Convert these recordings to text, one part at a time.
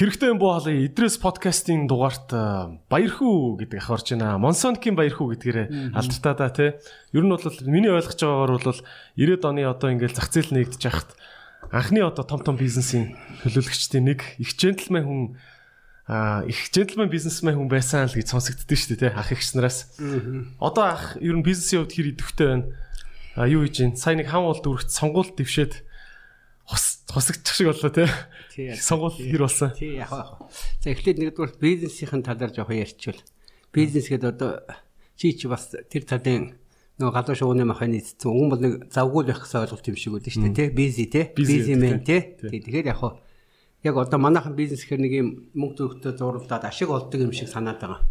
Хэрэгтэй юм буу халын Идрээс подкастын дугаарт Баярхүү гэдэг ах орж байна. Монсонкийн Баярхүү гэдгээрээ алдартай да тий. Ер нь бол миний ойлгож байгаагаар бол 90-ад оны одоо ингээл зах зээл нэгдэж яхад анхны одоо том том бизнесийн төлөөлөгчдийн нэг их джентльмен хүн их джентльмен бизнесмен хүн байсан л гэж сонсогддөө шүү дээ тий ах ихс нараас. Одоо ах ер нь бизнесийн хувьд хэр идэвхтэй байна. Юу хийж гин сайн нэг хам бол дүрхт сонгуульд дэвшээд хос хосогдчих шиг боллоо тий. Сонгуул хэр болсон. Тий яг яг. За эхлээд нэгдүгээр бизнесийн талаар жоох ярьчихвал. Бизнес гэдэг одоо чи чи бас тэр талын нөгөө галуу шууны эцэн уг бол нэг завгүй байх гэсэн ойлголт юм шиг үлдэн шүү дээ тий. Бизи тий. Бизнесмен тий. Тэгэхээр яг яг одоо манайхан бизнес гэхэр нэг юм мөнгө төгтө зурлаад ашиг олдог юм шиг санаад байгаа.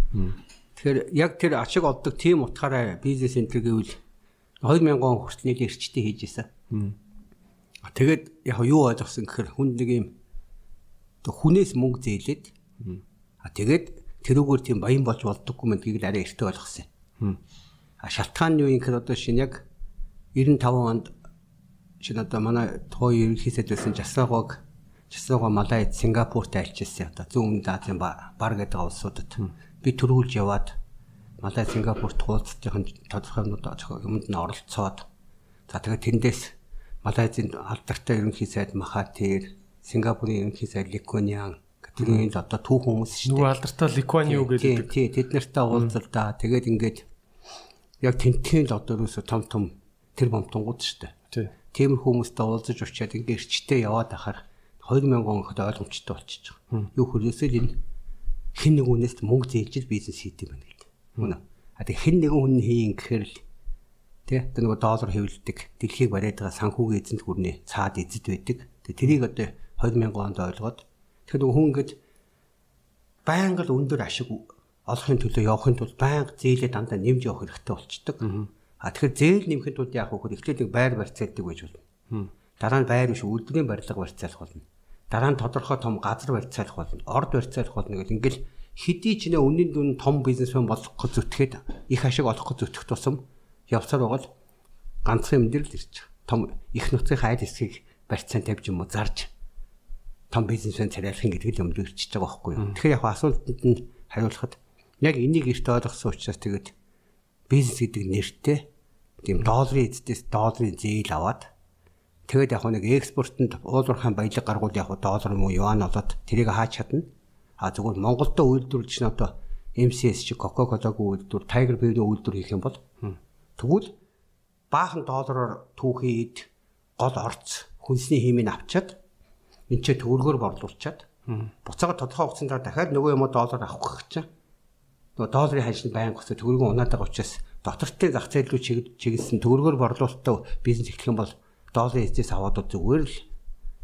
Тэгэхээр яг тэр ашиг олдог тийм утгаараа бизнес энтер гэвэл 2000 он хүртэл нэг эрчтэй хийж исэн. Тэгээд яг юу ойлгосон гэхээр хүн нэг юм хүнээс мөнгө зээлээд а тэгээд тэрүүгээр тийм баян болж болдоггүй мэтгийг арай эртээ ойлгосон юм. А шалтгаан нь юу юм гэхээр одоо шинэ яг 95 онд шинэ одоо манай тухайн ерөнхийсэд байсан жасаагааг жасаагаа Малайд Сингапурт альчилсан одоо зүүн өмнөд Азийн бар гэдэг улсуудад. Би төрүүлж яваад Малай Сингапурт хуудсуудын тодорхой юмд нь оролцоод за тэгээд тэндээс Малайзийн алдартай ерөнхий сайд Махатир, Сингапурын ерөнхий сайд Ликуниан гэдэг нь одоо түүх хүмүүс шүү дээ. Нөгөө алдартай Ликуаниу гэдэг. Тий, тэд нартай уулзалдаа тэгээд ингээд яг тентхийн л одоо юусо том том тэр бомтонгууд шүү дээ. Тий. Тиймэр хүмүүстэй уулзаж очиад ингээд эрчтэй яваад ахаар 2000 он хот ойлгомжтой болчихж байгаа. Юу хөрөөсөө энэ хэн нэг үнээс мөнгө зээлж бизнес хийдэг юм байна гэдэг. Үнэ. А тэг хэн нэгэн хүн хийн гэхээр л Тэ одоо нөгөө доллар хэвлэдэг дэлхийг бариад байгаа санхүүгийн эзэнт гүрний цаад эзэд байдаг. Тэ тэрийг одоо 2000 онд ойлгоод тэгэхээр нөгөө хүн ингээд байнга л өндөр ашиг олохын төлөө явахын тулд байнга зээлээ дандаа нэмж явах хэрэгтэй болчдөг. А тэгэхээр зээл нэмэхэд тулд яах вэ? Эхлээд нэг байр барьцаалдаг байж болно. Дараа нь байр биш үйлдвэрийн барилга барьцаалах болно. Дараа нь тодорхой том газар барьцаалах болно. Орд барьцаалах болно гэл ингээл хэдий ч нэ үнийн дүн том бизнесмен болох гэж зүтгэхэд их ашиг олох гэж зүтгэх тусам явсаар байгаа л ганцхан юм дээр л ирж байгаа. Том их нутгийн айл хэсгийг барьцаан тавьж юм уу зарж том бизнесмен царайлах гэдэг юм ирчихэж байгаа байхгүй юу. Тэгэхээр яг асуултанд нь хариулахад яг энийг эрт ойлгосон учраас тэгээд бизнес гэдэг нэртэй тийм долларын эцдээс долларын зээл аваад тэгээд яг нэг экспортод уулуурхайн баялаг гаргуул яг доллар уу юан болоод тэрийг хаач чадна. А зөвхөн Монголдо үйлдвэрлэж нь одоо MCS чи Coca-Cola-гийн үйлдвэр, Tiger Beer-ийн үйлдвэр хийх юм бол Тэгвэл баахан доллараар түүхийн ид гол орц хүнсний химийг авчаад энэ ч төгрөгөөр борлуулчаад буцаага тодорхой хугацаанд дахиад нөгөө юм доллар авах гэж чинь нөгөө долларын ханшин байнга өсө төгрөгөө унаад байгаа учраас дотортой зах зээл рүү чиглэсэн төгрөгөөр борлуулалтаа бизнес эхлэх юм бол долларын эцэс аваад зүгээр л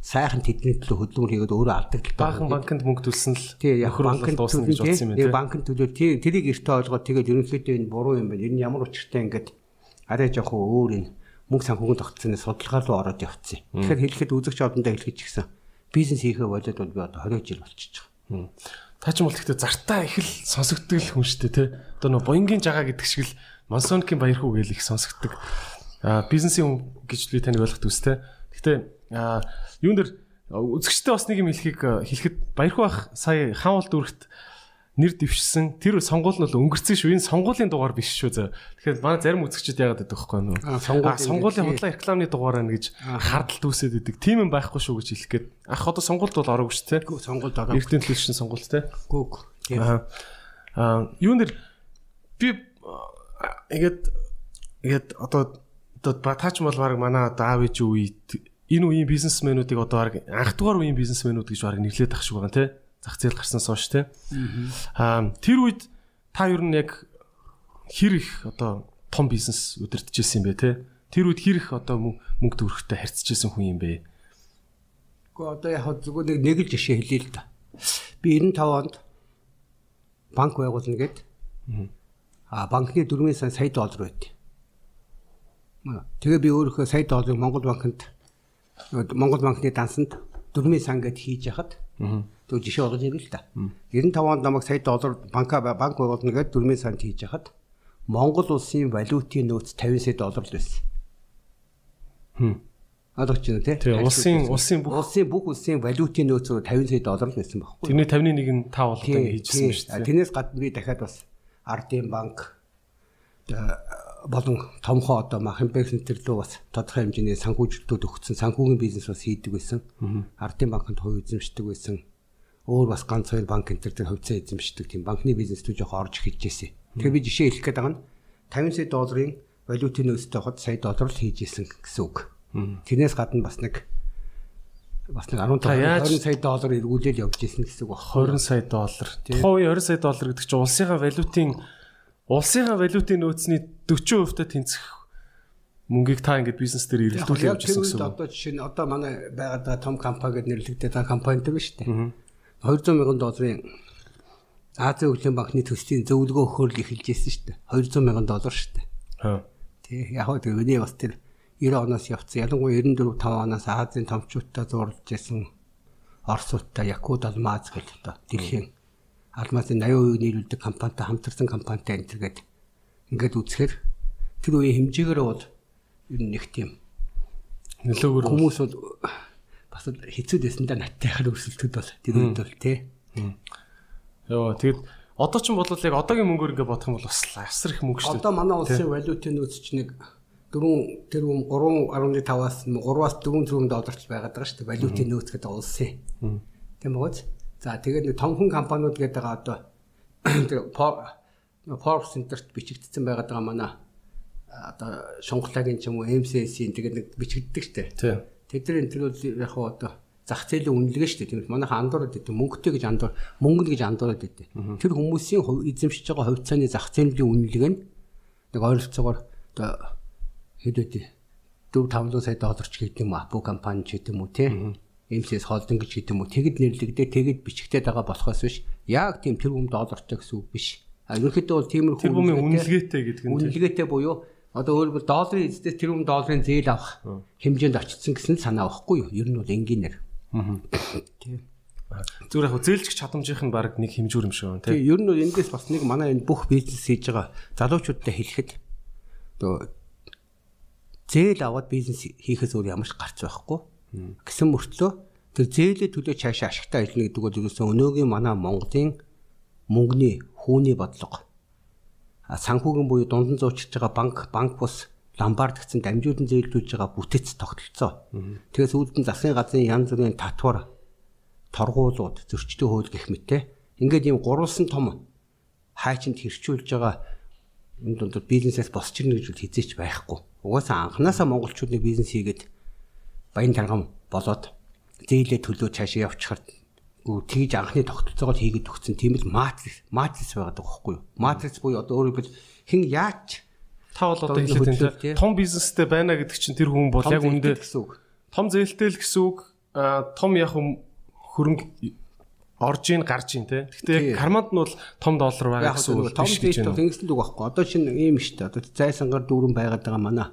сайхан тэдний төлөө хөдөлгөөр хийгээд өөрөө алдагдaltaа. Баахан банкнд мөнгө төлсөн л тий яг банкнд дуусна гэж бодсон юм байна. Банкнд төлөө тий тэрийг эртээ ойлгоод тэгээд ерөнхийдөө энэ буруу юм байна. Энэ ямар учиртай ингээд арай жоохон өөр энэ мөнгө санхүүгийн тогтцооны судалгаа руу ороод явцсан. Тэгэхээр хэлэхэд үзэгч одондоо хэлгэж гисэн бизнес хийхээ болоод бол би одоо 20 жил болчихж байгаа. Та ч юм бол гэхдээ зартаа их л сонсогддог л хүн шүү дээ тий. Одоо нөө боингийн жагаа гэдэг шиг л Монсонкийн баяр хүү гэл их сонсогддог. Аа бизнесийн хүн гэж би таны ойлгох төстэй. Гэхдээ юун дээр үзэгчтэй бас нэг юм хэлхийг хэлэхэд баяр хүү ах сая хаан бол дүрхт нэр дэвшсэн тэр сонгуул нь бол өнгөрцөн шүү. Энэ сонгуулийн дугаар биш шүү зөө. Тэгэхээр манай зарим үзэгчид яагаад гэдэг вэ нөө. Аа сонгуулийн худлаа рекламны дугаар байна гэж хардл дүүсээд идэг. Тийм юм байхгүй шүү гэж хэлэх гээд. Ах одоо сонгуульд бол ороогүй шүү те. Сонгуульд ороо. Эрдэнэ төлөвшин сонгуульд те. Гүг. Аа аа юун дээр би ингээд ингээд одоо одоо таач бол баг манай одоо аав ээж үед энэ үеийн бизнесмэнүүдийг одоо баг анх дугаар үеийн бизнесмэнүүд гэж баг нэрлээд ах шиг байгаа те зах зээл гарснаас хойш те. Аа тэр үед та ер нь яг хэр их одоо том бизнес удирдахжсэн юм бэ те? Тэр үед хэр их одоо мөнгө төгрөгтэй харьцажсэн хүн юм бэ? Гэхдээ одоо яг зүгээр нэг л жишээ хэлье л да. Би 95 онд банк байгуулна гэд. Аа банкны 4 сая доллар байт. Тэгээ би өөрөө сая долларыг Монгол банкнд Монгол банкны дансанд 4 сан гэд хийж яхад Тэг жишээ олгож ирнэ л та. 95 онд намайг сая доллар банка банк байгуулна гэдэг 4 сант хийж хахад Монгол улсын валютын нөөц 50 сая доллар л байсан. Ойлгож байна тий. Тэгээ улсын улсын бүх улсын бүх улсын валютын нөөц рүү 50 сая доллар л байсан байхгүй. Тэрний 51-ийг нь та бол одоо хийжсэн шүү дээ. Тэрнээс гадна би дахиад бас Ардын банк болон томхоо одоо Махимбек центр рүү бас тодорхой хэмжээний санхүүжилтүүд өгсөн санхүүгийн бизнес бас хийдэг байсан. Ардын банкнд хувь эзэмшдэг байсан. Өөр бас ганц хоёр банк энэ төр хувьцаа эзэмшдэг тийм банкны бизнесүүд жоох орж эхэлж байсан. Тэгэхээр би жишээ хэлэх гээд байгаа нь 50 сая долларын валютын нөөцтэй хот сая доллар л хийж исэн гэсэн үг. Тэрнээс гадна бас нэг бас нэг 15 20 сая доллар эргүүлэл явж исэн гэсэн үг байна. 20 сая доллар. Тухайн 20 сая доллар гэдэг чинь улсынхаа валютын улсынхаа валютын нөөцний 40% та тэнцэх мөнгийг та ингээд бизнес дээр эргэлдүүлээ явж гэсэн үг. Одоо жишээ нь одоо манай байгаад байгаа том компани гэдээ нэрлэгдээд байгаа компани дээр шүү дээ. 200 мянган долларын Азийн хөгжлийн банкны төслийн зөвлөгөө өгөхөөр эхэлж ирсэн шүү дээ. 200 мянган доллар шүү дээ. Тий, яг хөө тэгээ бас тэр 90 оноос явцсан. Ялангуяа 94 5 оноос Азийн томчуудтай зурлж исэн Оросуудтай Якут алмаз гэх одоо дэлхийн алмазын 80% нийлүүлдэг компанитай хамтарсан компанитай энэ төргээд ингээд үзэхээр тэр үеийн хэмжээгээр бол ер нь нэг тийм нөлөөгөр хүмүүс бол бас хэцүү дэсэндээ наттайхаар өрсөлдөд бол тэр үед бол тий. Йоо тэгэд одоо ч юм бол яг одоогийн мөнгөөр ингээд бодох юм бол бас асар их мөнгө шүү дээ. Одоо манай улсын валютын нөөц чинь нэг 4 тэрбум 3.5-аас 3-аас 4 тэрбум долларч байгаад байгаа шүү дээ. Валютын нөөц гэдэг улсын. Тийм үү? За тэгээд нэг томхон компаниуд гэдэг байгаа одоо тэр Forbes Center-т бичигдсэн байгаа манай одоо шунхлагийн ч юм уу MCS-ийн тэгээд нэг бичигддэг. Тийм. Тэд нар энэ тэр яг хаа одоо зах зээлийн үнэлгээ дээ. Тийм манайхан андуураад идэв. Мөнгөтэй гэж андуур, мөнгө гэж андуураад идэв. Тэр хүмүүсийн эзэмшиж байгаа хувьцааны зах зээлийн үнэлгээ нь нэг ойролцоогоор одоо хэд үдэ 4 500 сая долларч гэдэг юм Apple компани ч гэдэг юм уу тий. MCS холдинг гэж юм уу. Тэгэд нэрлэгдээ тэгэд бичигдээд байгаа болохоос биш. Яг тийм тэр хүм доллартай гэсэн үг биш. А ерөнхийдөө бол тиймэрхүү тэр бүмийн үнэлгээтэй гэдэг нь үнэлгээтэй буюу одоо өөрөөр долларын эзэс тэр хүм долларын зээл авах хэмжээнд очсон гэсэн санаа авахгүй юу? Ер нь бол энгийнээр. Тийм. Зүгээр яг зээлжих чадамжийнх нь баг нэг хэмжүүр юм шиг байна тийм. Ер нь эндээс бас нэг манай энэ бүх бизнес хийж байгаа залуучуудтай хэлэхэд одоо зээл аваад бизнес хийхээс өөр ямар ч гарч байхгүй гэсэн мөртлөө тэр зээлээ төлөө цаашаа ашигтай ажиллана гэдэг бол ерөөсөө өнөөгийн манай Монголын мөнгөний хүүний бодлого санхүүгийн буюу дундан зуучиж байгаа банк банк бус ламбард гэсэн дамжуулан зээлдүүлж байгаа бүтэц тогтолцоо. Тэгээс үүдэн засгийн газрын янз бүрийн татвар торгуулууд зөрчлийн хууль гэх мэттэй ингээд ийм гурвалсан том хайчинд хэрчүүлж байгаа энэ дунд бизнесээс босч ирнэ гэж хизээч байхгүй. Угаасаа анханасаа монголчуудын бизнес хийгээд баян таргам болоод зээлээ төлөө цаашаа явчихаар тэгж анхны тогтолцоогоо хийгээд өгсөн тийм л матрис матрис байгаад байгаа байхгүй юу? Матрис буюу одоо өөрөөр хэлбэл хэн яаж Та бол одоо хэлээд энэ том бизнестэй байна гэдэг чинь тэр хүн бол яг үндэ. Том зээлтэй л гэсэн үг. Том яг хөрөнгө орж ийн гарч ийн те. Гэхдээ карманд нь бол том доллар байгаа гэсэн үг. Том зээлтэй тэнгисэлд үг байхгүй. Одоо чинь ийм дээ. Одоо зайсангаар дүүрэн байгаад байгаа манай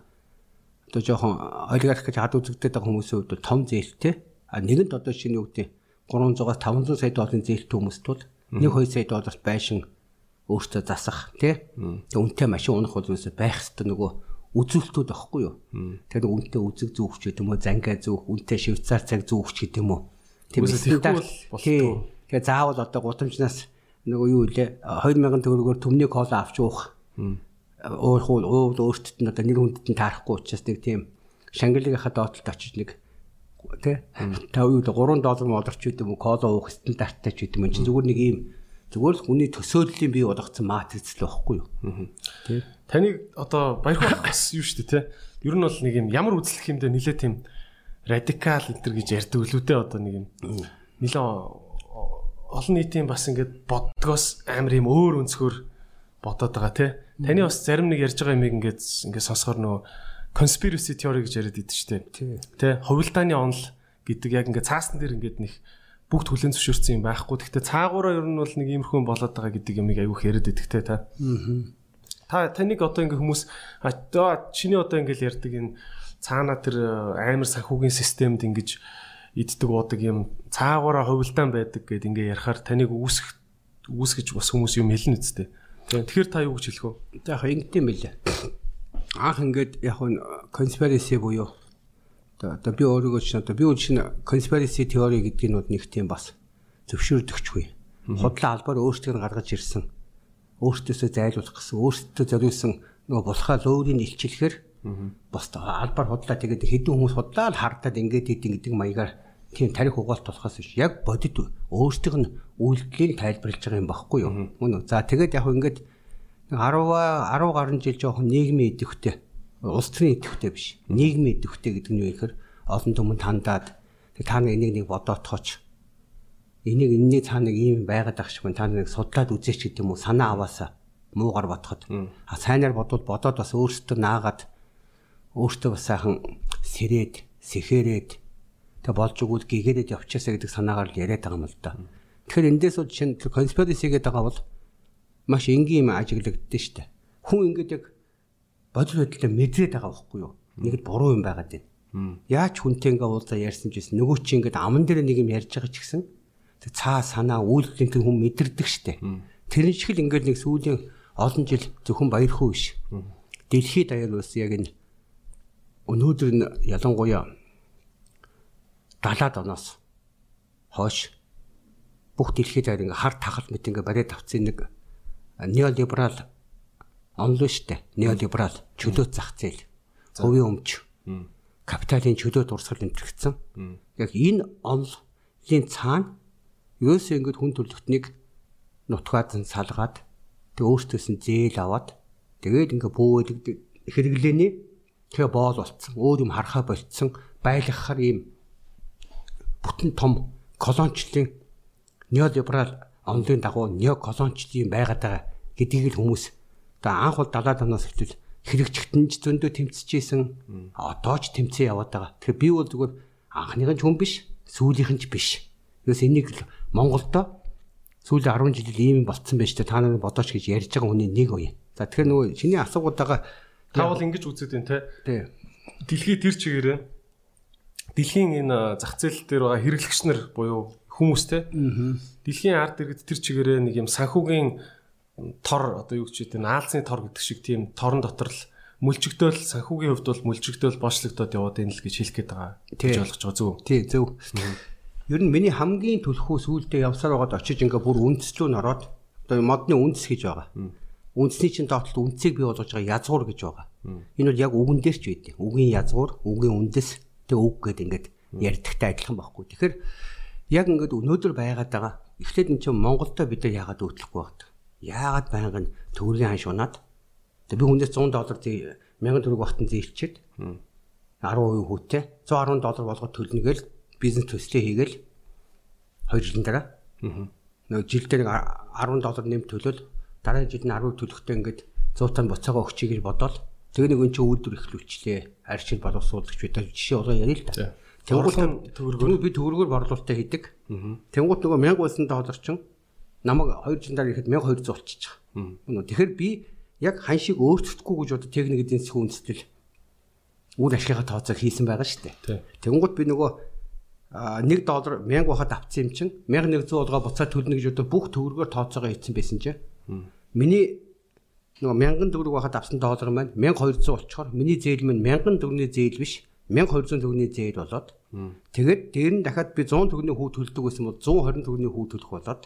одоо жоохон олигарх гэж хад үзэгдээд байгаа хүмүүсийн хувьд том зээлтэй. А нэгэнд одоо шинэ юу гэдэг 300-аас 500 сая долларын зээлтэй хүмүүст бол 1-2 сая долларт байшин өөртөө засах тий. Тэгээ үнэтэй машин унах бол юусе байх хэвээр нөгөө үзүүлэлтүүд байхгүй юу. Тэгэхээр үнэтэй үзэг зүүх ч гэдэг юм уу, зангаа зүүх, үнэтэй швейцар цаг зүүх ч гэдэг юм уу. Тийм болтгоо. Тэгээ заавал одоо гудамжнаас нөгөө юу илээ 2000 төгрөгөөр төмний кола авч уух. Өөр хуу уув өөртөд нь одоо нэр хүндэд нь таарахгүй учраас нэг тийм Шангилийнхаа доотлолд очиж нэг тий 5 юу 3 доллар молорч гэдэг юм уу кола уух стандарттай ч гэдэг юм чинь зүгээр нэг ийм Зүгээр л хүний төсөөллийн бий болгоцсон матрич л байхгүй юу. Тий. Таныг одоо баярхан бас юу шүү дээ те. Ер нь бол нэг юм ямар үзлэх юмдээ нилээ тийм радикал энтер гэж ярьдаг үлүүдээ одоо нэг юм нилээ олон нийтийн бас ингээд боддгоос амар юм өөр өнцгөр бодоод байгаа те. Таны бас зарим нэг ярьж байгаа юмыг ингээд ингээд сонсохоор нөгөө conspiracy theory гэж яриад идэв штэ. Тэ. Хувилдааны онол гэдэг яг ингээд цаасан дээр ингээд нэг бүгд хүлэн зөвшөөрсөн юм байхгүй. Гэхдээ цаагаараа ер нь бол нэг иймэрхүү болоод байгаа гэдэг юмыг аюух яриад идэгтэй та. Та таныг одоо ингээ хүмүүс одоо чиний одоо ингээл ярьдаг энэ цаана тэр э, амар санхүүгийн системд ингэж иддэг уудаг юм цаагаараа хувилдаан байдаг гэд ингээ ярахаар таныг үүсэх үүсгэж бас хүмүүс юм хэлнэ үстэй. Тэгэхээр та юу гэж хэлэх вэ? За яг ингэдэм байлаа. Анх ингээд яг нь конспираси буюу Одоо би өөрийгөө чинь одоо би үл conspiracy theory гэдэг нь нэг тийм бас зөвшөөрдөгчгүй. Худлаа албаар өөртөө гаргаж ирсэн. Өөртөөсөө зайлуулах гэсэн, өөртөө зориулсан нөгөө булхаа лөөрийн илчлэхээр бас албаар худлаа тэгээд хэдэн хүмүүс худлаа л хардаад ингээд идэв гэдэг маягаар тийм тарих угаалт болохоос биш яг бодит өөртөөх нь үйлдэлийг тайлбарлаж байгаа юм багхгүй юу. Мөн үү. За тэгээд яг ингээд 10 10 гаруй жил жоохон нийгмийн идэвхтэй улс төрийн идэвхтэй биш. Нийгмийн идэвхтэй гэдэг нь юу гэхээр олон түмэн тандаад та нэг энийг нэг бодоотгооч. Энийг энэний цаа нэг юм байгаад ах шиг та нэг судлаад үзээч гэдэг юм уу санаа аваасаа муугар бодоход. А сайнаар бодвол бодоод бас өөртөө наагаад өөртөө бас сайхан сэрээд, сэхээрээд тэг болж өгвөл гэгэрээд явчихасаа гэдэг санаагаар л яриад байгаа юм л да. Тэгэхээр эндээс бол чинь конспираси гэдэг байгаа бол маш энгийн юм ажиглагддээ штэ. Хүн ингээд яг бодит байдлаа мэдрээд байгаа байхгүй юу? Нэг л буруу юм байгаад байна. Яаж хүнтэй ингээ уулзаа ярьсан ч гэсэн нөгөө чи ингээд аман дээр нэг юм ярьж байгаа ч гэсэн тэг цаа санаа үйлдэлтэй хүн мэдэрдэг штэ. Тэрэн шиг л ингээд нэг сүүлийн олон жил зөвхөн баяр хүү биш. Дэлхийд даяар бас яг энэ өнөөдөр нь ялангуяа 70-аад оноос хойш бүх дэлхийд даяар ингээ хар тахал мэт ингээ бариад авцсан нэг неолиберал онлоо штэ. Неолиберал чөлөө зах зээл. Хувийн өмч. Капиталын чөлөө дурсгал өнтрөгцсөн. Яг энэ онлын цаана ерөөсөө ингэ хүн төрлөختнийг нутгаад салгаад тэг өөртөөс нь зээл аваад тэгээд ингээ бөөд хэрэглээний тэгээ боол болцсон. Өөр юм харахаа болцсон. Байлгахаар ийм бүтэн том колоничлын неолиберал онлын дагуу неоколоничлын байгаад байгаа гэдгийг л хүмүүс одоо анх бол 70 оноос эхлэл хэрэгжигтэн ч зөндөө тэмцэжсэн одоо ч тэмцээ яваад байгаа. Тэгэхээр би бол зүгээр анхныхын ч хүн биш, сүүлийнх нь ч биш. Юус энийг л Монголдо сүүлийн 10 жилд ийм болцсон байж та нар бодооч гэж ярьж байгаа хүний нэг үе. За тэгэхээр нөгөө чиний асуугуудаа та бол ингэж үзээд байна те. Тий. Дэлхий тэр чигээрээ дэлхийн энэ зах зээл дээр байгаа хэрэглэгч нар буюу хүмүүс те. Дэлхийн ард иргэд тэр чигээрээ нэг юм санхүүгийн тор одоо юу гэж хэлдэг наалзны тор гэдэг шиг тийм торон дотор л мүлжигдөөл санхүүгийн хувьд бол мүлжигдөөл боочлогдоод яваад байна л гэж хэлэх гээд байгаа. Гэж ойлгож байгаа зөв. Тий, зөв. Ер нь миний хамгийн төлхөө сүулдэ явсаар байгаад очиж ингээ бүр үндслүү н ороод одоо модны үндэс гэж байгаа. Үндэсний чинь доотлолт үндсийг бий болгож байгаа язгуур гэж байгаа. Энэ бол яг үгэн дээр ч үйдэг. Үгийн язгуур, үгийн үндэс тэг үг гэд ингээд ярьдагтай адилхан байхгүй. Тэгэхээр яг ингээд өнөөдөр байгаад байгаа. Эхлээд эн чинь Монголдо бид нар яагаад өөтлөхгүй байна яагаад байнгын төгрөгийн ханш унаад? Тэг би хүндээс 100 доллар зээ 1000 төгрөг багтан зээлчихэд 10% хүүтэй 110 доллар болгоод төлнөгөл бизнес төслөө хийгээл 2 жилийн дараа. Нөгөө жилдээ 10 доллар нэмт төлөөл дараагийн жилд нь 10% төлөхтэй ингээд 100 тонн буцаага өгчий гэж бодоод тэг нэг өн чи үйлдвэр эхлүүлчлээ арчил боловсруулагч бидээ жишээ болгоо яриа л да. Тэнгуут төгрөгөөр би төгрөгөөр борлуулалтаа хийдэг. Тэнгуут нөгөө 1000 байсан доллар чинь намайг 2 жилдаар ирэхэд 1200 болчихж байгаа. Тэгэхээр би яг хан шиг өөрчлөхгүй гэж одоо техник эдийн засгийн үндэслэл үйл ашиглахаа тооцоог хийсэн байгаа шүү дээ. Тэгэнгუთ би нөгөө 1 доллар 1000 байхад авсан юм чинь 1100 болгоо буцаад төлнө гэж одоо бүх төгрөгөөр тооцоогоо хийсэн байсан чинь. Миний нөгөө 1000 төгрөг байхад авсан доллар маань 1200 болчоор миний зээл маань 1000 төгрөгийн зээл биш 1200 төгрөгийн зээл болоод тэгээд дээр нь дахиад би 100 төгрөгийн хүү төлдөг байсан бол 120 төгрөгийн хүү төлөх болоод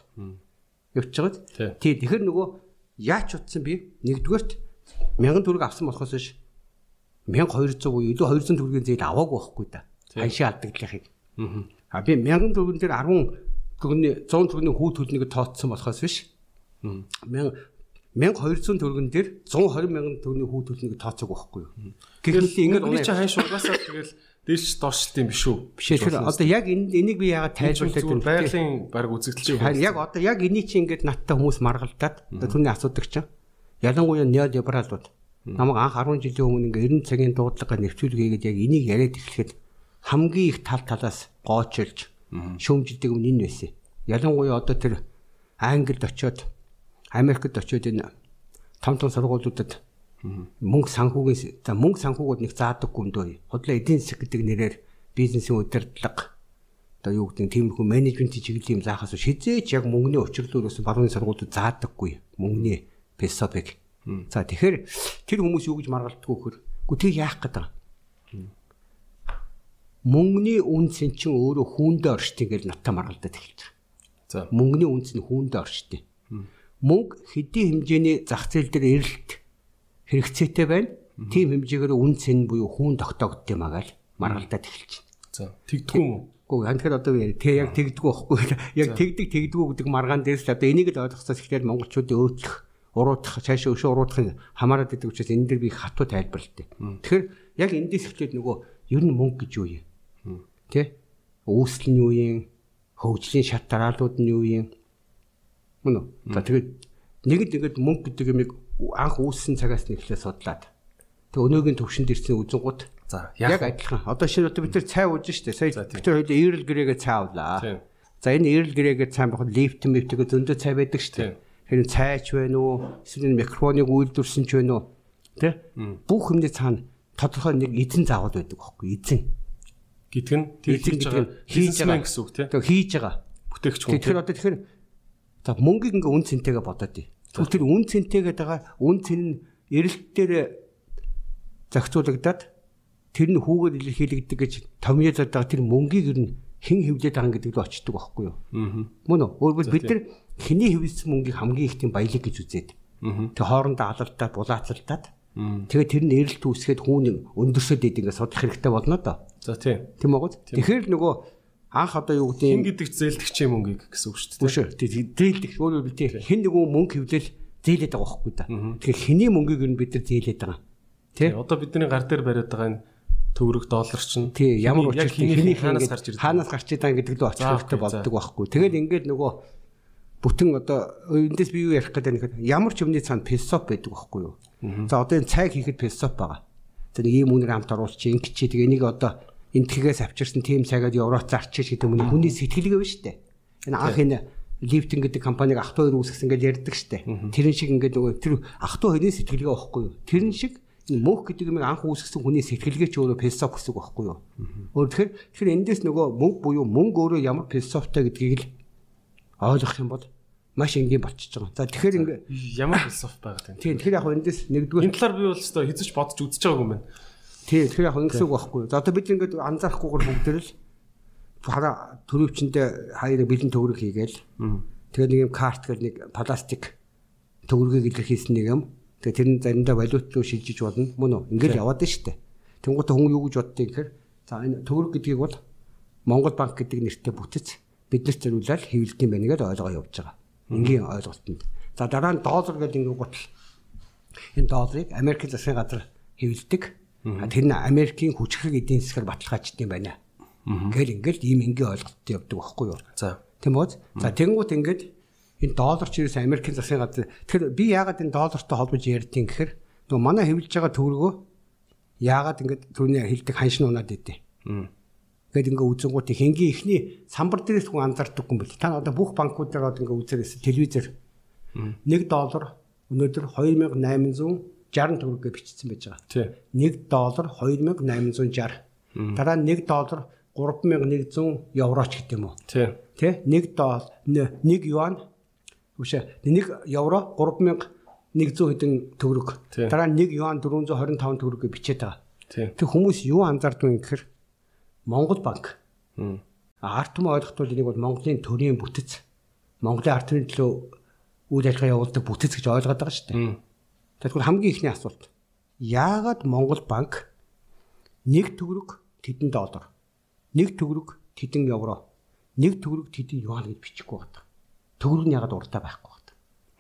явчихад. Тий, тэгэхээр нөгөө яач утсан би нэгдүгээрт 1000 төгрөг авсан болохоос биш 1200 буюу илүү 200 төгрөгийн зээл аваагүй байхгүй да. Ханшийн алдагдлахыг. Аа би 1000 төгрөгөн дээр 10 төгрөгийн 100 төгрөгийн хүү төлнөг тооцсон болохоос биш. 1200 төгрөгөн дээр 120 мянган төгрөгийн хүү төлнөг тооцоог байхгүй юу. Гэхдээ ингээд уны чи ханш угаасаа тэгэл дээш доошлт юм биш үү? Биш ээ. Тэгэхээр одоо яг энийг би яагаад тайлбарлаад байна? Байгалийн баг үзэгдэл чинь. Харин яг одоо яг энийг чи ингээд надтай хүмүүс маргалдаад түүний асуудаг чинь. Ялангуяа неолибералууд намайг анх 10 жилийн өмнө ингээд 90 цагийн дуудлагаар нэвтрүүлэг хийгээд яг энийг яриад эхлэхэд хамгийн их тал талаас гоочилж шүүмжилдэг юм энэ байсан. Ялангуяа одоо тэр Англид очиод Америкт очиод энэ том том сургуулиудад мөнгө санхүүгийн за мөнгө санхүүгүүд нэг заадаггүй юм дөө. Худлаа эдийн засаг гэдэг нэрээр бизнесийн удирдлага одоо юу гэдэг тиймэрхүү менежментийн чиглэлийн юм заахаас шизээч яг мөнгөний учирлуулсан барууны сургуулиуд заадаггүй мөнгөний песобыг. За тэгэхээр тэр хүмүүс юу гэж маргалддаг вөхөр. Гү тэр яах байгаа. мөнгөний үнц эн чинь өөрөө хүүндээ оршдог гэж натаа маргалдаад эхэлж байгаа. За. Мөнгөний үнц нь хүүндээ оршдог. Мөнгө хэдийн хэмжээний зах зээл дээр эрэлт хэрэгцээтэй байна. Тийм хэмжээгээр үнц нь буюу хүүн тогтоогдсон юм аа гэж маргалдаад эхэлж байна. За. Тэгдэггүй юм уу? Гэхдээ тэгэхээр одоо тэг яг тэгдэггүй байхгүй. Яг тэгдэг тэгдэггүй гэдэг маргаан дээрс л одоо энийг л ойлгохсоос ихтэй монголчуудын өөтлөх уруудах цаашаа өшөө уруудахын хамаарат гэдэг учраас энэ дэр би хатуу тайлбарлалтай. Тэгэхээр яг эндээс эхлээд нөгөө ер нь мөнгө гэж юу юм? Тэ? Үүсэл нь юу юм? Хөгжлийн шат дараалууд нь юу юм? Мөн үү? За тэгээд нэгд ингээд мөнгө гэдэг юм анх үүссэн цагаас нь эхлээд судлаад. Тэг өнөөгийн төвшөнд ирсэн үзэнгууд За яг адилхан. Одоо шинэ одоо бид нар цай ууж штэ. Сая бид нар хоёул эрэл гэрээгээ цай авлаа. За энэ эрэл гэрээгээ цай бахад лифт мифтэйг зөндөө цай байдаг штэ. Тэр цайч байна уу? Эсвэл микрофоныг үйлдвэрсэн ч байна уу? Тэ? Бүх юмний цаана тодорхой нэг эзэн заавал байдаг байхгүй эзэн. Гэтэл нь тэр хийж байгаа хийж байгаа гэсэн үг тийм. Тэг хийж байгаа. Бүтээгч хүн. Тэгэхээр одоо тэгэхээр за мөнгийг ингээ үн цэнтэйгээ бодоод тий. Тэгвэл тэр үн цэнтэйгээд байгаа үн цэн нь эрэлт дээр зохицуулагдаад тэр нь хүүгээр илэрхийлэгдэг гэж томьёолоод байгаа тэр мөнгийг ер нь хэн хөвлөд байгаа гэдэг л очдөг байхгүй юу? Аа. Мөн үү? Өөрөөр бид нар хэний хөвлөсөн мөнгийг хамгийн их тийм баялаг гэж үзээд. Тэг хоорондоо алалтаад булаацалтаад тэгээд тэр нь эрэлт үүсгээд хүүн өндөрсөд идэг ингээ судлах хэрэгтэй болно доо. За тийм. Тийм үү? Тэгэхээр нөгөө анх одоо юу гэдэг юм гэдэг зээлдэгчийн мөнгийг гэсэн үг шүү дээ. Зээлдэгч өөрөөр хэлбэл хэн нэгэн мөнгө хөвлөл зээлээд байгаа байхгүй да. Тэгэхээр хэний мөнгийг нь бид нар зээлээд байгаа. Тий. Одоо бидний гар дээр бариад байгаа энэ төгрөг доллар чинь тий ямар учиртай хэний хаанаас гарч ирдэг хаанаас гарч идэг гэдэг л очих хэрэгтэй болдог байхгүй. Тэгэл ингээд нөгөө бүтэн одоо эндээс би юу ярих гэдэг нь ямар ч юмны цаана философи байдаг байхгүй юу. За одоо энэ цайг хийхэд философи байгаа. Нэг ийм үнээр хамт оруулчих ингэ чи тэгээ энийг одоо энэ тгээс авчирсан тим цагаад Европ зарчих гэдэг юм хүний сэтгэлгээ байна шүү дээ. Энэ анх энэ лифтинг гэдэг компаниг ах トゥ хоёр үүсгэсэн гэж ярьдаг шүү дээ. Тэрэн шиг ингээд нөгөө тэр ах トゥ хоёрын сэтгэлгээ байхгүй юу. Тэрэн шиг энэ мөнх гэдэг юм анх үүсгэсэн хүний сэтгэлгээ ч өөрөө философи гэсэн үг байхгүй юу. Өөр тэгэхээр тэгэхээр эндээс нөгөө мөнгө буюу мөнгө өөрөө ямар философитой гэдгийг л ойлгох юм бол маш энгийн болчихж байгаа. За тэгэхээр ингээ ямар философи байгаа юм. Тийм тэгэхээр яг эндээс нэгдүгээр энэ талаар би бол өстой хэзэж бодож үзэж байгаагүй юм байна. Тийм тэгэхээр яг ингэсэн үг байхгүй. За одоо бид ингээд анзаарахгүйгээр бүгд л хараа төрөвчөндөө хоёр бэлэн төгрөг хийгээл. Тэгээд нэг юм карт гэл нэг пластик төгрөгийг илэрхийлсэн нэг юм. Тэгээд тэр нь заримдаа валют руу шилжиж болно. Мөн үү? Ингээд яваад нь штэ. Тэнгуүтэ хүн юу гэж боддгийг гэхээр за энэ төгрөг гэдгийг бол Монгол банк гэдэг нэртэй бүтэц биднэрт зориулаад хэвлэдэг юм байна гэдээ ойлгоо явж байгаа. Энгийн ойлголтод. За дараа нь доллар гэдэг ингээд гутал. Энэ долларыг Америк засгийн газар хэвлэдэг. Тэр нь Америкийн хүчрэг эдийн засгаар баталгааждаг юм байна. Гэл ингээд ийм энгийн ойлголтод явдаг байхгүй юу? За. Тийм үү? За тэнгуут ингээд энэ доллар ч ерөөс Америкийн засгийн газар тэгэхээр би яагаад энэ доллартай холбож ярьдیں гэхээр нөгөө манай хэвлэж байгаа төгрөгөө яагаад ингээд түрүүний хэлдэг ханшин унаад идэв. Гэт ингээ үзэнгуут хэнгийн ихний самбар дээрээс хүн анзаардаггүй юм бэл. Та одоо бүх банкуд дээр одоо ингээ үзээрээс телевизээр 1 доллар өнөөдөр 2860 төгрөгөөр бичсэн байж байгаа. Тий. 1 доллар 2860. Дараа нь 1 доллар 3100 евроч гэдэг юм уу? Тий. Тэ 1 доллар 1 юан Үгүй 1 евро 3100 хэдэн төгрөг. Дараа нь 1 юан 425 төгрөгөөр бичээд байгаа. Тэг хүмүүс юу анзаардаг юм гэхээр Монгол банк. Арт түмэн ойлгохтол энийг бол Монголын төрийн бүтэц. Монголын арт түмний төлөө үйл ажиллагаа явуулдаг бүтэц гэж ойлгоод байгаа шүү дээ. Тэгэхээр хамгийн ихний асуулт. Яагаад Монгол банк нэг төгрөг тэдэн доллар, нэг төгрөг тэдэн евро, нэг төгрөг тэдэн юан гэж бичихгүй байна. Төгрөг нь яагаад уртаа байхгүй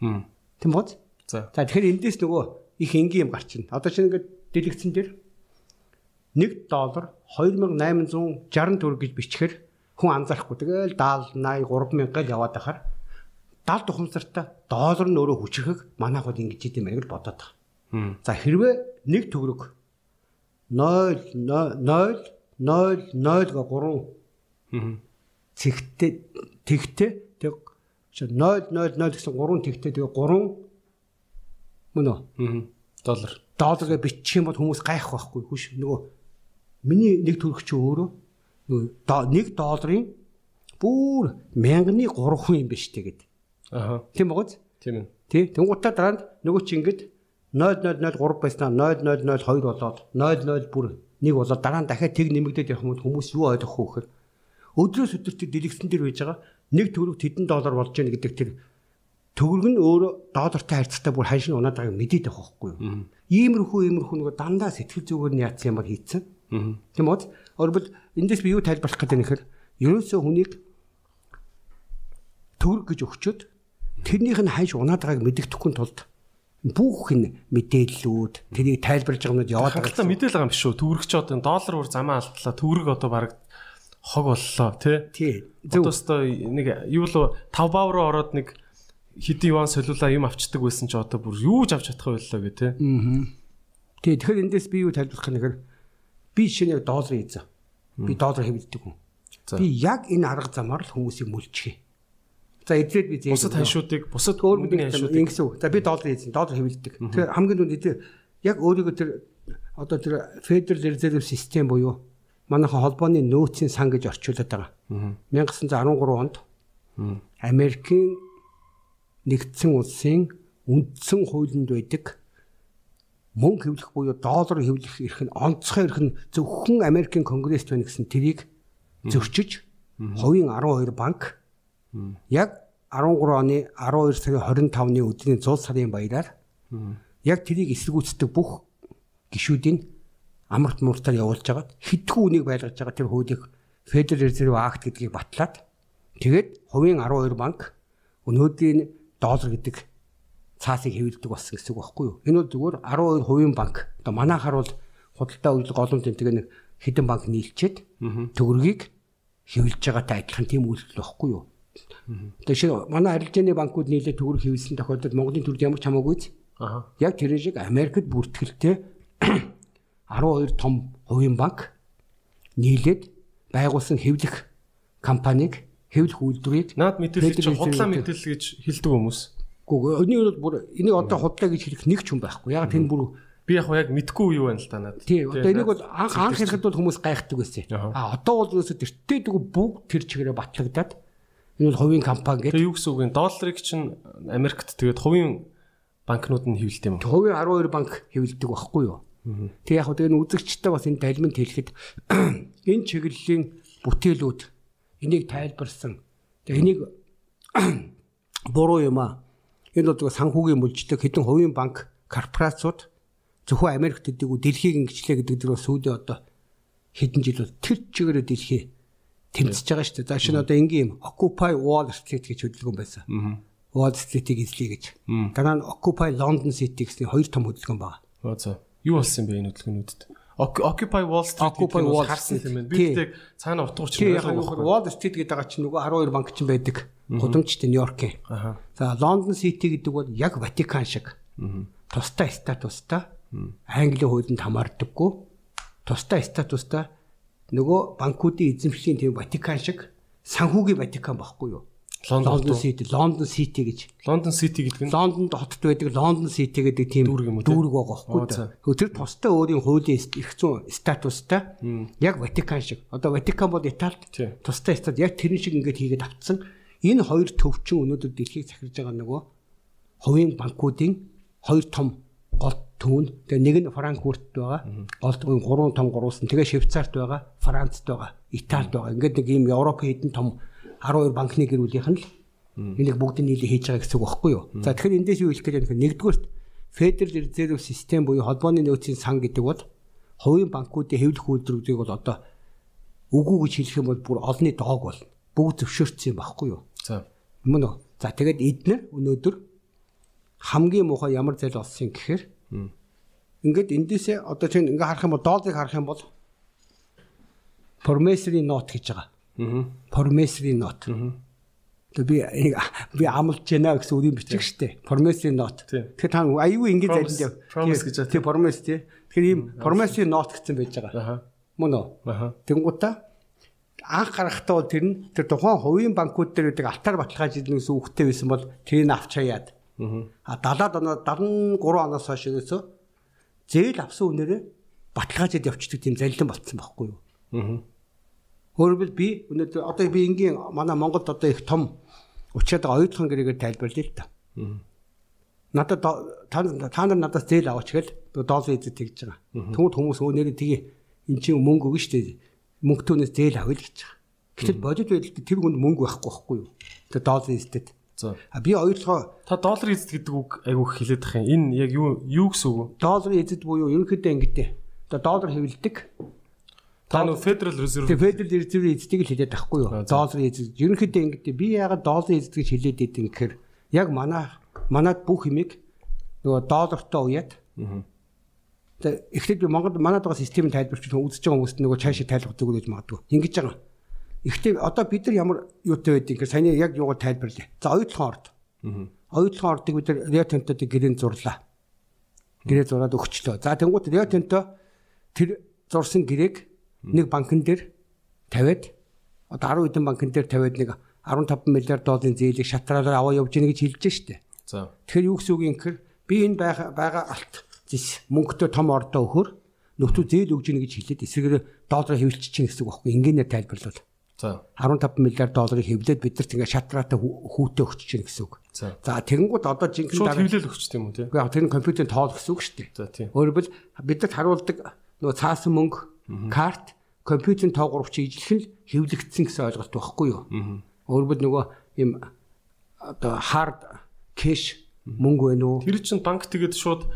байна. Тийм бод? За. За тэгэхээр эндээс нөгөө их энгийн юм гарчна. Одоо чинь ингээд дэлгэцэн дээр 1 доллар 2860 төгрөг гэж бичгээр хүн анзаарахгүй. Тэгэл 70 80 3000 гал яваад байхаар 70 тухамсартай доллар нь өөрөө хүчрэх манайх бол ингэж идэм байг л бодоод байгаа. За хэрвээ нэг төгрөг 0 0 0 0 3 цэгтээ тэгтээ тэг 0 0 0 гэсэн 3 тэгтээ тэгээ 3 мөн үү? доллар. Долларыг бичих юм бол хүмүүс гайх байхгүй хүш нөгөө Миний нэг төгрөг чи өөрөө нэг долларын бүр мянганы 3 хүн юм биш тэгээд. Аа. Тийм багыз? Тийм ээ. Тий. Тэнгуутаа дараа нь нөгөө чи ингэж 0003 байснаа 0002 болоод 00 бүр нэг болоод дараа нь дахиад тэг нэмэгдээд явах юм хүмүүс юу ойлгох вэ гэхээр өдрөөс өдөрт дэлгэцэн дээр байж байгаа нэг төгрөг тэдэн доллар болж байна гэдэг тэр төгрөг нь өөрөө доллартай харьцаатай бүр ханшин унаад байгааг мэдээд байх байхгүй юу. Иймэрхүү иймэрхүү нэг дандаа сэтгэл зүгээр нь яатсан юмар хийцэн. Тийм үү? Өөрөөр эндээс би юу тайлбарлах гэдэг нэхэр ерөөсөө хүнийг төгрөг гэж өгчөөд тэрнийх нь ханш унаад байгааг мэддэхгүй тулд бүх энэ мэдээллүүд тэрийг тайлбарлаж байгаа юмуд яваад байгаа. Мэдээлэл байгаа юм биш үү? Төгрөгч одоо доллар бүр замаа алдлаа. Төгрөг одоо баг хог боллоо тий. Одоо нэг юу л 5 бав руу ороод нэг хэдийн юан солиулаа юм авчдаг байсан ч одоо бүр юу ч авч чадах байлаа гэ тий. Аа. Тий тэгэхээр эндээс би юу тайлбарлах гэхээр би шинэ долларын эзэн. Би доллар хэвлэдэг хүн. Би яг энэ арга замаар л хүмүүсийг мүлжих. За эдрээд би зээ. Бусад ханшуудыг бусад өөр бидний ханшуудыг ингэсэн. За би доллар эзэн, доллар хэвлэдэг. Тэгэхээр хамгийн түрүүнд эдгээр яг өөрийгөө тэр одоо тэр Federal Reserve System буюу манайхан холбооны нөөцийн сан гэж орчуулад байгаа. 1913 онд Америкийн нэгдсэн улсын үндсэн хуулинд байдаг мөнгө хэвлэх буюу доллар хэвлэх эрх нь онцгой эрх нь зөвхөн Америкийн конгресст байна гэсэн тэрийг зөрчиж хувийн 12 банк Яг 13 оны 12 сарын 25-ны өдрийн 100 сарын баяраар яг тэрийг эсэргүүцдэг бүх гишүүдийн амарт муртаар явуулж хагаад хэдхэн үнийг байлгаж байгаа тэр хуулийг Federal Reserve Act гэдгийг батлаад тэгээд хувийн 12 банк өнөөдрийн доллар гэдэг цаасыг хэвлэдэг болсон гэсэн үг байхгүй юу? Энэ бол зүгээр 12 хувийн банк. Одоо манайхаар бол худалдаа үйлдэл голомт тэмдэг нэг хэдэн банк нийлчээд төгрөгийг хэвлэж байгаатай адилхан тийм үйлдэл байхгүй юу? Тэгэхээр манай арилжааны банкуд нийлээ төгрөг хэвлэсэн тохиолдолд Монголын төрд ямар ч хамаагүй. Аа. Яг тэр шиг Америкт бүртгэлтэй 12 том хувийн банк нийлээд байгуулсан хэвлэх компанийг хэвлэх үйлдвэрийг наад мэдээлэл чинь худлаа мэдээлэл гэж хэлдэг хүмүүс. Гэхдээ өний бол бүр энийг одоо худлаа гэж хэлэх нэг ч хүн байхгүй. Яг тэр бүр би яг яг мэдгүй юу байна л да надад. Тий, одоо энийг бол анх анх хэлэхэд бол хүмүүс гайхдаг байсан. А одоо бол ерөөсө тэртээ дгүү бүгд тэр чигээрээ батлагдаад Энэ бол хувийн компани гэдэг. Тэгээ юу гэсэн үг вэ? Долларыг чинь Америкт тэгээд хувийн банкнууд нь хэвлэдэг юм. Хувийн 12 банк хэвлэдэг байхгүй юу? Тэгээ яг тэгээ үзэгчтэй бас энэ тайлбарт хэлэхэд энэ чиглэлийн бүтээлүүд энийг тайлбарсан. Тэгээ энийг буруу юм аа. Энэ бол санхүүгийн мүлждэг хэдэн хувийн банк корпорациуд зөвхөн Америкт гэдэг үү дэлхийг ингэчлээ гэдэг дөрөв сүүлийн одоо хэдэн жил бол тэр чигээрээ дэлхий тэмцэж байгаа шүү дээ. За шинэ одоо энгийн юм Occupy Wall Street гэж хөдөлгөөн байсан. Wall Street-ийг эзлэе гэж. Дараа нь Occupy London City гэсэн хоёр том хөдөлгөөн байна. Аа за. Юу болсон бэ энэ хөдөлгөөнүүдэд? Occupy Wall Street Occupy Wall харсан юм байна. Би тэг цаана утгач юм байна. Wall Street гэдэг байгаа чинь нөгөө 12 банк чинь байдаг. Гудамжтай Нью-Йоркийн. За London City гэдэг бол яг Ватикан шиг. Тустай статустай. Английн хуулинд хамаардаггүй. Тустай статустай нөгөө банкуудын эзэмшлийн тийм Ватикан шиг санхүүгийн Ватикан багхгүй юу? Лондон Сити, Лондон Сити гэж. Лондон Сити гэдэг нь Лондонд хотод байдаг Лондон Сити гэдэг тийм дүүрэг юм уу? Дүүрэг байгаа байхгүй юу? Тэр тустай өөрийн хуулийн эрх зүйн статустай яг Ватикан шиг. Одоо Ватикан бол Италид тустай стат яг тэрэн шиг ингээд хийгээд автсан. Энэ хоёр төвчин өнөөдөр дэлхийг захирж байгаа нөгөө хувийн банкуудын хоёр том гол түүн. Тэгээ нэг нь Франкфурт байгаа. Гол түүн гурван том гурвуулсан. Тэгээ Швейцарт байгаа, Францд байгаа, Италид байгаа. Ингээд нэг ийм Европын хэдэн том 12 банкны гэр бүлийнх нь л энийг бүгд нийлээ хийж байгаа гэсэн үг байхгүй юу? За тэгэхээр эндээс юу хэлэх гэж байна вэ? Нэгдүгürt Federal Reserve System буюу холбооны нөөцийн сан гэдэг бол хувийн банкуудын хэвлэх үйлдвэрүүдийг бол одоо үгүй гэж хэлэх юм бол бүр олонний доог бол бүгд зөвшөөрсөн юм байхгүй юу? За. Мөн үү? За тэгээд эднэр өнөөдөр хамгийн муухай ямар зал олсон гэхээр Ингээд эндээсээ одоо чинь ингээ харах юм бол долларыг харах юм бол promissory note гэж байгаа. Аа. Promissory note. Аа. би би амлж байна гэсэн үгийг бичих штэ. Promissory note. Тэгэхээр та аюу ингэ залинд promise гэж тий promise тий. Тэгэхээр ийм promissory note гэсэн байж байгаа. Аа. Мөн үү? Аа. Тэнгуутаа анх гарахтаа бол тэр нь тэр тухайн хувийн банкуд дээр үүдэг алтар баталгааж идэх гэсэн үгтэй байсан бол тэрийг авч хаяад А 70-аад оноо 73 оноос хойш ерөөсөө зээл авсан үнээрээ баталгаажид явчихдаг тийм залилан болцсон байхгүй юу. Аа. Өөрөөр би өнөөдөр одоо би энгийн манай Монголд одоо их том учраад байгаа оюутгын гэрээгээр тайлбарлая л та. Аа. Надад та нар надаас зээл аваач гэл доллар эзэд тэгж байгаа. Тэнгүүд хүмүүс өө нэрээ тгий эн чинь мөнгө өгнө шүү дээ. Мөнгө түүнээс зээл авъя л гэж байгаа. Гэтэл бодит байдалд тэр хүнд мөнгө байхгүй байхгүй юу? Тэр доллар эздэд. А би ойлгоо Та доллар эзэд гэдэг үг айгүйх хэлээд тах юм. Энэ яг юу юу гэсэн үг вэ? доллар эзэд буюу ерөнхийдөө ингэдэ. Одоо доллар хэвлдэг. Та нөө Federal Reserve Тэгээ Federal Reserve эздэг л хэлээд байхгүй юу? Доллар эзэд. Ерөнхийдөө ингэдэ. Би яагаад доллар эздэг гэж хэлээд идэв гэхээр яг манай манад бүх юмыг нөгөө доллартай уяад. Тэгээ эхлээд би Монголд манад байгаа системийг тайлбарч үзэж байгаа хүмүүст нөгөө цаашаа тайлбар зүгөө гэж магадгүй. Ингэж байгаа. Эхлээд одоо бид нар ямар юутай байдгийг гэхээр саяны яг юугаар тайлбарлая. За оюутлахын орд. Оюутлахын ордыг бид нар Риотентодыг гэрээнд зурлаа. Гэрээ зураад өгчлөө. За тэнгуут Риотенто тэр зурсан гэрээг нэг банкн дээр тавиад одоо 10 хэдэн банкн дээр тавиад нэг 15 миллиард долларын зээлийг шатрaalаар аваа явж гэнэ гэж хэлж штэ. За. Тэгэхээр юу гэсэн үг юм гэхээр би энэ байгаа алт зис мөнгөтэй том ордоо өхөр нөтөө зээл өгж гэнэ гэж хэлээд эсрэгээр долларыг хэвлчих чинь гэсэн үг байхгүй. Ингээнээр тайлбарлавал. За. 15 миллиард долларыг хэвлээд бидэрт ингээ шатраатай хүүтэй өгч чинь гэсэн үг. За. Тэгэнгүүт одоо жинхэнэ дараа хэвлэл өгч тийм үү тий. яг тэр нь компьютерийн тоол гэсэн үг шүү дээ. За тийм. Өөрөөр бидэд харуулдаг нөгөө цаасан мөнгө, карт, компьютерийн тоогоорч ижлэх нь хэвлэгдсэн гэсэн ойлголт байхгүй юу? Өөрөөр нөгөө юм одоо хард кэш мөнгө байна уу? Тэр чинь банк тэгээд шууд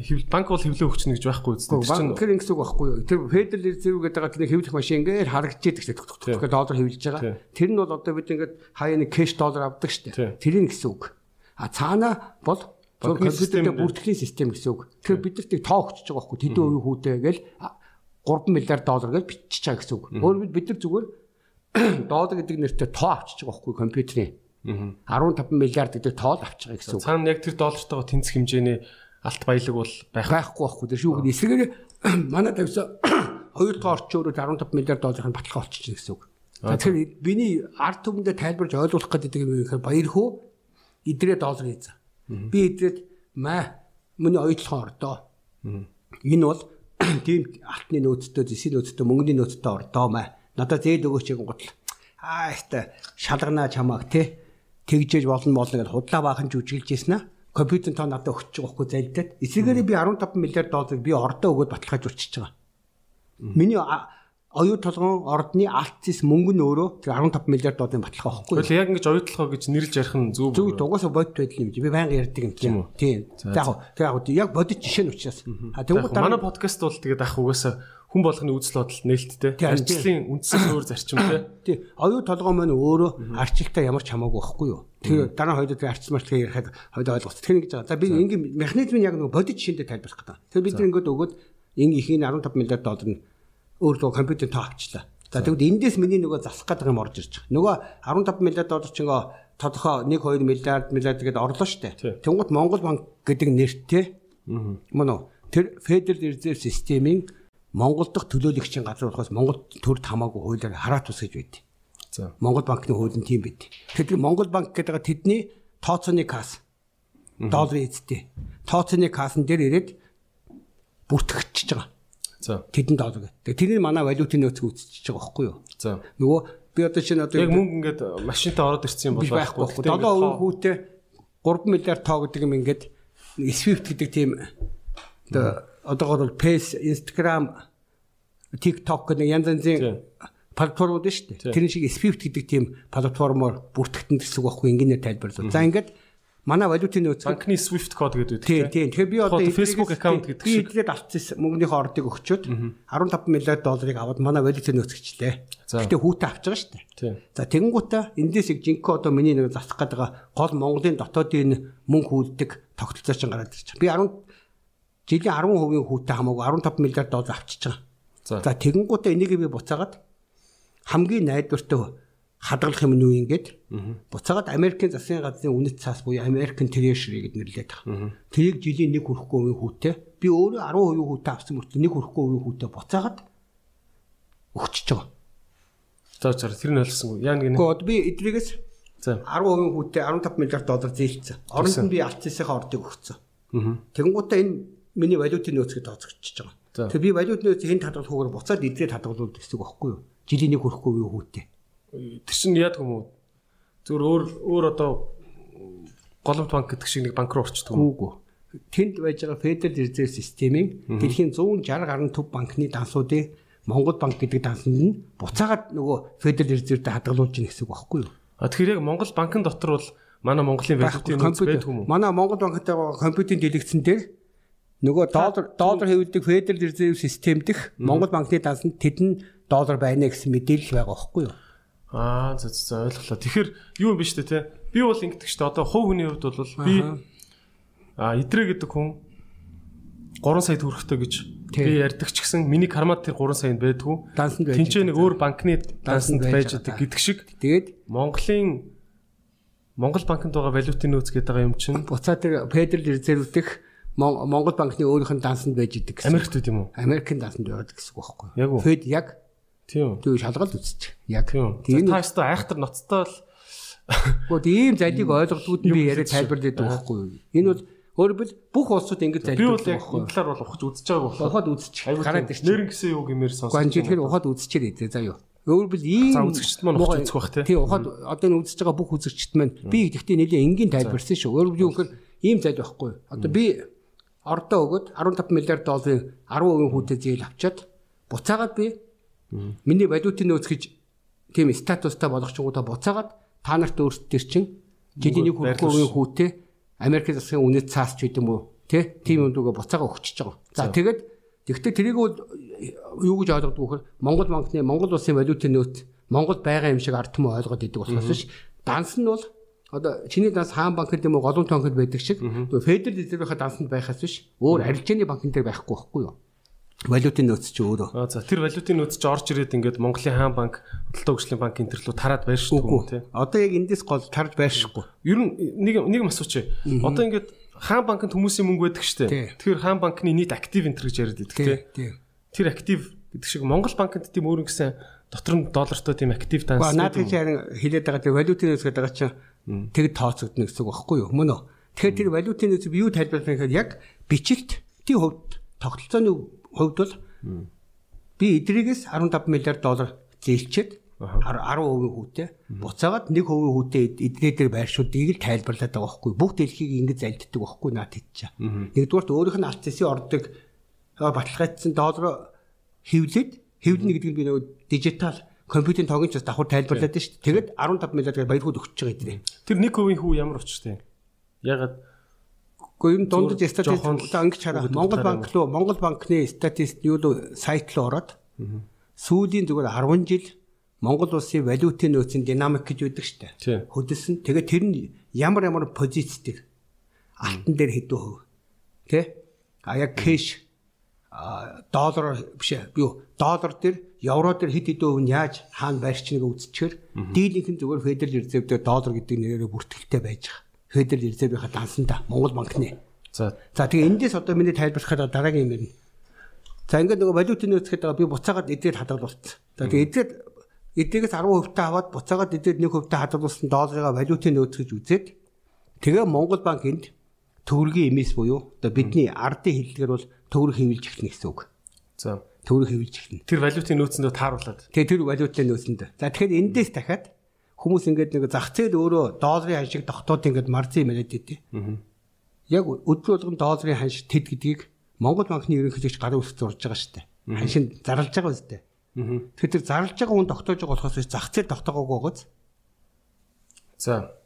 хэвл банк бол хэвлээ өгч гэж байхгүй үстэй. Тэр чинь Банкэр ингэсэн үг байхгүй юу? Тэр Federal Reserve гэдэг байгаа тэр хэвлэх машин ингээд харагдчихэд гэсэн тэгэхээр доллар хэвлэж байгаа. Тэр нь бол одоо бид ингээд хаяа нэг кэш доллар авдаг дээ. Тэрийг гэсэн үг. А цаана бол компьютертэй бүртгэлийн систем гэсэн үг. Тэгэхээр бид нарт тоо өгч байгаа байхгүй тэдэн үеийн хүүтэй гээл 3 миллиард доллар гэж бичиж байгаа гэсэн үг. Өөрөөр бид нар зүгээр доллар гэдэг нэртэй тоо авчиж байгаа байхгүй компьютерийн. 15 миллиард гэдэг тоол авч байгаа гэсэн үг. цаана яг тэр доллартайгаа тэнцэх хэмжээний алт баялаг бол байх. байхгүй байхгүй тэр шүүг эсрэгээр манай тавьсан хоёр дахь орчөөрөө 15 миллиард долларын баталгаа олчихно гэсэн үг. Тэгэхээр биний ард түмэндээ тайлбарж ойлгуулах гэдэг юм гэхээр баяр хөө идрээ доллар хийзээ. Би идрээд маа миний оюутлахын ордоо. Энэ бол тийм алтны нөөцтэй, зэсийн нөөцтэй, мөнгөний нөөцтэй ордоо маа. Надад зээл өгөөч гин гутал. Аа ихтэй шалганаа чамааг те тэгжээж болно болно гэж худлаа баахан жүжиглж ирсэн аа. Компьютер тоо надад өгч байгаа хгүй залдаад. Эсвэгээр би 15 миллиард долларыг би ордоо өгөөд баталгааж урчиж байгаа. Миний оюу толгойн ордны алт зэс мөнгө нь өөрөө тэр 15 миллиард долларын баталгаа байхгүй. Тэгвэл яг ингэж оюутлахаа гэж нэрлж ярих нь зөв. Зөв дугаасаа бодит байдал юм чи. Би байнга ярьдаг юм тийм. Тийм. За яг яг яг бодит жишээ нь учраас. А тэгвэл манай подкаст бол тэгээд ах угаасаа хүн болгоны үзэл бодол нээлттэй. Ажлын үндсэн өөр зарчимтэй. тий оюу толгой маань өөрөө арчилтаа ямар ч хамаагүй байхгүй юу. Тэр дараа хоёул тэр арчил марчил ярихад хоёул ойлгох. Тэр ингэж байгаа. За би ингийн механизмын яг нэг бодит жишээндээ тайлбарлах гэдэг. Тэр бид ингээд өгөөд ингийн ихийн 15 миллиард доллар нь өөр лөө компьютер тоо авчлаа. За тэгвэл эндээс миний нөгөө засах гэдэг юм орж ирж байгаа. Нөгөө 15 миллиард доллар чинь тодорхой 1 2 миллиард миллиард гэдэг орлоо штэ. Тэнгууд Монгол банк гэдэг нэртэй мөн үү тэр Federal Reserve системийн Монгол дахь төлөөлөгчийн газруулахаас Монгол төрд хамаагүй хуулиар хараат ус гэж байдیں۔ За. Монгол банкны хууль нь тийм байд. Тэгэхээр Монгол банк гэдэг байгаа тэдний тооцооны касс долларын эзэтэй. Тооцооны кассан дээр ирээд бүртгэгдчихэж байгаа. За. Тэдэн доллар. Тэгээ тэрний манай валютын нөөц үүсчихэж байгаа байхгүй юу? За. Нөгөө би одоо чинь одоо Яг мөнгө ингээд машинтай ороод ирсэн юм бол байхгүй. 7 өвөн хүүтэй 3 миллиард тоо гэдэг юм ингээд Swift гэдэг тийм одоо одоогор бол Face, Instagram, TikTok гэдэг янз янзын платформуд нь шүү дээ. Тэр шиг Swift гэдэг тийм платформоор бүртгэгдэн гэсэн үг байхгүй ингээнээр тайлбарлав. За ингээд манай валютын нөөц банкны Swift код гэдэг Тийм үү? тийм. Тэгэхээр би одоо Facebook account гэдэг би шиг. эдлээд алдсан мөнгөнийхөө ордыг өгчөөд 15 миллиард долларыг аваад манай валютын нөөцгчлээ. За. Гэтэ хүүтэй авч байгаа шүү дээ. Тийм. За тэгэнгүүтээ эндээс их жинхэнэ одоо миний нэг засах байгаа гол Монголын дотоодын мөнгө хүүлдэг тогтолцоо чинь гараад байгаа. Би 10 жилийн 10% хүүтэй хамаагүй 15 миллиард доллар авчиж байгаа. За. За тэгэнгүүтээ энийг би буцаагаад хамгийн найдвартай хадгалах юм юу ингээд буцаагаад Америкийн засгийн газрын үнэт цаас буюу American Treasury гэдэг нэрлээд байгаа. Тэрийг жилийн нэг хүрэхгүй хувийн хүүтэй би өөрөө 10% хүүтэй авсан мөртөө нэг хүрэхгүй хувийн хүүтэй буцаагаад өгчөж байгаа. За чар тэр нь ойлгосонгүй. Яа нэг Гэхдээ одоо би эдрийгээс За. 10% хүүтэй 15 миллиард доллар зээлцсэн. Оронд нь би алтцсийнхаа ордыг өгсөн. Тэгэнгუутаа энэ миний валютын нөөцөд тооцогдчихж байгаа. Тэгээ би валютын нөөцийг хэн хадгалах хөөөр буцаад эдрээ хадгалуул гэсэн үг байхгүй юу? Жилийн нэг хүрэхгүй хувийн хүүтэй. Тэр чинь яадаг юм уу? Зүгээр өөр өөр одоо голомт банк гэдэг шиг нэг банк руу орчдөг юм. Үгүй. Тэнд байж байгаа Federal Reserve системийн дэлхийн 160 гаруй төв банкны дансуудын Монгол банк гэдэг дансанд нь буцаагаад нөгөө Федерал Резервтэй хадгалуулж ийн гэсэн үг байхгүй юу? А тэгэхээр яг Монгол банкн дотор бол манай Монголын валютын нөөц байдаг юм уу? Манай Монгол банктай компьютерийн дэлгэцэн дээр нөгөө доллар доллар хэвлэдэг Федерал Резерв систем дэх Монгол банкны дансанд тэдэн доллар байна гэсэн мэдээлэл байгаа байхгүй юу? Аа за за ойлголоо. Тэгэхээр юу юм бэ штэ те? Би бол ингэдэг штэ. Одоо хувь хүний хувьд бол би а идрэ гэдэг хүн 3 сая төгрөгтэй гэж би ярьдаг ч гэсэн миний кармад тэр 3 саянд байдгүй. Дансанд байж. Тинчээ нэг өөр банкны дансанд байж байгаа гэдэг шиг. Тэгээд Монголын Монгол банкнд байгаа валютын нөөц гэдэг юм чинь буцаа тэр Федерал Резерв дэх Монгол банкны өөрийнх нь дансанд байж идэг гэсэн. Америкт үү юм уу? Америкийн дансанд яваад гэсэн үг байхгүй юу? Фед яг тийм. Тэг шалгалт үзчих. Яг. Тийм. Та өстө айхтар ноцтой л Гэхдээ ийм залийг ойлгодгууд нь би яриа тайлбарлаад байгаа байхгүй юу? Энэ бол Өөрөөр бүх улсууд ингэж залбирдаг. Би бол яг талаар бол ухаж үзэж байгаа болохоо. Ухаад үзчих. Гараад ирчих. Нэрэн гэсэн юу гэмээр сонсож. Гүн чи тэр ухаад үзчихээр идэ заа юу. Өөрөөр ийм за үзэгчд маань ухаж үзэх бах тий. Ухаад одоо энэ үзэж байгаа бүх үзэгчд маань би гэхдээ нэлээ энгийн тайлбарсан шүү. Өөрөөр юу гэхээр ийм зайл байхгүй. Одоо би ордоо өгöd 15 миллиард долларын 10% хүүтэй зээл авчаад буцаагаад би миний валютын нөөц гэж тийм статустай болгочгоодаа буцаагаад та нарт өөрсдөр чинь жилийн нэг хүрэхгүй хүүтэй Америк засгийн үнэт цаас ч гэдэм үү тий тийм үндүгээ буцаага өгчөж байгаа. За тэгээд тэгвэл тэрийг юу гэж ойлгодог вөхөр Монгол банкны Монгол улсын валютын нөөц Монгол байгаа юм шиг ард түмэн ойлгоод идэг болохоос биш данс нь бол одоо чиний данс хаан банкнд юм уу голомт банкнд байдаг шиг Федерал резервийнхаа дансанд байхаас биш өөр арилжааны банкн дээр байхгүй байхгүй юу? Валютын нөөц чи өөрөө. Аа за тэр валютын нөөц чи орж ирээд ингээд Монголын хаан банк, Худалдаа хөгжлийн банк энэ төрлөө тараад байршдаг юм тий. Одоо яг эндээс гол тарж байршихгүй. Ер нь нэг нэг асууч. Одоо ингээд хаан банкнд хүмүүсийн мөнгө байдаг шүү дээ. Тэгэхээр хаан банкны нийт актив энэ гэж яриад байдаг тий. Тэр актив гэдэг шиг Монгол банкнд тийм өөр нэгсэн дотор нь доллартай тийм актив данс. Наад чи харин хэлээд байгаа тэр валютын нөөц гэдэг чинь тэгэд тооцогдно гэсэн үг байхгүй юу? Мөн үү? Тэгэхээр тэр валютын нөөц юу тайлбарлах гэхээр яг бичлэлт тий хувьд тогтолцооны хувьд бол би эдрийгээс 15 миллиард доллар зээлчээд 10% хүүтэй буцаагаад 1% хүүтэй эднээ дээр байршуудыг л тайлбарлаад байгаа байхгүй бүх дэлхийг ингэж залддаг байхгүй наад тийч. Нэгдүгээрт өөрийнх нь алт зэсийн ордог баталгаажсан доллар хэвлээд хэвлэнэ гэдэг нь би нөгөө дижитал компьютерийн тогийн ч бас давхар тайлбарлаад шүү дээ. Тэгэд 15 миллиард баяр хүүд өгч байгаа эдрээ. Тэр 1% хүү ямар учиртай? Ягаад Гэхдээ энэ дундаж статистик ангич хараа Монгол банк руу Монгол банкны статистик юу л сайт руу ороод сүүлийн зүгээр 10 жил Монгол улсын валютын нөөцийн динамик гэж байдаг штэ. Хөдөлсөн. Тэгээд тэр нь ямар ямар позицтэй алтан дээр хэдэн хөв. Тэ? А яг кэш доллар биш юу доллар дээр евро дээр хэд хэдэн өв нь яаж хаана байрчныг үзчихээр дийлийнх нь зүгээр федерал резерв дээр доллар гэдэг нэрээр бүртгэлтэй байж байгаа. Федерал Резервийнхаа дансанда Монгол банкны. За. За тэгээ эндээс одоо миний тайлбарлахад дараагийн юм ярина. За ингээд нөгөө валютын нөөц гэдэг би буцаагаад эдгээр хадгалуулсан. За тэгээ эдгээр эдгээс 10% та аваад буцаагаад эдгээр 1% та хадгалуулсан долларыг валютын нөөц гэж үзээд тэгээ Монгол банк энд төгрөгийн эмээс буюу одоо бидний ардын хэллэгээр бол төгрөг хэвлж эхэлнэ гэсэн үг. За төгрөг хэвлж эхэлнэ. Тэр валютын нөөцөндөө тааруулаад. Тэгээ тэр валютын нөөцөнд. За тэгэхээр эндээс дахиад хүмүүс ингээд нэг зах зээл өөрөө долларын ханшиг тогтоод ингээд марзын яриад идэв. Яг өдөр болгон долларын ханшиг тэд гэдгийг Монгол банкны ерөнхийлөгч гарын үсэг зурж байгаа шүү дээ. Ханшин зарлж байгаа үстэй. Тэгэхээр тэр зарлж байгаа хүн тогтоож байгаа болохоос зах зээл тогтоогоогүй гоц. За.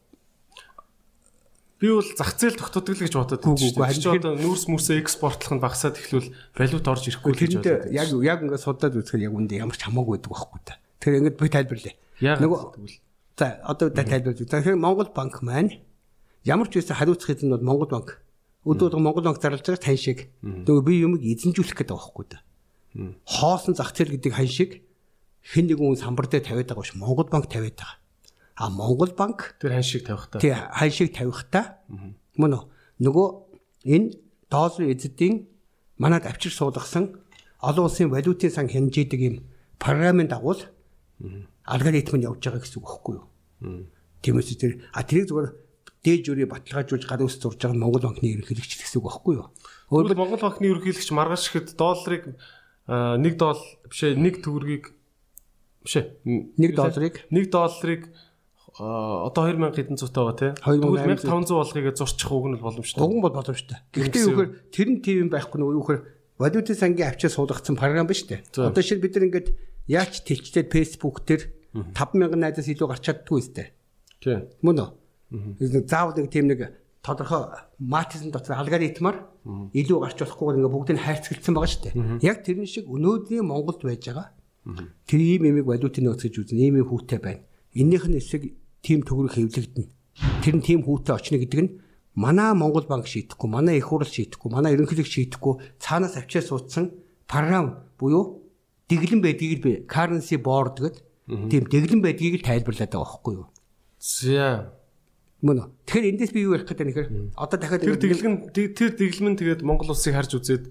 Би бол зах зээл тогтоодог л гэж бодоод байна. Чи одоо нүүрс мүрсээ экспортлох нь багасаад эхлүүл валют орж ирэхгүй гэж бодоод. Яг яг ингээд судалж үзэхээр яг үндэ ямар ч хамаагүй байдаг байхгүй та. Тэгэхээр ингээд би тайлбарлая. Нөгөө За одоо тайлбарлаж. Тэгэхээр Монгол банк маань ямар ч байсан хариуцах эзэн бол Монгол банк. Өдөө Монгол банк зарлж байгаа тань шиг. Тэгээ би юмыг эзэмжүүлэх гэдэг байхгүй да. Хоосон зах зээл гэдэг хань шиг хэн нэгэн хүн самбар дээр тавиад байгаа биш Монгол банк тавиад байгаа. А Монгол банк тэр хань шиг тавих та. Тий хань шиг тавих та. Мөн үү? Нөгөө энэ долларын эзэдийн манад авчир суулгасан олон улсын валютын сан хэмжээдэг юм програмын дагуу алгоритм нь явж байгаа гэсэн үг байхгүй юу? Тиймээс тэр а тэрийг зүгээр дээж үрээ баталгаажуулж гарын ус зурж байгаа Монгол банкны ерөнхийлөгч гэсэн үг байхгүй юу? Өөрөөр Монгол банкны ерөнхийлөгч маргааш ихэд долларыг 1 доллар бишээ 1 төгрөгийг бишээ 1 долларыг 1 долларыг одоо 2000 хэдэн зүйтэй байгаа тий. 1500 болгоёг зурчих уг нь боломжтой. Уг нь бол боломжтой. Гэхдээ юухээр тэр нь тийм байхгүй нөгөө юухээр валютын сангийн авчаа суулгацсан програм ба штэ. Одоо шинэ бид нар ингээд яач тэлчтэй фэйсбુક дээр 5000 найзаас илүү гарч чаддгүй үстэй. Тийм. Мөн үү? Заавал нэг тийм нэг тодорхой матизм дотор алгоритмаар илүү гарч болохгүйгээр ингээ бүгдийг хайрцагцсан байгаа шүү дээ. Яг тэрэн шиг өнөөдрийн Монголд байж байгаа. Тэр ийм имийг валютын нөөц гэж үзнэ. Ийм хүүтэй байна. Эннийх нь эсрэг тийм төгрөг хэвлэгдэнэ. Тэр нь тийм хүүтэй очно гэдэг нь манай Монгол банк шийдэхгүй, манай их хурл шийдэхгүй, манай ерөнхийлөг шийдэхгүй цаанаас авчиас суудсан програм буюу дэглэн байдгийг би currency board гэдэг тийм дэглэн байдгийг л тайлбарлаад байгаа байхгүй юу? За. Мөн. Тэгэхээр эндээс би юу ярих гэдэг нэхэр одоо дахиад тэр дэглэн тэр дэглэмэн тэгээд Монгол улсыг харж үзээд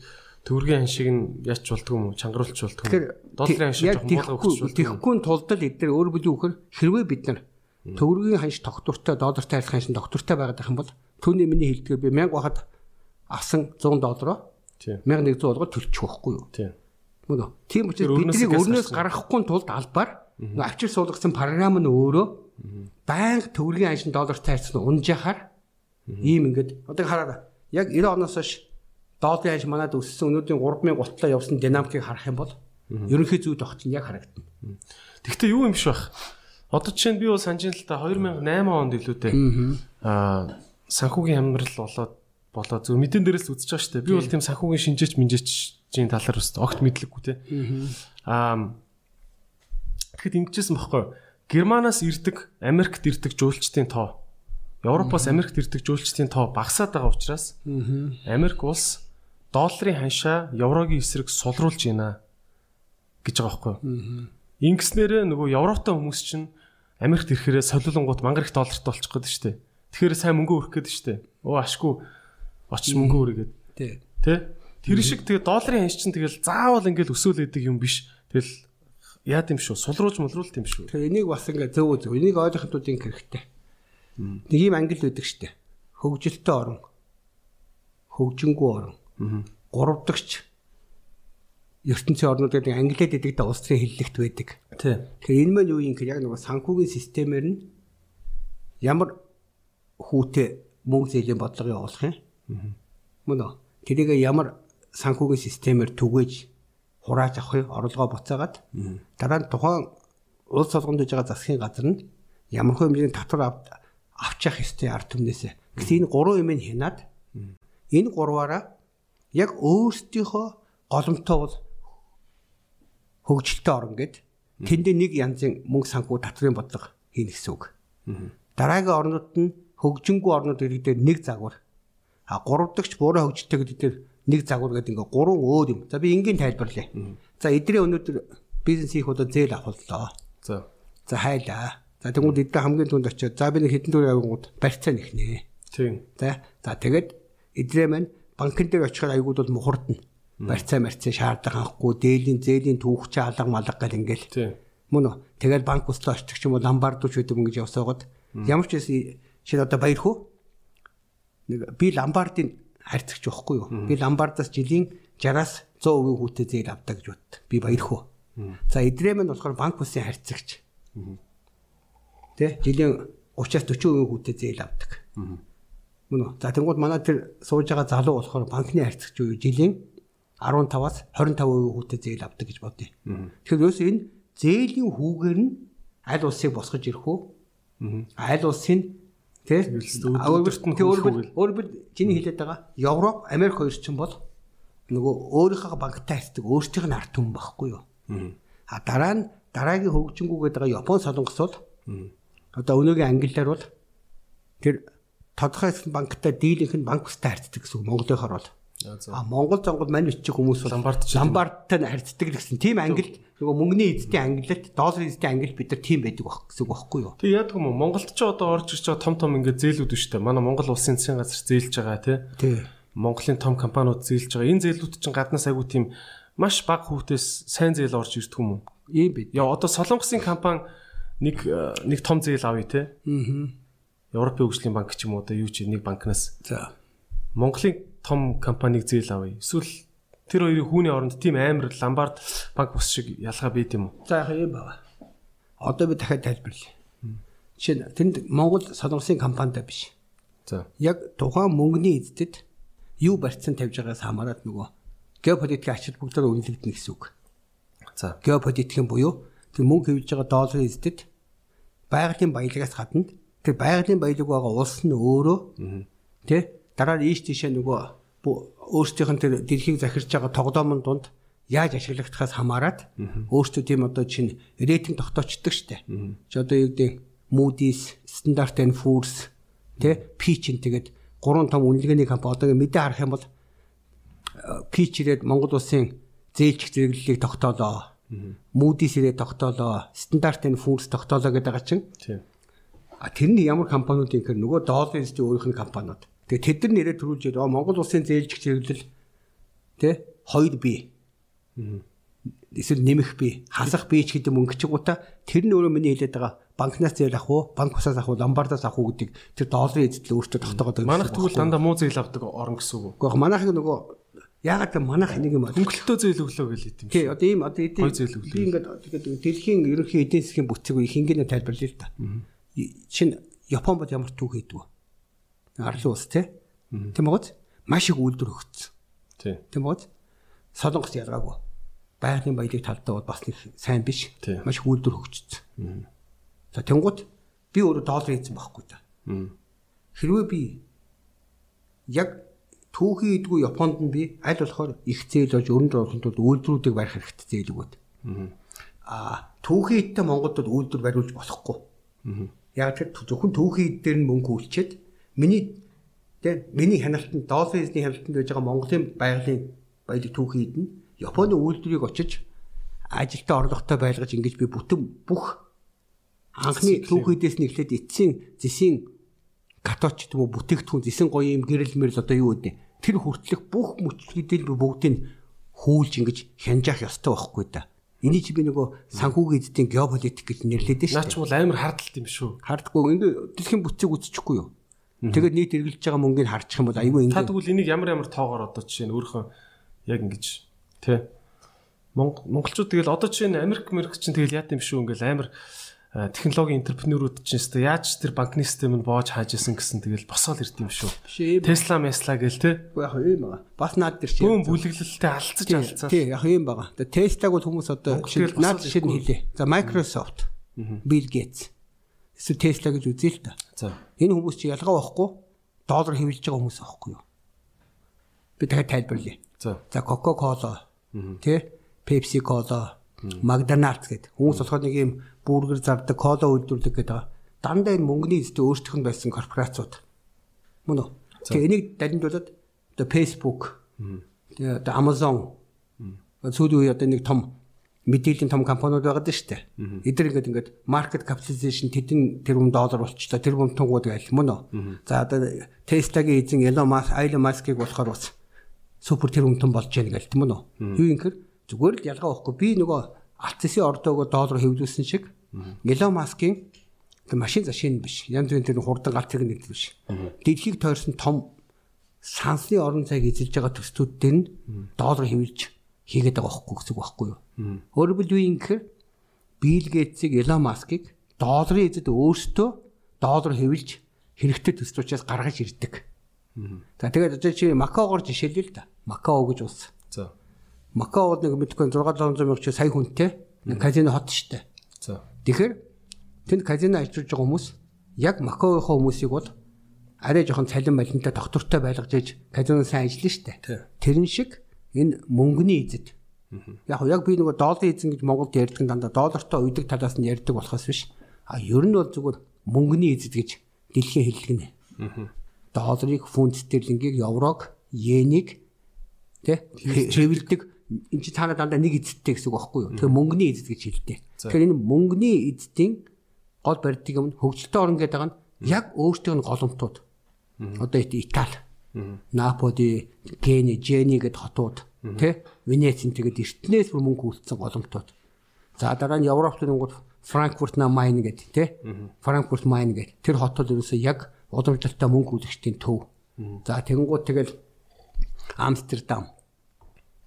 төгрөгийн аншиг нь яач болдгоо юм чангаруулч болдгоо долларын аншиг жоохон болгох тэгэхгүй тулд л эдгээр өөр бүлийн үхэр хэрвээ бид нар төгрөгийн ханш тогтвортой доллартай харьцах ханш тогтвортой байгаад байх юм бол түүний миний хэлдгээр би 1000 байхад авсан 100 доллароо 1100 долларыг төлчих واخгүй юу. Мөн үү. Тийм учраас биднийг өрнөөс гаргахгүй тулд албаар авчир суулгасан програм нь өөрөө байнга төгрөгийн ханш доллартай харьцсан унжаахаар ийм ингээд одоо хараарай. Яг 90 оноос хойш долларын ханш манад өссөн өнөөдрийн 3037 явсан динамикийг харах юм бол ерөнхий зүйл тогтсон яг харагдана. Гэхдээ юу юм биш бах. Одоо жишээ нь би бол санджин л та 2008 онд илүүтэй аа санхүүгийн хамрал болоод болоо зөв мэдэн дээрээс үзэж байгаа шүү дээ. Би бол тийм санхүүгийн шинжээч минжээчийн талаар өст огт мэдлэггүй те. Аа тэгэхэд ингэжсэн баггүй. Германаас ирдэг, Америкт ирдэг жуулчдын тоо Европоос Америкт ирдэг жуулчдын тоо багасаад байгаа учраас Америк улс долларын ханшаа еврогийн эсрэг сулруулж байна гэж байгаа байхгүй. Ингэснээрээ нөгөө Европтой хүмүүс чинь Америкт ирэхээрээ солиулангууд мангар их доллартай болчих гээд дээ. Тэгэхээр сайн мөнгө өрөх гээд дээ. Өө ашгүй очиж мөнгө өргөгээд. Тий. Тэ? Тэр шиг тэгээ долларын ханш чинь тэгэл заавал ингээл өсөөл идэг юм биш. Тэгэл яа гэм шүү. Сулруулж мулруулт юм шүү. Тэгээ энийг бас ингээ зөв зөв. Энийг ойлгоход ингэ хэрэгтэй. Нэг юм англи шүү дээ. Хөгжилтэй орн. Хөгжингүү орн. Гурав дахьч ертөнцийн орнууд гэдэг англиэд гэдэг да улс төрийн хэллэгт байдаг. Тэгэхээр энэ маань юу юм гэхээр яг нэг санхүүгийн системээр нь ямар хүүтэй мөнгө зээлийн бодлого явуулах юм. Мөн үү? Тэрийг ямар санхүүгийн системээр түгээж хурааж авах орлогоо буцаагаад дараа нь тухайн улс солгонд хийж байгаа засгийн газар нь ямар хэмжээний татвар авч явах ёстой ард түмнээсээ. Гэвч энэ гурван юм хянаад энэ гурваараа яг өөрсдийнхөө голомтоо бол хөгжилтэй орн гэд тэндээ нэг янзын мөнгө санхүү татврын бодлого хийнэ гэсэн үг. Дараагийн орнууд нь хөгжингүү орнууд гэдэг нэг загвар. А гурав дахьч буурай хөгжөлтэй гэдэг нэг загвар гэдэг ингээ гурван өөр юм. За би энгийн тайлбарлая. За эдрээ өнөөдөр бизнес хийх удаа зээл авахлаа. За. За хайлаа. За тэгвэл эдрээ хамгийн түнд очиод за би нэг хэдэн төгрөг авангууд барьцаа нэхнэ. Тийм. За. За тэгээд эдрээ маань банкн дээр очиход аягууд бол мухардна. Барьцаа марцаа шаардах анхгүй дээлийн зээлийн түүхч алга малга гэл ингээл. Мөн үү. Тэгээд банк устаа оччих юм бол ламбардууч гэдэг юм гэж явсаагод ямар ч гэсэн Шинэ одоо баяр хүү нэг би ламбардын харьцагч байхгүй юу? Би ламбардаас жилийн 60-аас 100% хүүтэй зээл авдаг гэж бод. Би баяр хүү. За эдрээ мань болохоор банк үсийн харьцагч. Тэ жилийн 30-аас 40% хүүтэй зээл авдаг. Мөн үү? За тэнгууд манай тэр сууж байгаа залуу болохоор банкны харьцагч уу жилийн 15-аас 25% хүүтэй зээл авдаг гэж бодъё. Тэгэхээр ерөөсөө энэ зээлийн хүүгээр нь аль улсыг босгож ирэх үү? Аль улсын нь өөрөөр өөрөөр чиний хэлээд байгаа Европ, Америк хоёр ч юм бол нөгөө өөрийнхөө банктай хайцдаг өөрсдийнх нь арт түмэн байхгүй юу? А дараа нь дараагийн хөгжингүүгээд байгаа Япон солонгос бол одоо өнөөгийн англиар бол тэр тодорхой банктай дийлэнх нь банк устай харьцдаг гэсэн үг Монголынхоор бол. А Монгол зонгод мань бичих хүмүүс бол ламбардтай харьцдаг гэсэн. Тийм англи нөгөө мөнгөний эзэдийн англид долларын эзэдийн англид бид нар тийм байдаг байх гэсэн үг байхгүй юу? Тэг яадаг юм уу? Монголд ч одоо орж ирж байгаа том том ингээд зээлүүд дээ. Манай Монгол улсын засгийн газар зээлж байгаа тий. Монголын том компаниуд зээлж байгаа. Энэ зээлүүд чинь гаднаас айгуу тийм маш бага хүүтээс сайн зээл орж ирдэг юм уу? Ийм бид. Яа одоо Солонгосын компани нэг нэг том зээл авъя тий. Аа. Европын хөгжлийн банк ч юм уу одоо юу ч нэг банкнаас. За. Монголын том компаниг зээл авъя. Эсвэл тэр хоёрын хүүний оронд тийм амар ламбард банк бус шиг ялгаа бийд юм уу? За яг юм байна. Одоо би дахиад тайлбарлая. Жишээ нь тэнд Монгол солонгосын компанитай биш. За. Яг тухайн мөнгөний эздэд юу барьцсан тавьж байгаас хамаарат нөгөө геополитикийн ачаал бүгдээр үнэлэгдэнэ гэсэн үг. За. Геополитикийн буюу тэр мөнгө хэвлэж байгаа долларын эздэд байгалийн баялагаас гадна тэр байгалийн баялаг байгаа улс нь өөрөө тэ дараа нь ийш тийшээ нөгөө өөрсдийнх нь тэр дэлхийг захирч байгаа тоглоомын дунд яаж ашиглагдахаас хамаарат өөрсдөө тийм одоо чинь рейтинг тогтоочдөг штэ. Чи одоо юу гэдэг Moody's, Standard and Poor's тэ Fitch тэгээд гурван том үнэлгээний компани одоо мэдээ харах юм бол Fitch ирээд Монгол улсын зээлчих зэрэглэлийг тогтоолоо. Moody's ирээд тогтоолоо. Standard and Poor's тогтоолоо гэдэг байгаа чинь. Тийм. А тэрний ямар компаниуд юм гэхээр нөгөө долларын эзэн өөрийнх нь компаниуд. Тэгээ тэд нар нэрээ төрүүлж байгаа Монгол улсын зээлжих зэрэглэл тэ 2B эсвэл нэмэх би хасах би ч гэдэг мөнгө чигуута тэр нь өөрөө миний хэлээд байгаа банкнаас зээл авах уу банк усаас авах уу ломбардаас авах уу гэдэг тэр долларын эзэдэл өөртөө тогтоогоод байгаа. Манайх тэгвэл дандаа муу зээл авдаг орн гэсэн үг. Гэхдээ манайх нөгөө ягаад гэвэл манайх нэг юм хөнгөлөлтөө зээл өглөө гэж хэлдэг юм. Тий одоо ийм одоо эдийн би ингээд тэгээд дэлхийн ерөнхий эдийн засгийн бүтцийг их хингээр тайлбарлая л та. Чин Япон бод ямар түүх хийдэг вэ? Арлын ус тий. Тийм үү? Маш их үйлдвэр өгсөн. Тий. Тийм үү? Солонгос ялгаагүй. Байгалийн баялаг талдаа бол бас нэг сайн биш. Маш их үйлдвэр хөгжсөн. За тэнгууд би өөрөө доллар хийсэн байхгүй та. Хэрвээ би яг түүхий идгүй Японд нь би аль болохоор их зээл олж өрөнд тулд үйлдвэрүүдийг барих хэрэгтэй зээл өгөөд. Аа түүхий идтэй Монголд бол үйлдвэр бариулж болохгүй. Яг тэр зөвхөн түүхий ид дээр нь мөнгө үлчээд миний тэ миний хяналтанд долларын эзний хяналтанд байж байгаа Монголын байгалийн баялаг түүхий ид нь Японы үйлдвэрийг очиж ажилтаа орлоготой байлгаж ингэж би бүтэн бүх анхны түүхийдээс нь эхлээд эцсийн зэсийн каточ гэдэг нь бүтээгдэхүүн зэсэн гоё юм гэрэл мэрэл одоо юу гэдэг тэр хүртлэх бүх мөчлөгийг би бүгдийг хүүлж ингэж хянжаах ёстой байхгүй да. Эний чи би нөгөө санхүүгийн эзэдийн геополитик гэж нэрлэдэг шүү. Наач бол амар хардталт юм шүү. Хардггүй ингэ дэлхийн бүтцийг үзчихгүй юу? Тэгээд нийт эргэлж байгаа мөнгөийг харчих юм бол айгүй ингэ. Та тэгвэл энийг ямар ямар тоогоор одоо жишээ нь өөрийнхөө яг ингэж тий монголчууд тэгэл одоо жишээ нь Америк Америк чинь тэгэл яат юм шүү ингээл амар технологийн энтерпренерүүд чинь өстө яаж тэр банкны систем нь боож хааж исэн гэсэн тэгэл босоол ирд юм шүү. Tesla Mesla гэл те. Яг юм байгаа. Бас наад дээр чинь. Бүүн бүлэглэлтэй алцаж алцаа. Тий, яг юм байгаа. Tesla-г бол хүмүүс одоо наад шиг нь хэлээ. За Microsoft, Bill Gates. Эсвэл Tesla гэж үзье л та. За. Энэ хүмүүс чи ялгаа байхгүй доллар хэвлэж байгаа хүмүүс аахгүй юу? Би дахиад тайлбарлая. За. За Coca-Cola, тий, Pepsi Cola, McDonald's гэдэг. Хүмүүс болохоор нэг юм бүргэр зардаг, кола үйлдвэрлэдэг гэдэг. Дандаа энэ мөнгөний эзэд өөрсдөх нь байсан корпорациуд. Мөн үү? Тэгээ энийг далимдуулаад одоо Facebook, тэгээ одоо Amazon сүүлийн үе одоо нэг том мэдээллийн том компаниуд байгаад шүү дээ. Эдгээр ингээд ингээд market capitalization тэдэн тэрбум доллар болчихлоо. Тэрбум тунгууд гайл мөн үү? За одоо Tesla-гийн эзэн Elon Musk, Elon Musk-ыг болохоор бас супер тэрбум том болж яана гээл тийм үү? Юу юм хэр зүгээр л ялгаа байхгүй. Би нөгөө алтсын ордоогоо доллар хэвлүүлсэн шиг Elon Musk-ийн машин зашин биш. Янз бүрийн тэр хурдан галт тэрэг нэгдэл биш. Дэлхийг тойрсон том сансны орон зайг эзэлж байгаа төстүүд дээр нь доллар хэвлэж хийгээд байгаа байхгүй гэсэн үг байхгүй юу? Өөрөөр хэлбэл юу юм гэхээр Bill Gates-ийг Elon Musk-ыг долларын эзэд өөртөө доллар хэвлэж хэрэгтэй төсөл учраас гаргаж ирдэг. За тэгээд одоо чи Макаогоор жишээлээ л да. Макао гэж улс. За. Макаод нэг мэдгүй 6 700 мянга чи сая хүнтэй нэг казино хот штэ. За. Тэгэхээр тэнд казино ажиллаж байгаа хүмүүс яг Макаогийн хүмүүсийг бол арай жоохон цалин балинтай доктортой байлгаж ээж казино сайн ажиллана штэ. Тэрэн шиг энэ мөнгөний эзэд. Яг яг би нөгөө долларын эзэн гэж Монголд ярьдаг дандаа доллартай уйдаг талаас нь ярьдаг болохоос биш. А ер нь бол зүгээр мөнгөний эзэд гэж дэлхийн хэллэгнэ. Долларыг, фунт стерлингийг, еврог, йенийг тэ хэвлдэг энэ чи цаана дандаа нэг эзэдтэй гэсэн үг байхгүй юу? Тэгэхээр мөнгөний эзэд гэж хэлдэг. Тэгэхээр энэ мөнгөний эзэдийн гол барьдаг юм хөгжилтэй орн гэдэг нь яг өөртөө нь голомтууд. Одоо Итали, Наполи, Гени, Жени гэд хотууд тий Венецийн тэгээд эртнээс бүр мөнгө үлдсэн голомтууд. За дараа нь Европт нэнгууд Франкфурт на Майн гэдэг тий Франкфурт Майн гэдэг тэр хотод ерөөсөө яг уламжлалтай мөнгө үлдэхтийн төв. За тэгэнгუთ тэгэл Амстердам.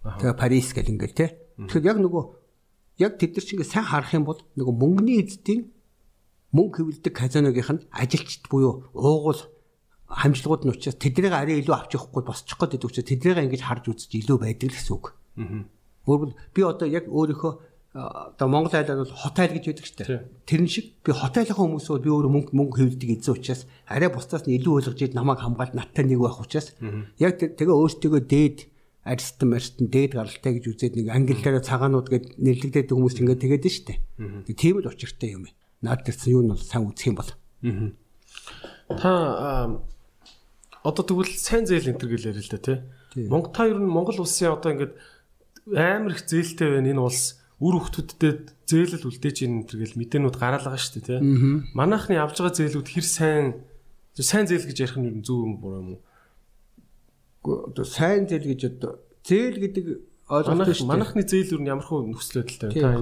Тэгээ Парис гэл ингээл те. Тэгэхээр яг нөгөө яг тэд нар чинь ингээ сайн харах юм бол нөгөө мөнгөний эзэдийн мөнгө хөвлөдөг казиногийнх нь ажилчд буюу уугуул хамжлагууд нь учраас тэднийг арай илүү авч явахгүй босчих гээд байдаг учраас тэднийг ингэж харж үзэж илүү байдаг л гэсэн үг. Өөрөөр би одоо яг өөрийнхөө одоо Монгол айлаар бол хот айл гэж байдаг шүү дээ. Тэрэн шиг би хот айлынхаа хүмүүс бол би өөрөө мөнгө мөнгө хэвлэдэг эзэн учраас арай бусдаас нь илүү ойлгож ид намайг хамгаалт надтай нэг байх учраас яг тэгээ өөртөө дээд арьстан марьстан дээд гаралтай гэж үзээд нэг англиараа цагаанууд гэд нэрлэгдээд хүмүүс ингээд тэгээд нь шүү дээ. Тийм л учиртай юм. Наад тэрсэн юу нь бол сайн үзэх юм бол. Та одоо тэгвэл сайн зээл энтер гэж яриа л да тий. Монгол та ер нь Монгол улсын одоо ингээд амар их зээлтэй байна энэ улс үр хөвгтөддөд зээлэл үлдээж ийн энэ гэл мэдээнүүд гараалгаа шүү дээ тий. Манайхны авж байгаа зээлүүд хэр сайн сайн зээл гэж ярих нь юу зөв юм буруу юм уу? Одоо сайн зээл гэж одоо зээл гэдэг ойлголт шүү дээ. Манайхны зээл юу ямар хөө нөхцөл байдалтай та